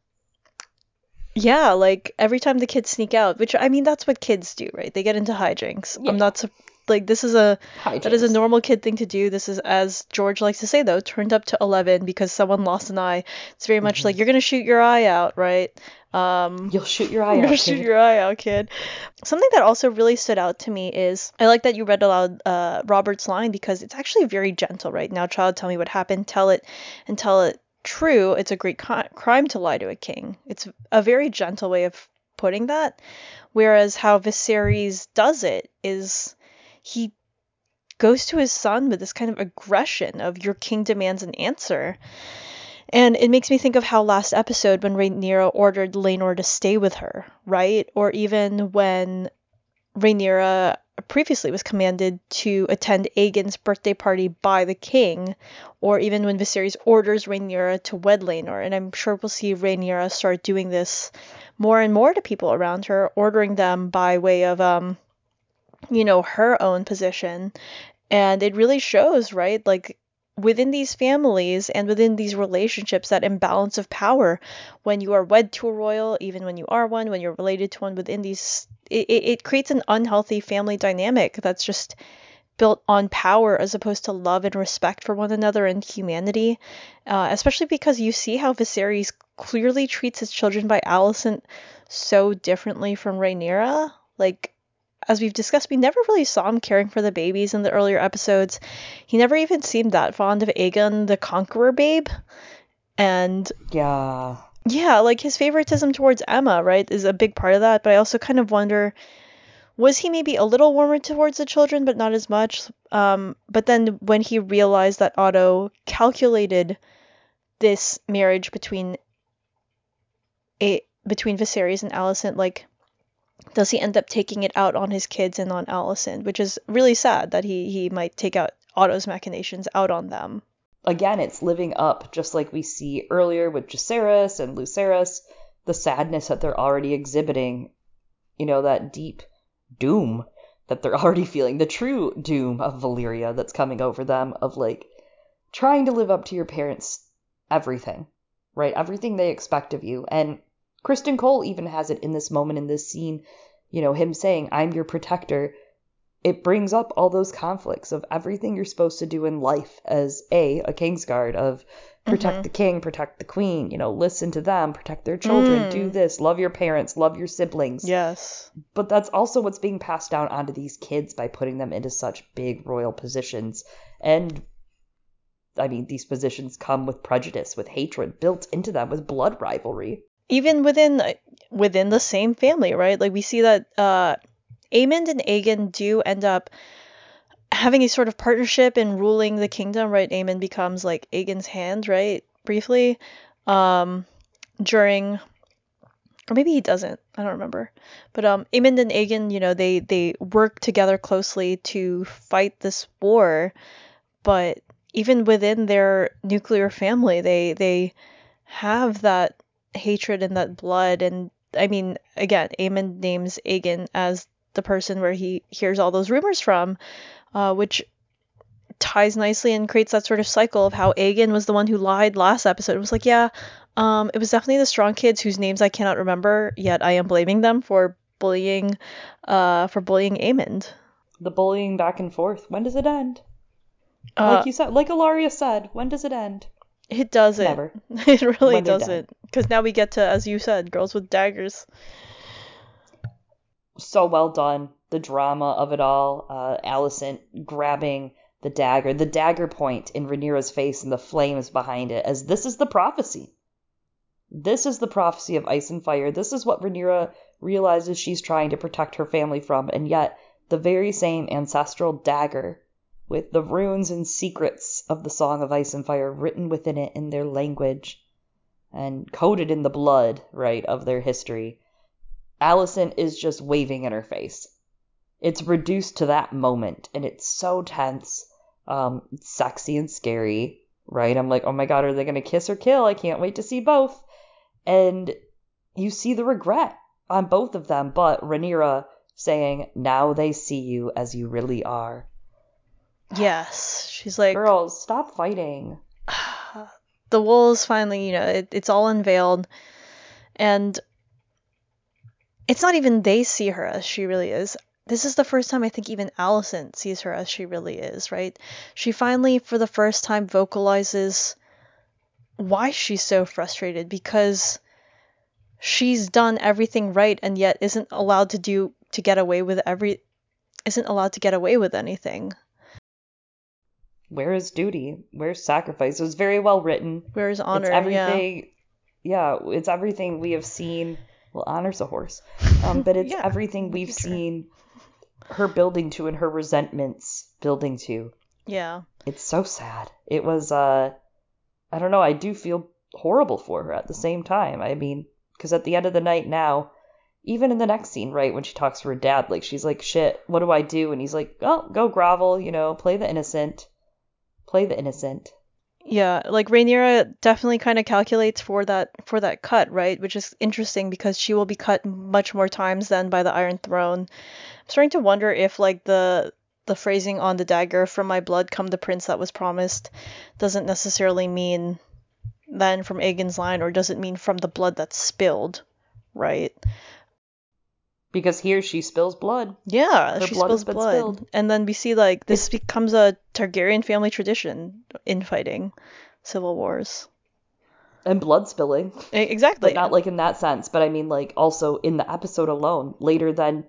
Yeah, like every time the kids sneak out, which I mean that's what kids do, right? They get into hijinks. Yeah. I'm not su- like this is a that is a normal kid thing to do. This is as George likes to say though, turned up to 11 because someone lost an eye. It's very much Mm-hmm. like you're going to shoot your eye out, right? Um You'll shoot your eye [LAUGHS] out. gonna shoot kid. your eye out, kid. Something that also really stood out to me is I like that you read aloud uh, Robert's line because it's actually very gentle, right? Now, child, tell me what happened. Tell it and tell it true. It's a great ki- crime to lie to a king. It's a very gentle way of putting that. Whereas how Viserys does it is he goes to his son with this kind of aggression of your king demands an answer. And it makes me think of how last episode when Rhaenyra ordered Laenor to stay with her, right? Or even when Rhaenyra previously was commanded to attend Aegon's birthday party by the king, or even when Viserys orders Rhaenyra to wed Laenor. And I'm sure we'll see Rhaenyra start doing this more and more to people around her, ordering them by way of, um, you know, her own position. And it really shows, right? Like within these families and within these relationships, that imbalance of power when you are wed to a royal, even when you are one, when you're related to one within these, it, it creates an unhealthy family dynamic that's just built on power as opposed to love and respect for one another and humanity. Uh, especially because you see how Viserys clearly treats his children by Alicent so differently from Rhaenyra. Like, as we've discussed, we never really saw him caring for the babies in the earlier episodes. He never even seemed that fond of Aegon the Conqueror babe. And Yeah. yeah, like his favoritism towards Aemma, right, is a big part of that. But I also kind of wonder was he maybe a little warmer towards the children, but not as much? Um, but then when he realized that Otto calculated this marriage between a between Viserys and Alicent, like does he end up taking it out on his kids and on Alicent, which is really sad that he he might take out Otto's machinations out on them. Again, it's living up, just like we see earlier with Jacaerys and Lucerys, the sadness that they're already exhibiting. You know, that deep doom that they're [LAUGHS] already feeling, the true doom of Valyria that's coming over them, of like trying to live up to your parents' everything, right? Everything they expect of you. And Criston Cole even has it in this moment in this scene, you know, him saying, I'm your protector. It brings up all those conflicts of everything you're supposed to do in life as A, a Kingsguard, of mm-hmm. protect the king, protect the queen, you know, listen to them, protect their children, do mm. this, love your parents, love your siblings. Yes. But that's also what's being passed down onto these kids by putting them into such big royal positions. And I mean, these positions come with prejudice, with hatred built into them, with blood rivalry. Even within within the same family, right? Like we see that uh Aemond and Aegon do end up having a sort of partnership in ruling the kingdom, right? Aemond becomes like Aegon's hand, right? Briefly. Um during or maybe he doesn't. I don't remember. But um Aemond and Aegon, you know, they they work together closely to fight this war, but even within their nuclear family, they they have that hatred and that blood and I mean again Aemon names Aegon as the person where he hears all those rumors from uh, which ties nicely and creates that sort of cycle of how Aegon was the one who lied last episode it was like yeah um, it was definitely the strong kids whose names I cannot remember yet I am blaming them for bullying uh, for bullying Aemond The bullying back and forth. When does it end? uh, like you said, like Ilaria said, when does it end? It doesn't Never. [LAUGHS] it really doesn't because now we get to as you said girls with daggers So well done. The drama of it all. Uh, Alicent grabbing the dagger, the dagger point in Rhaenyra's face and the flames behind it, as this is the prophecy. this is the prophecy of ice and fire. This is what Rhaenyra realizes she's trying to protect her family from, and yet the very same ancestral dagger with the runes and secrets of the Song of Ice and Fire written within it in their language and coded in the blood, right, of their history. Alicent is just waving in her face. It's reduced to that moment, and it's so tense, um, sexy and scary, right? I'm like, oh my god, are they gonna kiss or kill? I can't wait to see both. And you see the regret on both of them, but Rhaenyra saying, now they see you as you really are. Yes, she's like, Girls, stop fighting. [SIGHS] the wolves finally, you know, it, it's all unveiled, and it's not even they see her as she really is. This is the first time I think even Alicent sees her as she really is, right? She finally, for the first time, vocalizes why she's so frustrated because she's done everything right and yet isn't allowed to do to get away with every isn't allowed to get away with anything. Where is duty? Where's sacrifice? It was very well written. Where is honor? It's everything. Yeah. yeah, it's everything we have seen. Well, honor's a horse, um, but [LAUGHS] it's Yeah, everything we've seen her building to and her resentments building to. Yeah. It's so sad. It was. uh I don't know. I do feel horrible for her at the same time. I mean, because at the end of the night now, even in the next scene, right, when she talks to her dad, like she's like, "Shit, what do I do?" And he's like, "Oh, go grovel. You know, play the innocent. Play the innocent." Yeah, like Rhaenyra definitely kind of calculates for that for that cut, right? Which is interesting because she will be cut much more times than by the Iron Throne. I'm starting to wonder if like the the phrasing on the dagger from my blood come the prince that was promised doesn't necessarily mean then from Aegon's line or does it mean from the blood that's spilled, right? Because here she spills blood. Yeah, Her she blood spills blood. spilled. And then we see like this becomes a Targaryen family tradition in fighting civil wars. and blood spilling, Exactly. but not like in that sense. But I mean, like also in the episode alone, later than,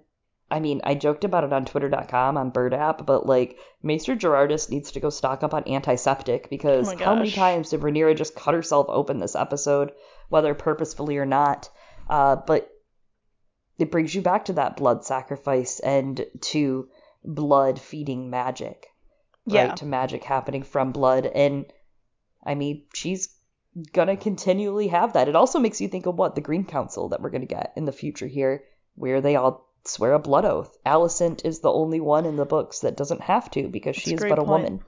I mean, I joked about it on Twitter.com on Bird app, but like Maester Gerardys needs to go stock up on antiseptic because Oh how many times did Rhaenyra just cut herself open this episode, whether purposefully or not? Uh, but it brings you back to that blood sacrifice and to blood feeding magic, yeah. right? To magic happening from blood, and I mean, she's gonna continually have that. It also makes you think of what the Green Council that we're gonna get in the future here, where they all swear a blood oath. Alicent is the only one in the books that doesn't have to because she is but a point. woman.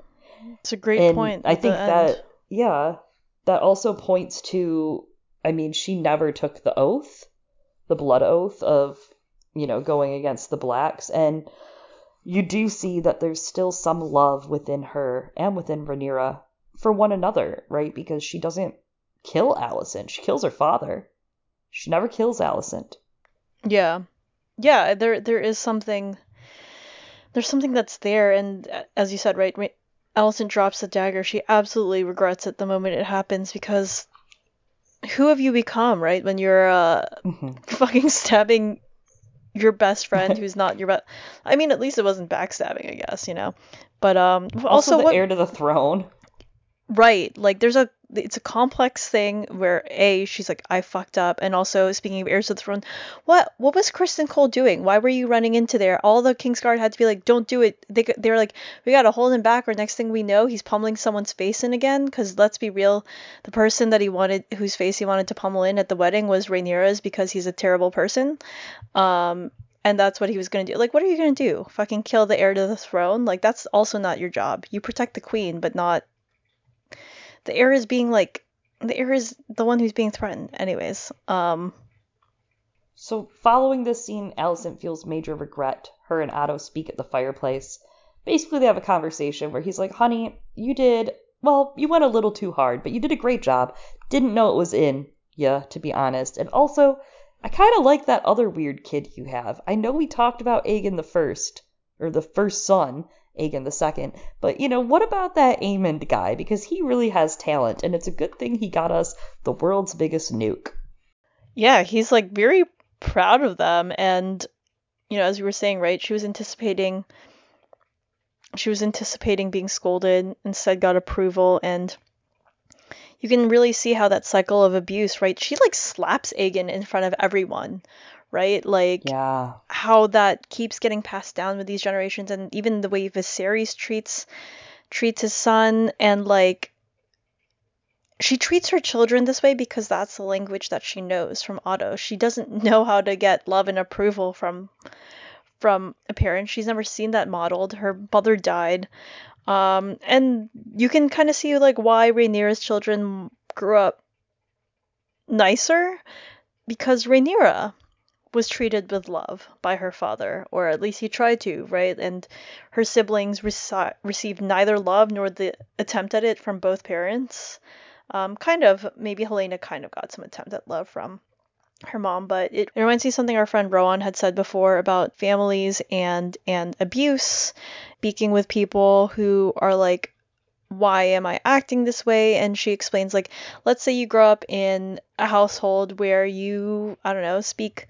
It's a great and point. I think that end. yeah, that also points to I mean, she never took the oath, the blood oath of, you know, going against the blacks and you do see that there's still some love within her and within Rhaenyra for one another, right? Because she doesn't kill Alicent. She kills her father. She never kills Alicent. Yeah. Yeah, there there is something there's something that's there and uh, as you said, right, Alicent drops the dagger. She absolutely regrets it the moment it happens because who have you become, right? When you're uh Mhm. [LAUGHS] fucking stabbing your best friend [LAUGHS] who's not your best. I mean, at least it wasn't backstabbing, I guess, you know. But um Also, also, the what heir to the throne. Right. Like there's a it's a complex thing where A, she's like, I fucked up and also speaking of heirs to the throne, what what was Criston Cole doing? Why were you running into there? All the Kingsguard had to be like, Don't do it. They they were like, We gotta hold him back or next thing we know he's pummeling someone's face in again. Because let's be real, the person that he wanted whose face he wanted to pummel in at the wedding was Rhaenyra's because he's a terrible person. Um and that's what he was gonna do. Like, what are you gonna do? Fucking kill the heir to the throne? Like, that's also not your job. You protect the queen, but not the heir is being like the heir is the one who's being threatened anyways um So, following this scene, alicent feels major regret. Her and Otto speak at the fireplace. Basically, they have a conversation where he's like, Honey, you did, well, you went a little too hard, but you did a great job. Didn't know it was in ya, to be honest. And also, I kind of like that other weird kid you have. I know we talked about Aegon the First, or the first son, Aegon the Second, but you know, what about that Aemond guy? Because he really has talent, and it's a good thing he got us the world's biggest nuke. yeah he's like very proud of them and you know as you were saying right she was anticipating she was anticipating being scolded instead got approval and you can really see how that cycle of abuse, right? She like slaps Aegon in front of everyone, right? Like Yeah. how that keeps getting passed down with these generations and even the way Viserys treats treats his son and like she treats her children this way because that's the language that she knows from Otto. She doesn't [LAUGHS] know how to get love and approval from from a parent. She's never seen that modeled. Her mother died. Um, and you can kind of see like why Rhaenyra's children grew up nicer because Rhaenyra was treated with love by her father, or at least he tried to, right? And her siblings received neither love nor the attempt at it from both parents. Um, kind of, maybe Helaena kind of got some attempt at love from her mom, but it, reminds me something our friend Rowan had said before about families and and abuse, speaking with people who are like, why am I acting this way? And she explains like, let's say you grow up in a household where you, I don't know, speak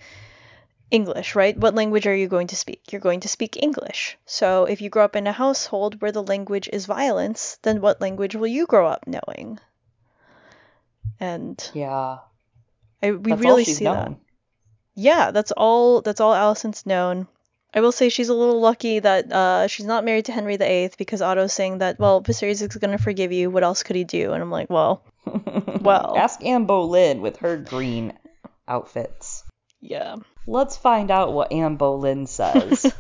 English, right? What language are you going to speak? You're going to speak English. So if you grow up in a household where the language is violence, then what language will you grow up knowing? And Yeah. I, we That's really see known. that. Yeah, that's all. That's all Alicent's known. I will say she's a little lucky that uh, she's not married to Henry VIII because Otto's saying that well Viserys is going to forgive you. What else could he do? And I'm like, well, [LAUGHS] Well. Ask Anne Boleyn with her green outfits. yeah. Let's find out what Anne Boleyn says.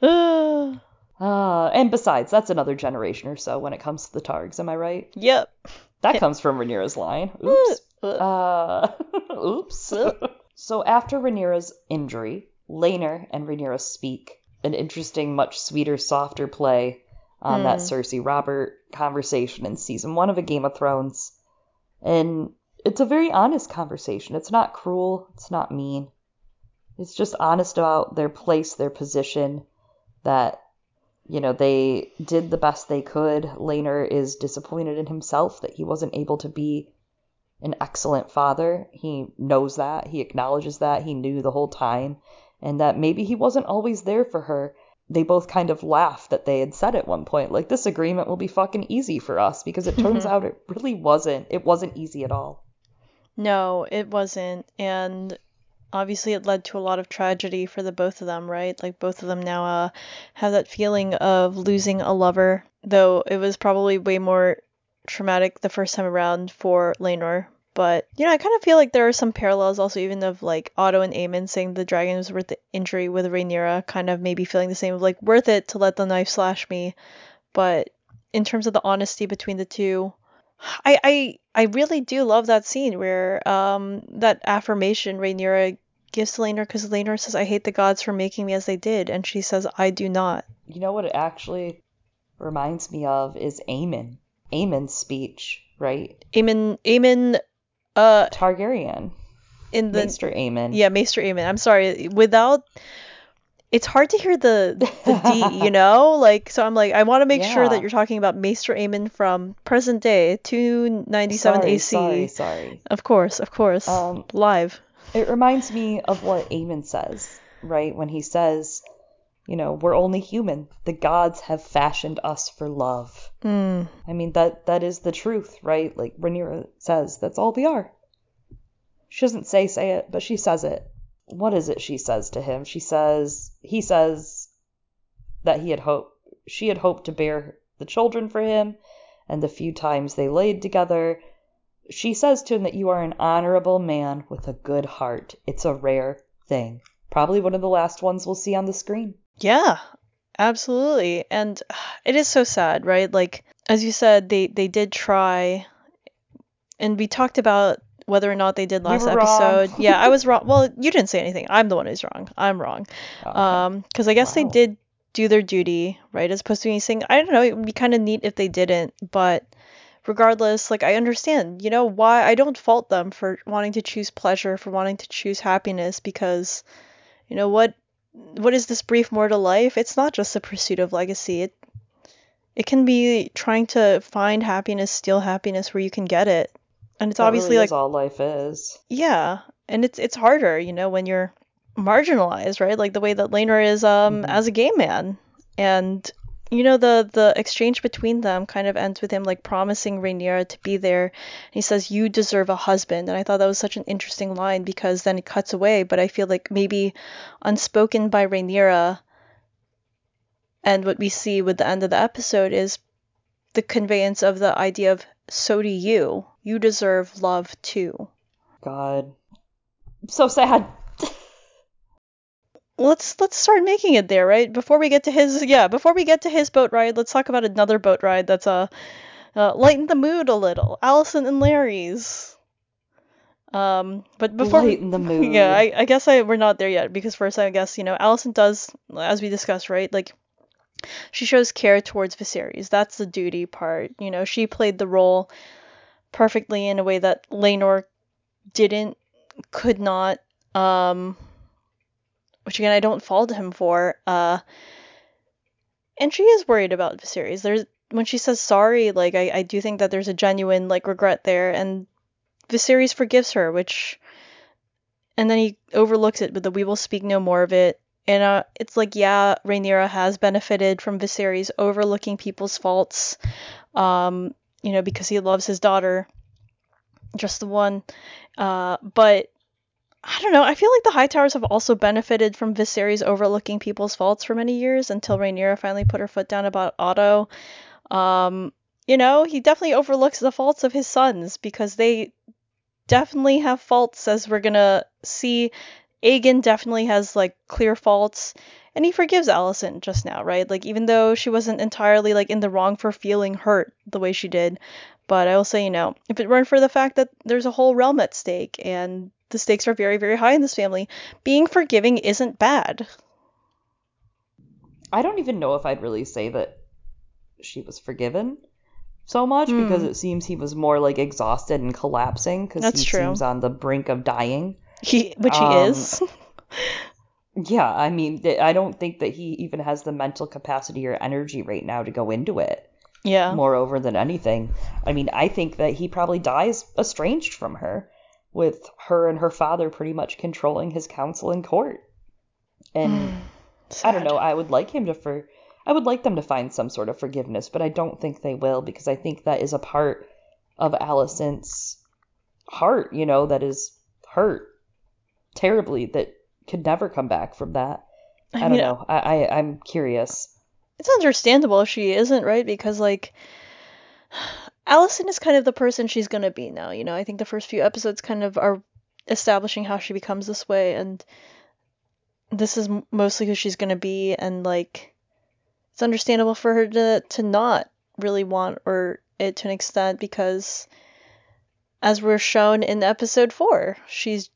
Uh, [LAUGHS] [SIGHS] uh, and besides, that's another generation or so when it comes to the Targs, am I right? yep. That comes from Rhaenyra's line. Oops. Uh, Uh, [LAUGHS] oops. so after Rhaenyra's injury, Laenor and Rhaenyra speak. An interesting, much sweeter, softer play on that Hmm. Cersei Robert conversation in season one of A Game of Thrones. And it's a very honest conversation. It's not cruel. It's not mean. It's just honest about their place, their position, that, you know, they did the best they could. Laenor is disappointed in himself that he wasn't able to be an excellent father. He knows that. He acknowledges that. He knew the whole time. And that maybe he wasn't always there for her. They both kind of laughed that they had said at one point, like, this agreement will be fucking easy for us because it turns mm-hmm. out it really wasn't. It wasn't easy at all. No, it wasn't. And obviously it led to a lot of tragedy for the both of them, right? Like both of them now uh, have that feeling of losing a lover, though it was probably way more traumatic the first time around for Laenor. But you know, I kind of feel like there are some parallels also, even of like Otto and Aemon saying the dragon was worth the injury with Rhaenyra, kind of maybe feeling the same of like worth it to let the knife slash me. But in terms of the honesty between the two, I I I really do love that scene where um that affirmation Rhaenyra gives to Laenor because Laenor says, "I hate the gods for making me as they did," and she says, "I do not." You know what it actually reminds me of is Aemon. Aemon's speech, right? Aemon Aemon uh Targaryen. in the Maester Aemon. yeah Maester Aemon. I'm sorry, without it's hard to hear the the [LAUGHS] D, you know? Like so I'm like I want to make sure that you're talking about Maester Aemon from present day 297 sorry, AC. Sorry, sorry. Of course, of course. Um, Live. It reminds me of what Aemon says, right? When he says, you know, we're only human. The gods have fashioned us for love. Mm. I mean, that that is the truth, right? Like Rhaenyra says, that's all we are. She doesn't say say it, but she says it. What is it she says to him? She says, he says that he had hoped, she had hoped to bear the children for him, and the few times they laid together, she says to him that you are an honorable man with a good heart. It's a rare thing. Probably one of the last ones we'll see on the screen. Yeah, absolutely. And [SIGHS] it is so sad, right? Like as you said, they they did try and we talked about whether or not they did last wrong. episode. [LAUGHS] yeah, I was wrong. Well, you didn't say anything. I'm the one who's wrong. I'm wrong. Okay. Um, cuz I guess they did do their duty, right? As opposed to me saying, I don't know, it would be kind of neat if they didn't, but regardless, like I understand, you know, why I don't fault them for wanting to choose pleasure, for wanting to choose happiness because you know what what is this brief mortal life? It's not just the pursuit of legacy. It it can be trying to find happiness, steal happiness where you can get it. And it's That obviously really like all life is. yeah, and it's it's harder, you know, when you're marginalized, right? Like the way that Laenor is um Mhm. as a gay man. And you know the the exchange between them kind of ends with him like promising Rhaenyra to be there. And he says, "You deserve a husband," and I thought that was such an interesting line because then it cuts away. But I feel like maybe unspoken by Rhaenyra, and what we see with the end of the episode is the conveyance of the idea of "so do you. You deserve love too." God, so sad. Let's let's start making it there, right? Before we get to his yeah, before we get to his boat ride, let's talk about another boat ride that's uh, uh lighten the mood a little. Alicent and Larys'. Um, but before lighten the [LAUGHS] mood. Yeah, I, I guess I we're not there yet because first I guess you know Alicent does as we discussed right like she shows care towards Viserys. That's the duty part. You know, she played the role perfectly in a way that Laenor didn't, could not. Um, which again I don't fault him for. Uh, and she is worried about Viserys. There's when she says sorry, like I, I do think that there's a genuine like regret there, and Viserys forgives her, which, and then he overlooks it but the "We will speak no more of it." And uh, it's like, yeah, Rhaenyra has benefited from Viserys overlooking people's faults, um, you know, because he loves his daughter, just the one. Uh, but I don't know. I feel like the High Towers have also benefited from Viserys overlooking people's faults for many years until Rhaenyra finally put her foot down about Otto. Um, you know, he definitely overlooks the faults of his sons because they definitely have faults, as we're gonna see. Aegon definitely has like clear faults, and he forgives Alicent just now, right? Like even though she wasn't entirely like in the wrong for feeling hurt the way she did, but I will say, you know, if it weren't for the fact that there's a whole realm at stake and the stakes are very, very high in this family. Being forgiving isn't bad. I don't even know if I'd really say that she was forgiven so much mm. because it seems he was more like exhausted and collapsing because he true. seems on the brink of dying. He, which he um, is. [LAUGHS] yeah, I mean, I don't think that he even has the mental capacity or energy right now to go into it. Yeah. Moreover than anything, I mean, I think that he probably dies estranged from her with her and her father pretty much controlling his counsel in court. And [SIGHS] I don't know, I would like him to for I would like them to find some sort of forgiveness, but I don't think they will because I think that is a part of Alicent's heart, you know, that is hurt terribly that could never come back from that. I, I don't know. I, I I'm curious. It's understandable if she isn't, right? Because like [SIGHS] Alicent is kind of the person she's to be now. You know, I think the first few episodes kind of are establishing how she becomes this way, and this is mostly who she's to be. And like, it's understandable for her to to not really want or it to an extent because, as we're shown in episode four, she's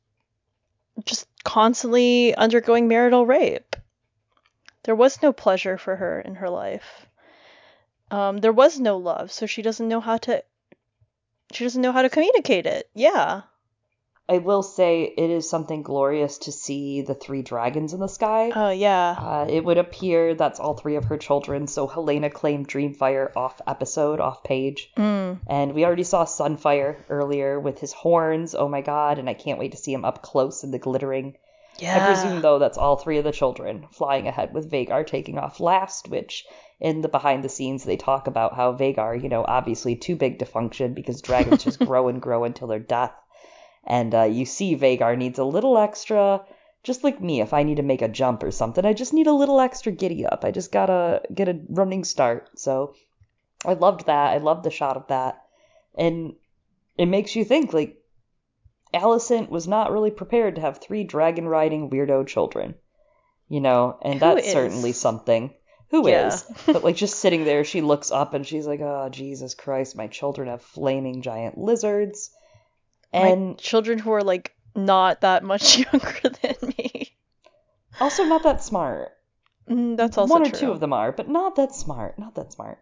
just constantly undergoing marital rape. There was no pleasure for her in her life um, there was no love, so she doesn't know how to she doesn't know how to communicate it. Yeah. I will say it is something glorious to see the three dragons in the sky. Oh yeah. Uh, it would appear that's all three of her children. So Helaena claimed Dreamfyre off episode, off page, mm. and we already saw Sunfyre earlier with his horns. Oh my god! And I can't wait to see him up close in the glittering. Yeah. I presume though that's all three of the children flying ahead with Vhagar taking off last, which in the behind the scenes they talk about how Vhagar, you know, obviously too big to function because dragons just [LAUGHS] grow and grow until their death. And uh, you see Vhagar needs a little extra, just like me, if I need to make a jump or something, I just need a little extra giddy up. I just gotta get a running start. So I loved that. I loved the shot of that. And it makes you think, like, Alicent was not really prepared to have three dragon riding weirdo children. You know, and Who that's is? certainly something. Who yeah. is? [LAUGHS] But like just sitting there, she looks up and she's like, "Oh Jesus Christ, my children have flaming giant lizards." And my children who are like not that much [LAUGHS] younger than me. Also, not that smart. Mm, that's also one or true. two of them are, but not that smart. Not that smart.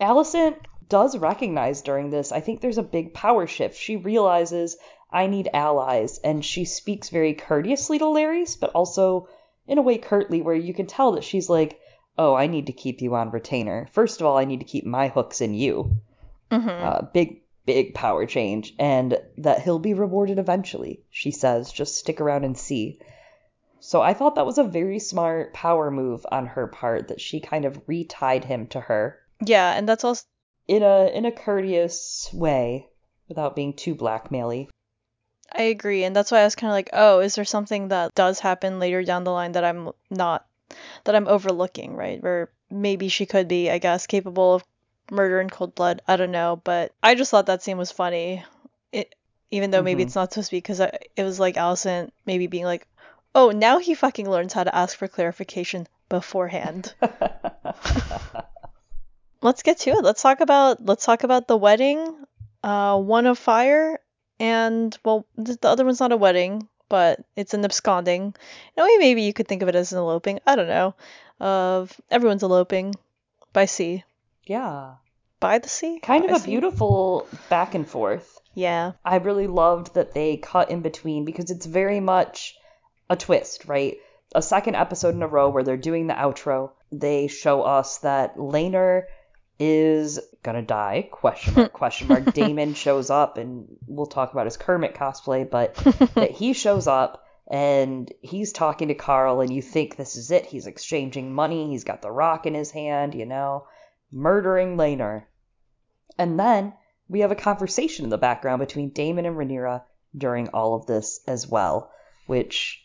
Alicent does recognize during this. I think there's a big power shift. She realizes I need allies, and she speaks very courteously to Larys, but also in a way curtly, where you can tell that she's like, oh, I need to keep you on retainer. First of all, I need to keep my hooks in you. Mm-hmm. Uh, big, big power change. And that he'll be rewarded eventually, she says. Just stick around and see. So I thought that was a very smart power move on her part that she kind of retied him to her Yeah, and that's also in a in a courteous way without being too blackmaily. I agree, and that's why I was kind of like, oh, is there something that does happen later down the line that I'm not that I'm overlooking, right? Where maybe she could be, I guess, capable of murder in cold blood. I don't know, but I just thought that scene was funny. It even though maybe Mhm. it's not supposed to be because it was like Alicent maybe being like, oh, now he fucking learns how to ask for clarification beforehand. [LAUGHS] let's get to it. Let's talk about let's talk about the wedding, uh, one of fire, and well, the other one's not a wedding, but it's an absconding. No, maybe you could think of it as an eloping. I don't know. Of everyone's eloping by sea, yeah. by the sea, Kind By of a sea? beautiful back and forth. Yeah. I really loved that they cut in between because it's very much a twist, right? A second episode in a row where they're doing the outro, they show us that Laenor is gonna die. Question mark, [LAUGHS] question mark. Daemon shows up and we'll talk about his Kermit cosplay, but [LAUGHS] that he shows up and he's talking to Qarl and you think this is it. He's exchanging money, he's got the rock in his hand, you know, murdering Laenor. And then we have a conversation in the background between Daemon and Rhaenyra during all of this as well, which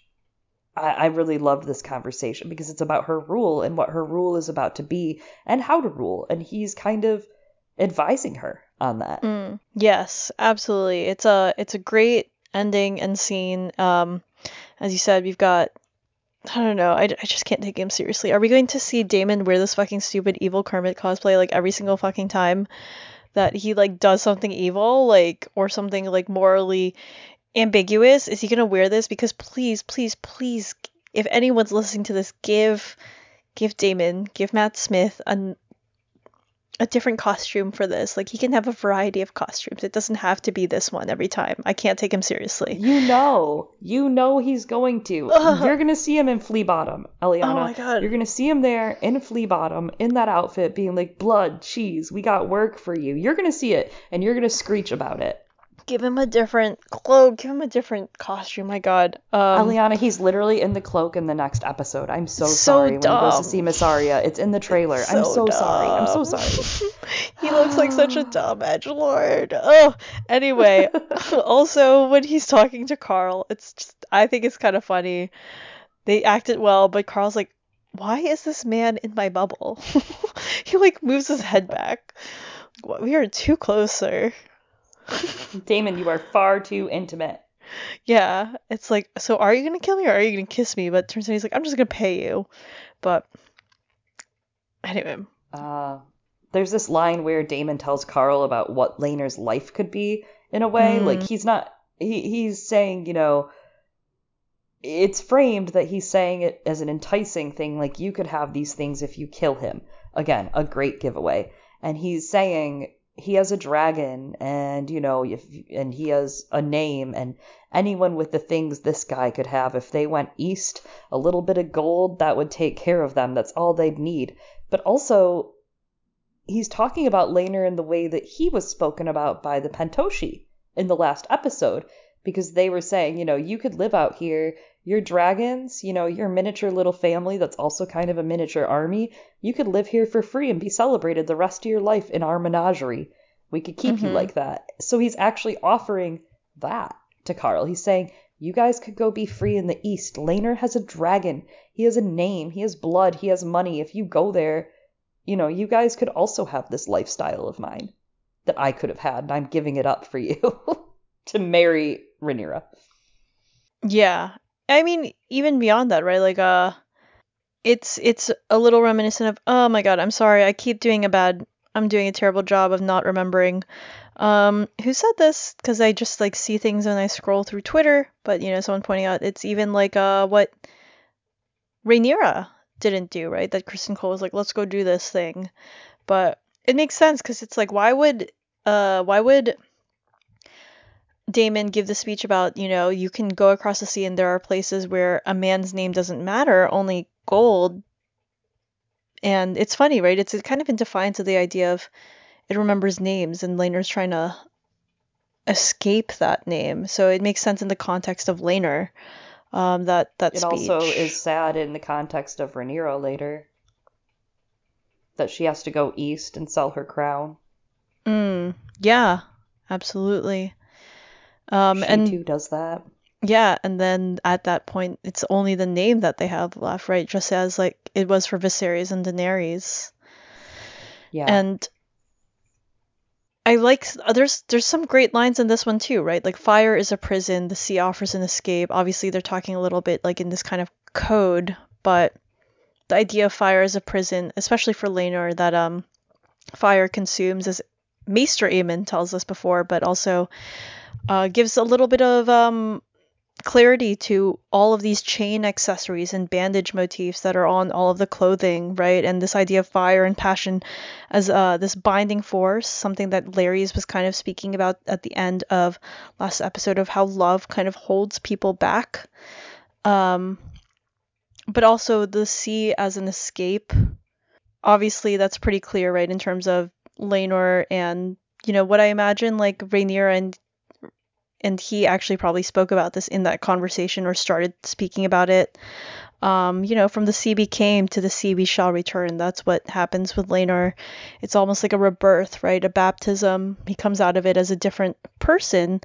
I, I really loved this conversation because it's about her rule and what her rule is about to be and how to rule. And he's kind of advising her on that. Mm, yes, absolutely. It's a it's a great ending and scene. Um, as you said, we've got. I don't know. I, I just can't take him seriously. Are we going to see Daemon wear this fucking stupid evil Kermit cosplay like every single fucking time that he like does something evil, like or something like morally ambiguous? Is he gonna wear this? Because please, please, please, if anyone's listening to this, give give Daemon, give Matt Smith a a different costume for this. Like he can have a variety of costumes. It doesn't have to be this one every time. I can't take him seriously. You know, you know he's going to. Ugh. [LAUGHS] Oh you're gonna see him in Flea Bottom, Eliana. Oh my God. You're gonna see him there in Flea Bottom in that outfit, being like, "Blood, cheese, we got work for you." You're gonna see it, and you're gonna screech about it. Give him a different cloak. Give him a different costume. My God. Um, Eliana, he's literally in the cloak in the next episode. I'm so, So sorry when he goes to see Mysaria. It's in the trailer. I'm so sorry. I'm so sorry. [LAUGHS] he looks like such a [SIGHS] dumb edge lord. Oh, anyway. [LAUGHS] also, when he's talking to Qarl, it's just I think it's kind of funny. They acted well, but Qarl's like, "Why is this man in my bubble?" [LAUGHS] he like moves his head back. We are too close, sir. [LAUGHS] Daemon, you are far too intimate. Yeah, it's like, so are you gonna kill me or are you gonna kiss me? But turns out he's like, I'm just gonna pay you. But anyway, Uh, there's this line where Daemon tells Qarl about what Laenor's life could be in a way. Mm. Like he's not he he's saying, you know, it's framed that he's saying it as an enticing thing, like you could have these things if you kill him. Again, a great giveaway. And he's saying he has a dragon and you know if and he has a name and anyone with the things this guy could have if they went east a little bit of gold that would take care of them. That's all they'd need. But also he's talking about Laenor in the way that he was spoken about by the Pentoshi in the last episode because they were saying, you know, you could live out here, your dragons, you know, your miniature little family that's also kind of a miniature army, you could live here for free and be celebrated the rest of your life in our menagerie. We could keep you Mhm. like that. So he's actually offering that to Qarl. He's saying, you guys could go be free in the East. Laenor has a dragon. He has a name. He has blood. He has money. If you go there, you know, you guys could also have this lifestyle of mine that I could have had, and I'm giving it up for you [LAUGHS] to marry Rhaenyra. yeah. I mean, even beyond that, right? Like, uh, it's it's a little reminiscent of, oh my God, I'm sorry, I keep doing a bad, I'm doing a terrible job of not remembering. Um, who said this? Because I just like see things when I scroll through Twitter, but you know, someone pointing out it's even like uh what Rhaenyra didn't do, right? That Criston Cole was like, let's go do this thing. But it makes sense because it's like, why would uh why would Daemon give the speech about, you know, you can go across the sea and there are places where a man's name doesn't matter, only gold. And it's funny, right? It's kind of in defiance of the idea of it remembers names and Laenor's trying to escape that name. So it makes sense in the context of Laenor. Um, that that It speech. also is sad in the context of Rhaenyra later that she has to go east and sell her crown. Mm, yeah, absolutely. Um, she and too does that. yeah, and then at that point, it's only the name that they have left, right? Just as like it was for Viserys and Daenerys. Yeah. And I like there's there's some great lines in this one too, right? Like fire is a prison, the sea offers an escape. Obviously, they're talking a little bit like in this kind of code, but the idea of fire as a prison, especially for Laenor, that um fire consumes, as Maester Aemon tells us before, but also uh, gives a little bit of um clarity to all of these chain accessories and bandage motifs that are on all of the clothing, right? And this idea of fire and passion as uh, this binding force, something that Larys was kind of speaking about at the end of last episode of how love kind of holds people back. Um, but also the sea as an escape. Obviously, that's pretty clear, right? In terms of Laenor and you know what I imagine like Rhaenyra and and he actually probably spoke about this in that conversation or started speaking about it. Um, you know, from the we came to the we shall return. That's what happens with Laenor. It's almost like a rebirth, right? A baptism. He comes out of it as a different person.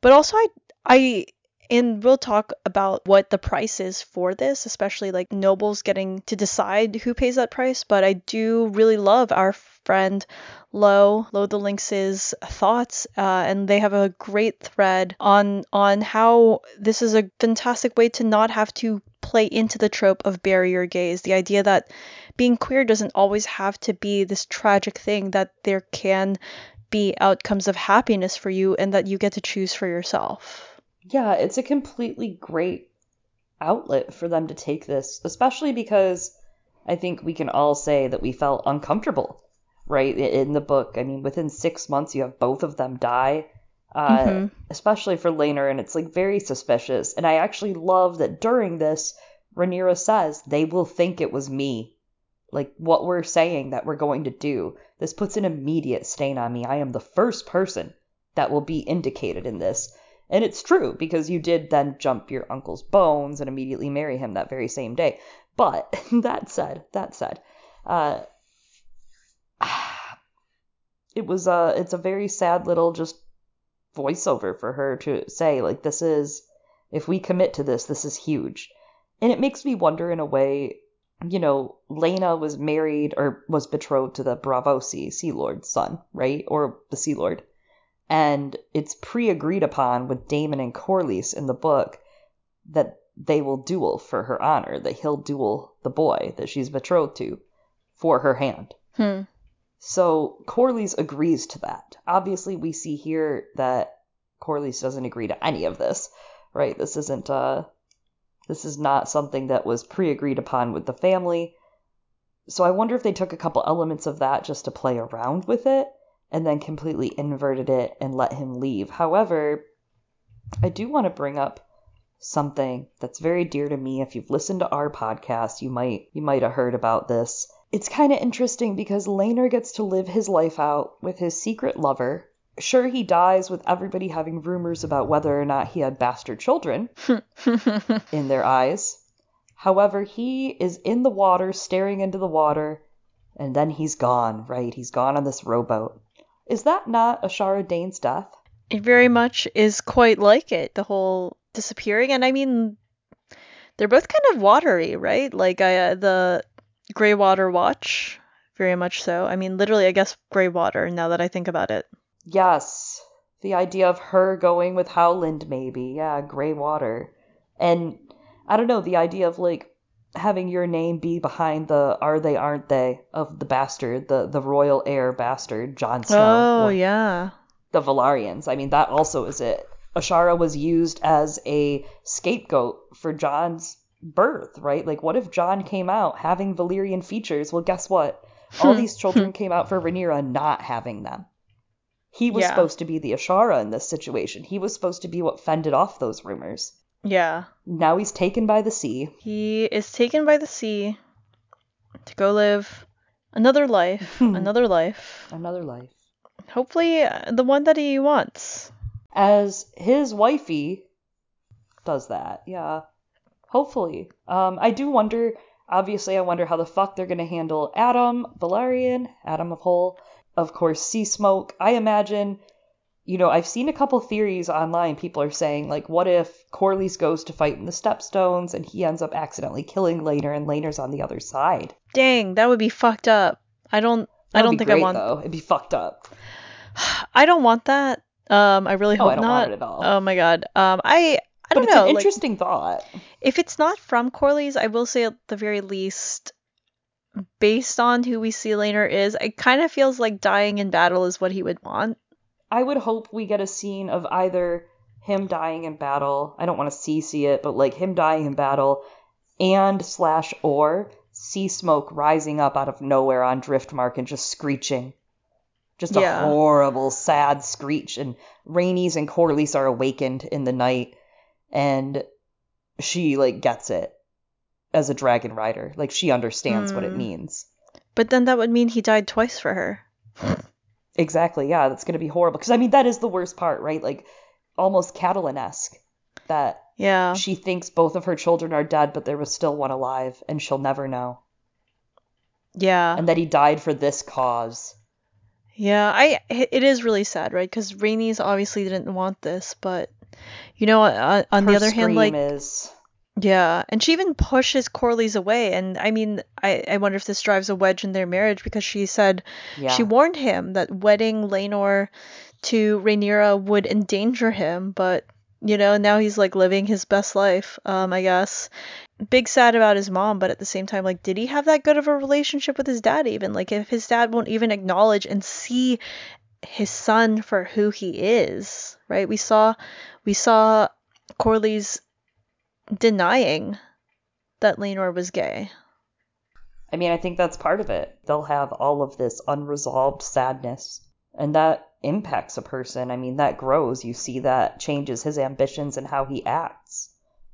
But also, I, I, and we'll talk about what the price is for this, especially like nobles getting to decide who pays that price. But I do really love our friend Lo, Lo the Lynx's thoughts, uh, and they have a great thread on on how this is a fantastic way to not have to play into the trope of bury your gays. The idea that being queer doesn't always have to be this tragic thing, that there can be outcomes of happiness for you and that you get to choose for yourself. Yeah, it's a completely great outlet for them to take this, especially because I think we can all say that we felt uncomfortable, right? In the book, I mean, within six months, you have both of them die, uh, Mhm. especially for Laenor, and it's like very suspicious. And I actually love that during this, Rhaenyra says they will think it was me. Like what we're saying that we're going to do. This puts an immediate stain on me. I am the first person that will be indicated in this. And it's true because you did then jump your uncle's bones and immediately marry him that very same day. But [LAUGHS] that said, that said, uh, [SIGHS] it was a it's a very sad little just voiceover for her to say like this is if we commit to this, this is huge. And it makes me wonder in a way, you know, Laena was married or was betrothed to the Braavosi Sea Lord's son, right? Or the Sea Lord. And it's pre agreed upon with Daemon and Corlys in the book that they will duel for her honor, that he'll duel the boy that she's betrothed to for her hand. Hmm. So Corlys agrees to that. Obviously, we see here that Corlys doesn't agree to any of this, right? This isn't uh this is not something that was pre-agreed upon with the family. So I wonder if they took a couple elements of that just to play around with it and then completely inverted it and let him leave. However, I do want to bring up something that's very dear to me. If you've listened to our podcast, you might you might have heard about this. It's kind of interesting because Laenor gets to live his life out with his secret lover. Sure, he dies with everybody having rumors about whether or not he had bastard children [LAUGHS] in their eyes. However, he is in the water, staring into the water, and then he's gone, right? He's gone on this rowboat. Is that not Ashara Dayne's death? It very much is quite like it, the whole disappearing. And I mean, they're both kind of watery, right? Like uh, the Greywater Watch, very much so. I mean, literally, I guess Greywater, now that I think about it. Yes. The idea of her going with Howland, maybe. Yeah, Greywater. And I don't know, the idea of like having your name be behind the are they, aren't they of the bastard, the, the royal heir bastard, Jon Snow. Oh, yeah. The Velaryons. I mean, that also is it. Ashara was used as a scapegoat for Jon's birth, right? Like, what if Jon came out having Valyrian features? Well, guess what? [LAUGHS] All these children came out for Rhaenyra not having them. He was Yeah. supposed to be the Ashara in this situation. He was supposed to be what fended off those rumors. Yeah. Now he's taken by the sea. He is taken by the sea to go live another life, [LAUGHS] another life. Another life. Hopefully, uh, the one that he wants. As his wifey does that, yeah. Hopefully. Um, I do wonder. Obviously, I wonder how the fuck they're gonna handle Addam Velaryon, Addam of Hull, of course, Seasmoke. I imagine. You know, I've seen a couple theories online. People are saying, like, what if Corlys goes to fight in the Stepstones and he ends up accidentally killing Laenor and Laenor's on the other side? Dang, that would be fucked up. I don't. I That'd don't be think great, I want. Though. It'd be fucked up. [SIGHS] I don't want that. Um, I really Oh, hope I don't not. want it at all. Oh my god. Um, I. I but don't it's know. like, interesting thought. if it's not from Corlys, I will say at the very least, based on who we see Laenor is, it kind of feels like dying in battle is what he would want. I would hope we get a scene of either him dying in battle. I don't want to see see it, but like him dying in battle, and slash or Seasmoke rising up out of nowhere on Driftmark and just screeching. Just a Yeah. horrible, sad screech. And Rhaenys and Corlys are awakened in the night, and she like gets it as a dragon rider. Like she understands what it Hmm. means. But then that would mean he died twice for her. Exactly. Yeah, that's going to be horrible. Because I mean, that is the worst part, right? Like almost Catelyn-esque that Yeah. she thinks both of her children are dead, but there was still one alive, and she'll never know. Yeah. And that he died for this cause. Yeah, I it is really sad, right? Because Rhaenys obviously didn't want this, but you know, uh, on, on the other hand, like is yeah, and she even pushes Corlys away, and I mean, I I wonder if this drives a wedge in their marriage because she said yeah. she warned him that wedding Laenor to Rhaenyra would endanger him, but you know, now he's like living his best life, um, I guess. Big sad about his mom, but at the same time, like, did he have that good of a relationship with his dad even? Like, if his dad won't even acknowledge and see his son for who he is, right? We saw, we saw Corlys denying that Laenor was gay. I mean, I think that's part of it. They'll have all of this unresolved sadness, and that impacts a person. I mean, that grows. You see that changes his ambitions and how he acts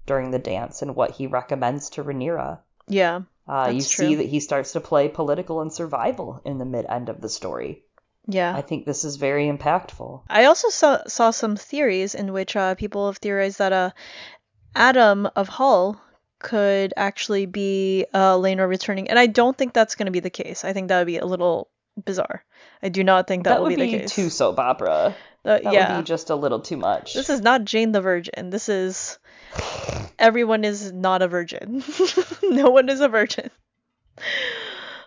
during the dance and what he recommends to Rhaenyra. Yeah, Uh, you That's see that he starts to play political and survival in the mid end of the story. yeah. I think this is very impactful. I also saw saw some theories in which uh, people have theorized that uh, Addam of Hull could actually be uh, Laenor returning, and I don't think that's going to be the case. I think that would be a little bizarre. I do not think that, That, will would be, be, the case. too soap opera. Uh, That yeah, would be just a little too much. this is not Jane the Virgin. This is everyone is not a virgin. [LAUGHS] no one is a virgin.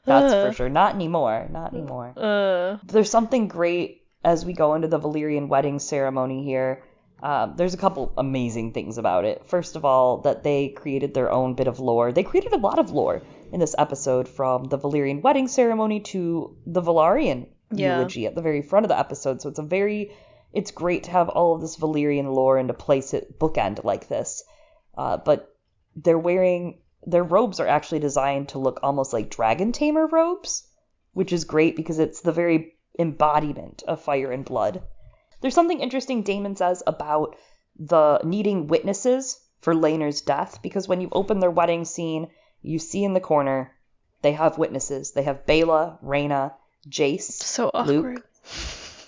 That's Uh, for [SIGHS] sure. Not anymore. Not anymore. Uh, There's something great as we go into the Valyrian wedding ceremony here. Um, there's a couple amazing things about it. First of all, that they created their own bit of lore. They created a lot of lore in this episode, from the Valyrian wedding ceremony to the Valyrian Yeah. eulogy at the very front of the episode. So it's a very, it's great to have all of this Valyrian lore and to place it bookend like this. Uh, but they're wearing their robes are actually designed to look almost like dragon tamer robes, which is great because it's the very embodiment of fire and blood. There's something interesting Daemon says about the needing witnesses for Laenor's death because when you open their wedding scene, you see in the corner they have witnesses. They have Baela, Rhaena, Jace, so. Luke,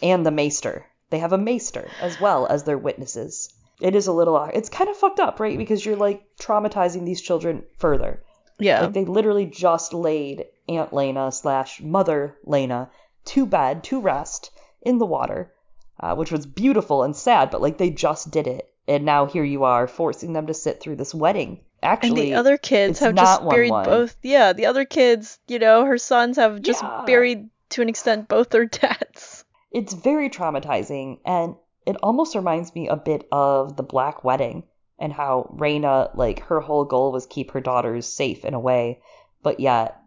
and the Maester. They have a Maester as well as their witnesses. It is a little, it's kind of fucked up, right? Because you're like traumatizing these children further. Yeah. Like they literally just laid Aunt Laena slash Mother Laena to bed to rest in the water, uh, which was beautiful and sad. But like they just did it, and now here you are forcing them to sit through this wedding. and Actually, the other kids it's have just buried 1-1. both. Yeah, the other kids, you know, her sons have just Yeah. buried to an extent both their [LAUGHS] dads. it's very traumatizing, and it almost reminds me a bit of the Black Wedding and how Reina, like her whole goal was keep her daughters safe in a way, but yet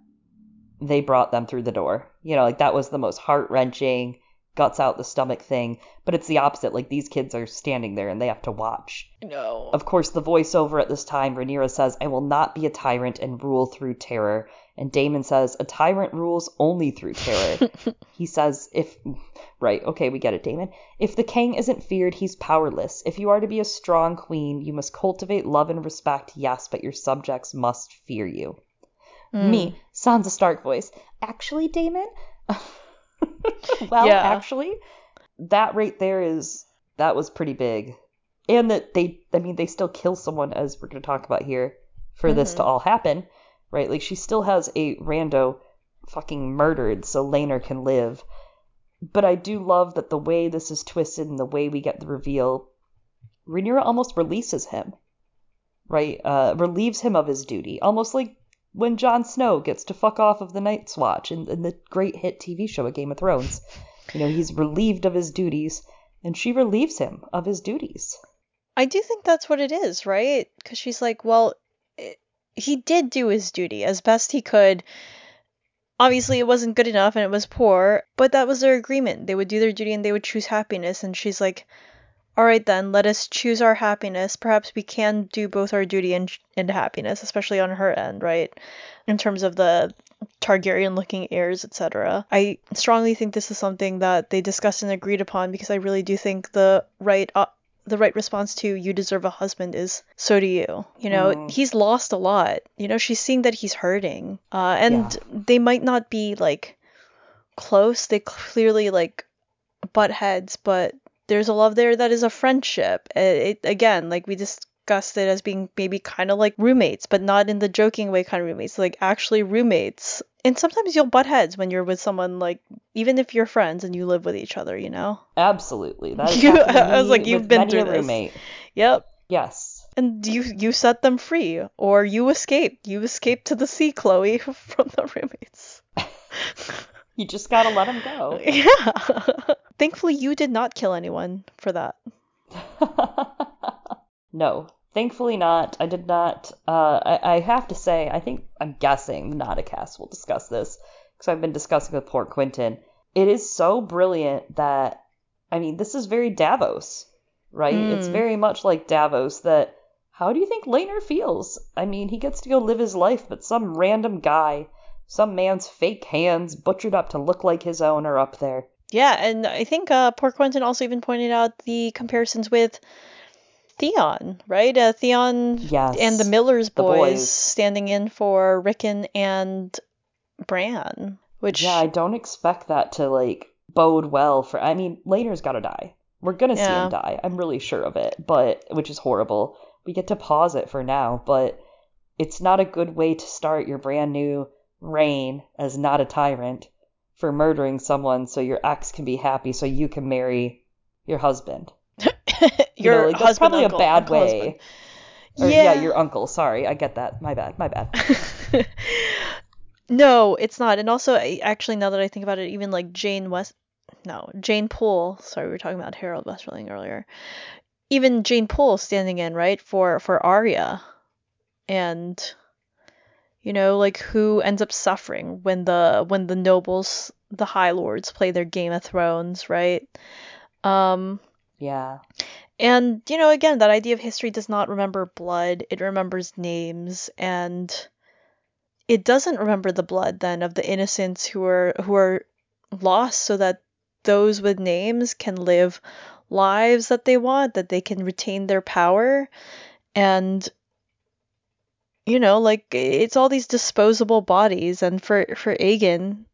they brought them through the door. You know, like that was the most heart wrenching, guts out the stomach thing. But it's the opposite. Like these kids are standing there and they have to watch. No. Of course, the voiceover at this time, Rhaenyra says, I will not be a tyrant and rule through terror. And Daemon says, a tyrant rules only through terror. [LAUGHS] he says, if. [LAUGHS] Right, okay, we get it, Daemon. If the king isn't feared, he's powerless. If you are to be a strong queen, you must cultivate love and respect, yes, but your subjects must fear you. Mm. Me, Sansa Stark voice. Actually, Daemon? [LAUGHS] [LAUGHS] well, Yeah. actually, that right there is that was pretty big. And that they I mean they still kill someone as we're going to talk about here for this to all happen, right? Like she still has a rando fucking murdered so Laenor can live. But I do love that the way this is twisted and the way we get the reveal, Rhaenyra almost releases him, right? Uh, relieves him of his duty, almost like when Jon Snow gets to fuck off of the Night's Watch in, in the great hit TV show A Game of Thrones. You know, he's relieved of his duties, and she relieves him of his duties. I do think that's what it is, right? Because she's like, well, it, he did do his duty as best he could. Obviously, it wasn't good enough and it was poor, but that was their agreement. They would do their duty and they would choose happiness. And she's like, all right, then, let us choose our happiness. Perhaps we can do both our duty and, and happiness, especially on her end, right? In terms of the Targaryen looking heirs, etc. I strongly think this is something that they discussed and agreed upon because I really do think the right uh, the right response to you deserve a husband is so do you. You know, Mm. he's lost a lot. You know, she's seeing that he's hurting. Uh, and Yeah. they might not be like close. They clearly like butt heads, but there's a love there that is a friendship. It, it again, like we discussed it as being maybe kind of like roommates, but not in the joking way kind of roommates, like actually roommates. And sometimes you'll butt heads when you're with someone like even if you're friends and you live with each other, you know. Absolutely. That [LAUGHS] You- I was like, you've been through this. roommate. Yep. Yes. And you you set them free, or you escape. You escape to the sea, Chloe, [LAUGHS] from the roommates. [LAUGHS] You just gotta let him go. [LAUGHS] Yeah. [LAUGHS] Thankfully, you did not kill anyone for that. [LAUGHS] no, thankfully not. I did not. Uh, I, I have to say, I think I'm guessing the Nauticast will discuss this because I've been discussing with Port Quentin. It is so brilliant that I mean, this is very Davos, right? It's Mm. very much like Davos. That how do you think Laenor feels? I mean, he gets to go live his life, but some random guy, some man's fake hands butchered up to look like his own, are up there. Yeah, and I think uh, poor Quentin also even pointed out the comparisons with Theon, right? Uh, Theon Yes, and the Miller's the boys, boys. standing in for Rickon and Bran, which Yeah, I don't expect that to like bode well for. I mean, Laenor's got to die. We're gonna see him die. I'm really sure of it, but which is horrible. We get to pause it for now, but it's not a good way to start your brand new reign as not a tyrant for murdering someone so your ex can be happy so you can marry your husband. [LAUGHS] You your know, like, that's husband, probably uncle, a bad uncle, way. Or, yeah, yeah, your uncle. Sorry, I get that. My bad. My bad. [LAUGHS] no, it's not. And also, actually, now that I think about it, even like Jane West, no, Jeyne Poole. Sorry, we were talking about Harrold Westerling earlier. Even Jeyne Poole standing in right for for Arya, and you know, like who ends up suffering when the when the nobles, the High Lords, play their Game of Thrones, right? Um, Yeah. and, you know, again, that idea of history does not remember blood, it remembers names, and it doesn't remember the blood then of the innocents who are who are lost so that those with names can live lives that they want, that they can retain their power. And you know, like it's all these disposable bodies and for for Aegon,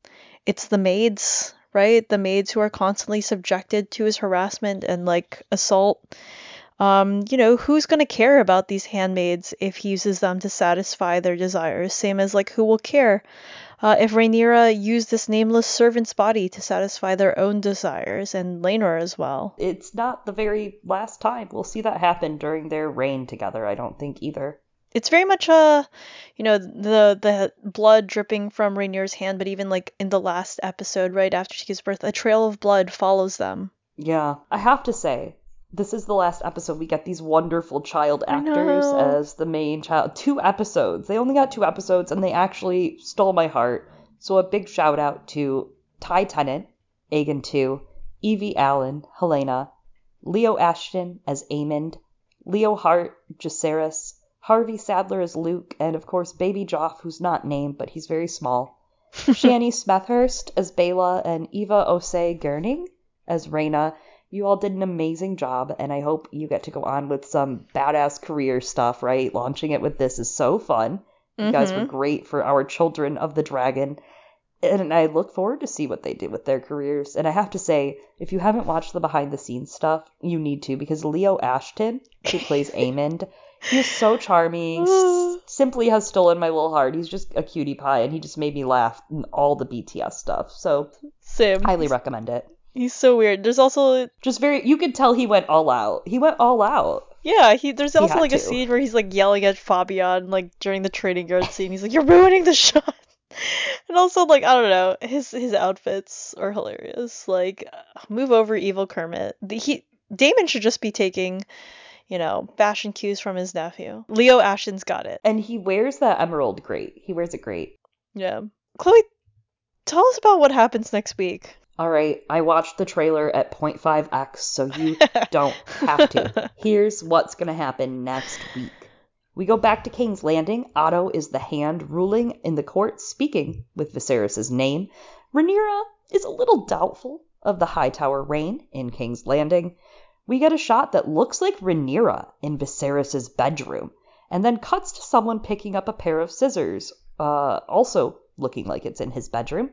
it's the maids, right? The maids who are constantly subjected to his harassment and like assault. Um, you know, who's going to care about these handmaids if he uses them to satisfy their desires? Same as like who will care uh, if Rhaenyra used this nameless servant's body to satisfy their own desires and Laenor as well. It's not the very last time we'll see that happen during their reign together, I don't think either. It's very much uh, you know, the the blood dripping from Rhaenyra's hand, but even like in the last episode, right after she gives birth, a trail of blood follows them. Yeah. I have to say, this is the last episode. We get these wonderful child actors as the main child. Two episodes. They only got two episodes and they actually stole my heart. So a big shout out to Ty Tennant, Aegon 2, Evie Allen, Helaena, Leo Ashton as Aemond, Leo Hart, Jacaerys, Harvey Sadler as Luke, and of course Baby Joff, who's not named, but he's very small. [LAUGHS] Shani Smethurst as Baela and Eva Ossei-Gerning as Rhaena. You all did an amazing job, and I hope you get to go on with some badass career stuff, right? Launching it with this is so fun. You guys were Mhm. great for our Children of the Dragon. And I look forward to see what they do with their careers. And I have to say, if you haven't watched the behind the scenes stuff, you need to because Leo Ashton, who plays [LAUGHS] Aemond, He's so charming. S- [SIGHS] simply has stolen my little heart. He's just a cutie pie, and he just made me laugh in all the BTS stuff. So Sam. highly recommend it. He's so weird. There's also Just very, you could tell he went all out. He went all out. yeah, he there's also had like a to. scene where he's like yelling at Fabian like during the training yard scene. He's like, "You're ruining the [LAUGHS] shot." And also like I don't know, his his outfits are hilarious. Like move over evil Kermit. The, he Daemon should just be taking, you know, fashion cues from his nephew. Leo Ashton's got it. And he wears that emerald great. He wears it great. Yeah. Chloe, tell us about what happens next week. All right, I watched the trailer at 0.5x, so you [LAUGHS] don't have to. Here's what's going to happen next week. We go back to King's Landing. Otto is the hand ruling in the court, speaking with Viserys' name. Rhaenyra is a little doubtful of the Hightower reign in King's Landing. We get a shot that looks like Rhaenyra in Viserys' bedroom, and then cuts to someone picking up a pair of scissors, uh, also looking like it's in his bedroom.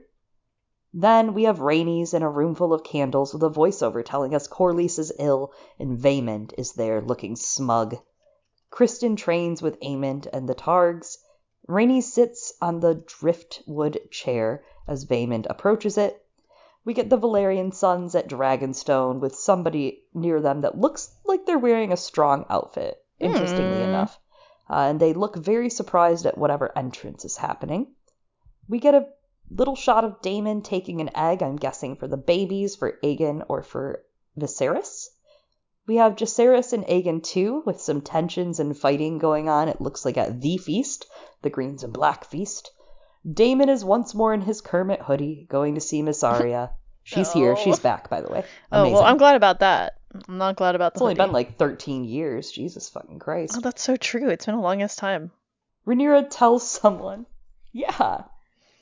Then we have Rhaenys in a room full of candles with a voiceover telling us Corlys is ill and Vaemond is there looking smug. Criston trains with Aemond and the Targs. Rainey sits on the driftwood chair as Vaemond approaches it. We get the Velaryon sons at Dragonstone with somebody near them that looks like they're wearing a strong outfit, interestingly Hmm. enough. Uh, and they look very surprised at whatever entrance is happening. We get a little shot of Daemon taking an egg, I'm guessing for the babies, for Aegon or for Viserys. We have Jacaerys and Aegon too, with some tensions and fighting going on. It looks like at the feast, the Greens and Black feast. Daemon is once more in his Kermit hoodie, going to see Miss [LAUGHS] Arya. She's here. Oh. She's back, by the way. Oh Amazing. well, I'm glad about that. I'm not glad about the. it's only hoodie. been like 13 years. Jesus fucking Christ. Oh, that's so true. It's been a long ass time. Rhaenyra tells someone, yeah,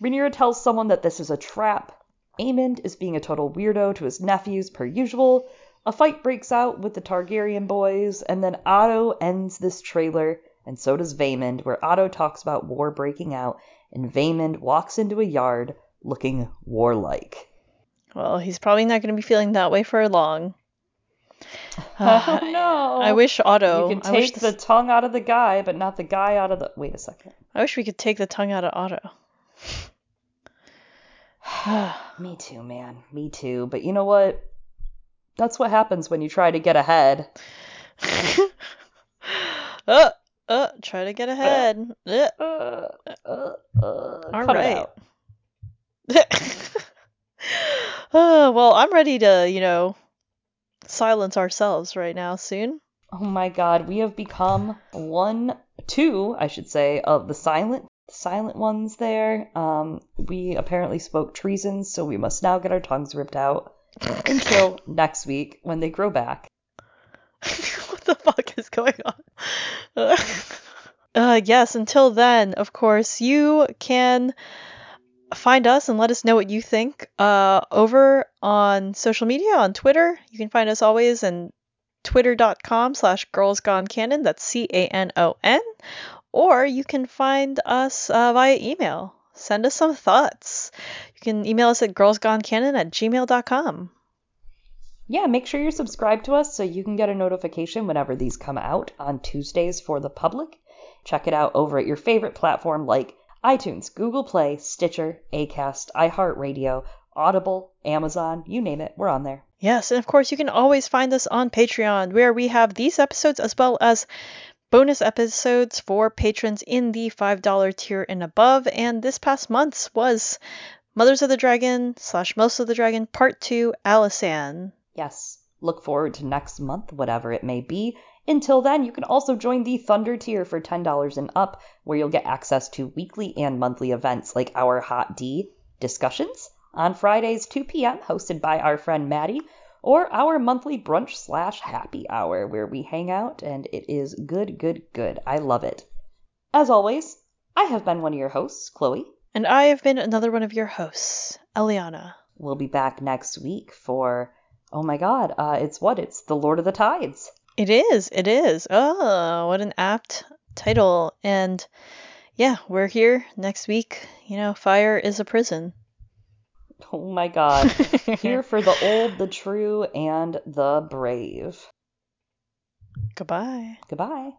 Rhaenyra tells someone that this is a trap. Aemond is being a total weirdo to his nephews per usual. A fight breaks out with the Targaryen boys, and then Otto ends this trailer, and so does Vaemond, where Otto talks about war breaking out, and Vaemond walks into a yard looking warlike. Well, he's probably not going to be feeling that way for long. [LAUGHS] Oh [SIGHS] no! I wish Otto. you can I wish take the tongue out of the guy, but not the guy out of the. Wait a second. I wish we could take the tongue out of Otto. [SIGHS] Me too, man. Me too. But you know what? That's what happens when you try to get ahead. [LAUGHS] uh, uh, try to get ahead. Uh, Uh, uh, uh, All right. [LAUGHS] uh, well, I'm ready to, you know, silence ourselves right now soon. Oh my god, we have become one, two, I should say, of the silent silent ones there. Um, we apparently spoke treason, so we must now get our tongues ripped out [LAUGHS] until next week when they grow back. The fuck is going on? [LAUGHS] uh, yes, until then, of course, you can find us and let us know what you think uh, over on social media on Twitter. You can find us always in twitter.com slash girlsgonecanon. That's C-A-N-O-N. Or you can find us uh, via email. Send us some thoughts. You can email us at girlsgonecanon at gmail.com. Yeah, make sure you're subscribed to us so you can get a notification whenever these come out on Tuesdays for the public. Check it out over at your favorite platform like iTunes, Google Play, Stitcher, Acast, iHeartRadio, Audible, Amazon, you name it, we're on there. Yes, and of course, you can always find us on Patreon, where we have these episodes as well as bonus episodes for patrons in the $5 tier and above. And this past month's was Mothers of the Dragon slash Most of the Dragon Part 2 Alicent. Yes, look forward to next month, whatever it may be. Until then, you can also join the Thunder tier for $10 and up, where you'll get access to weekly and monthly events like our Hot D discussions on Fridays 2 p.m., hosted by our friend Maddie, or our monthly brunch slash happy hour, where we hang out and it is good, good, good. I love it. As always, I have been one of your hosts, Chloe. And I have been another one of your hosts, Eliana. We'll be back next week for, oh my god, uh, it's what? It's The Lord of the Tides. It is, it is. Oh, what an apt title. And yeah, we're here next week. You know, fire is a prison. [LAUGHS] Oh my god. [LAUGHS] Here for the old, the true, and the brave. Goodbye. Goodbye.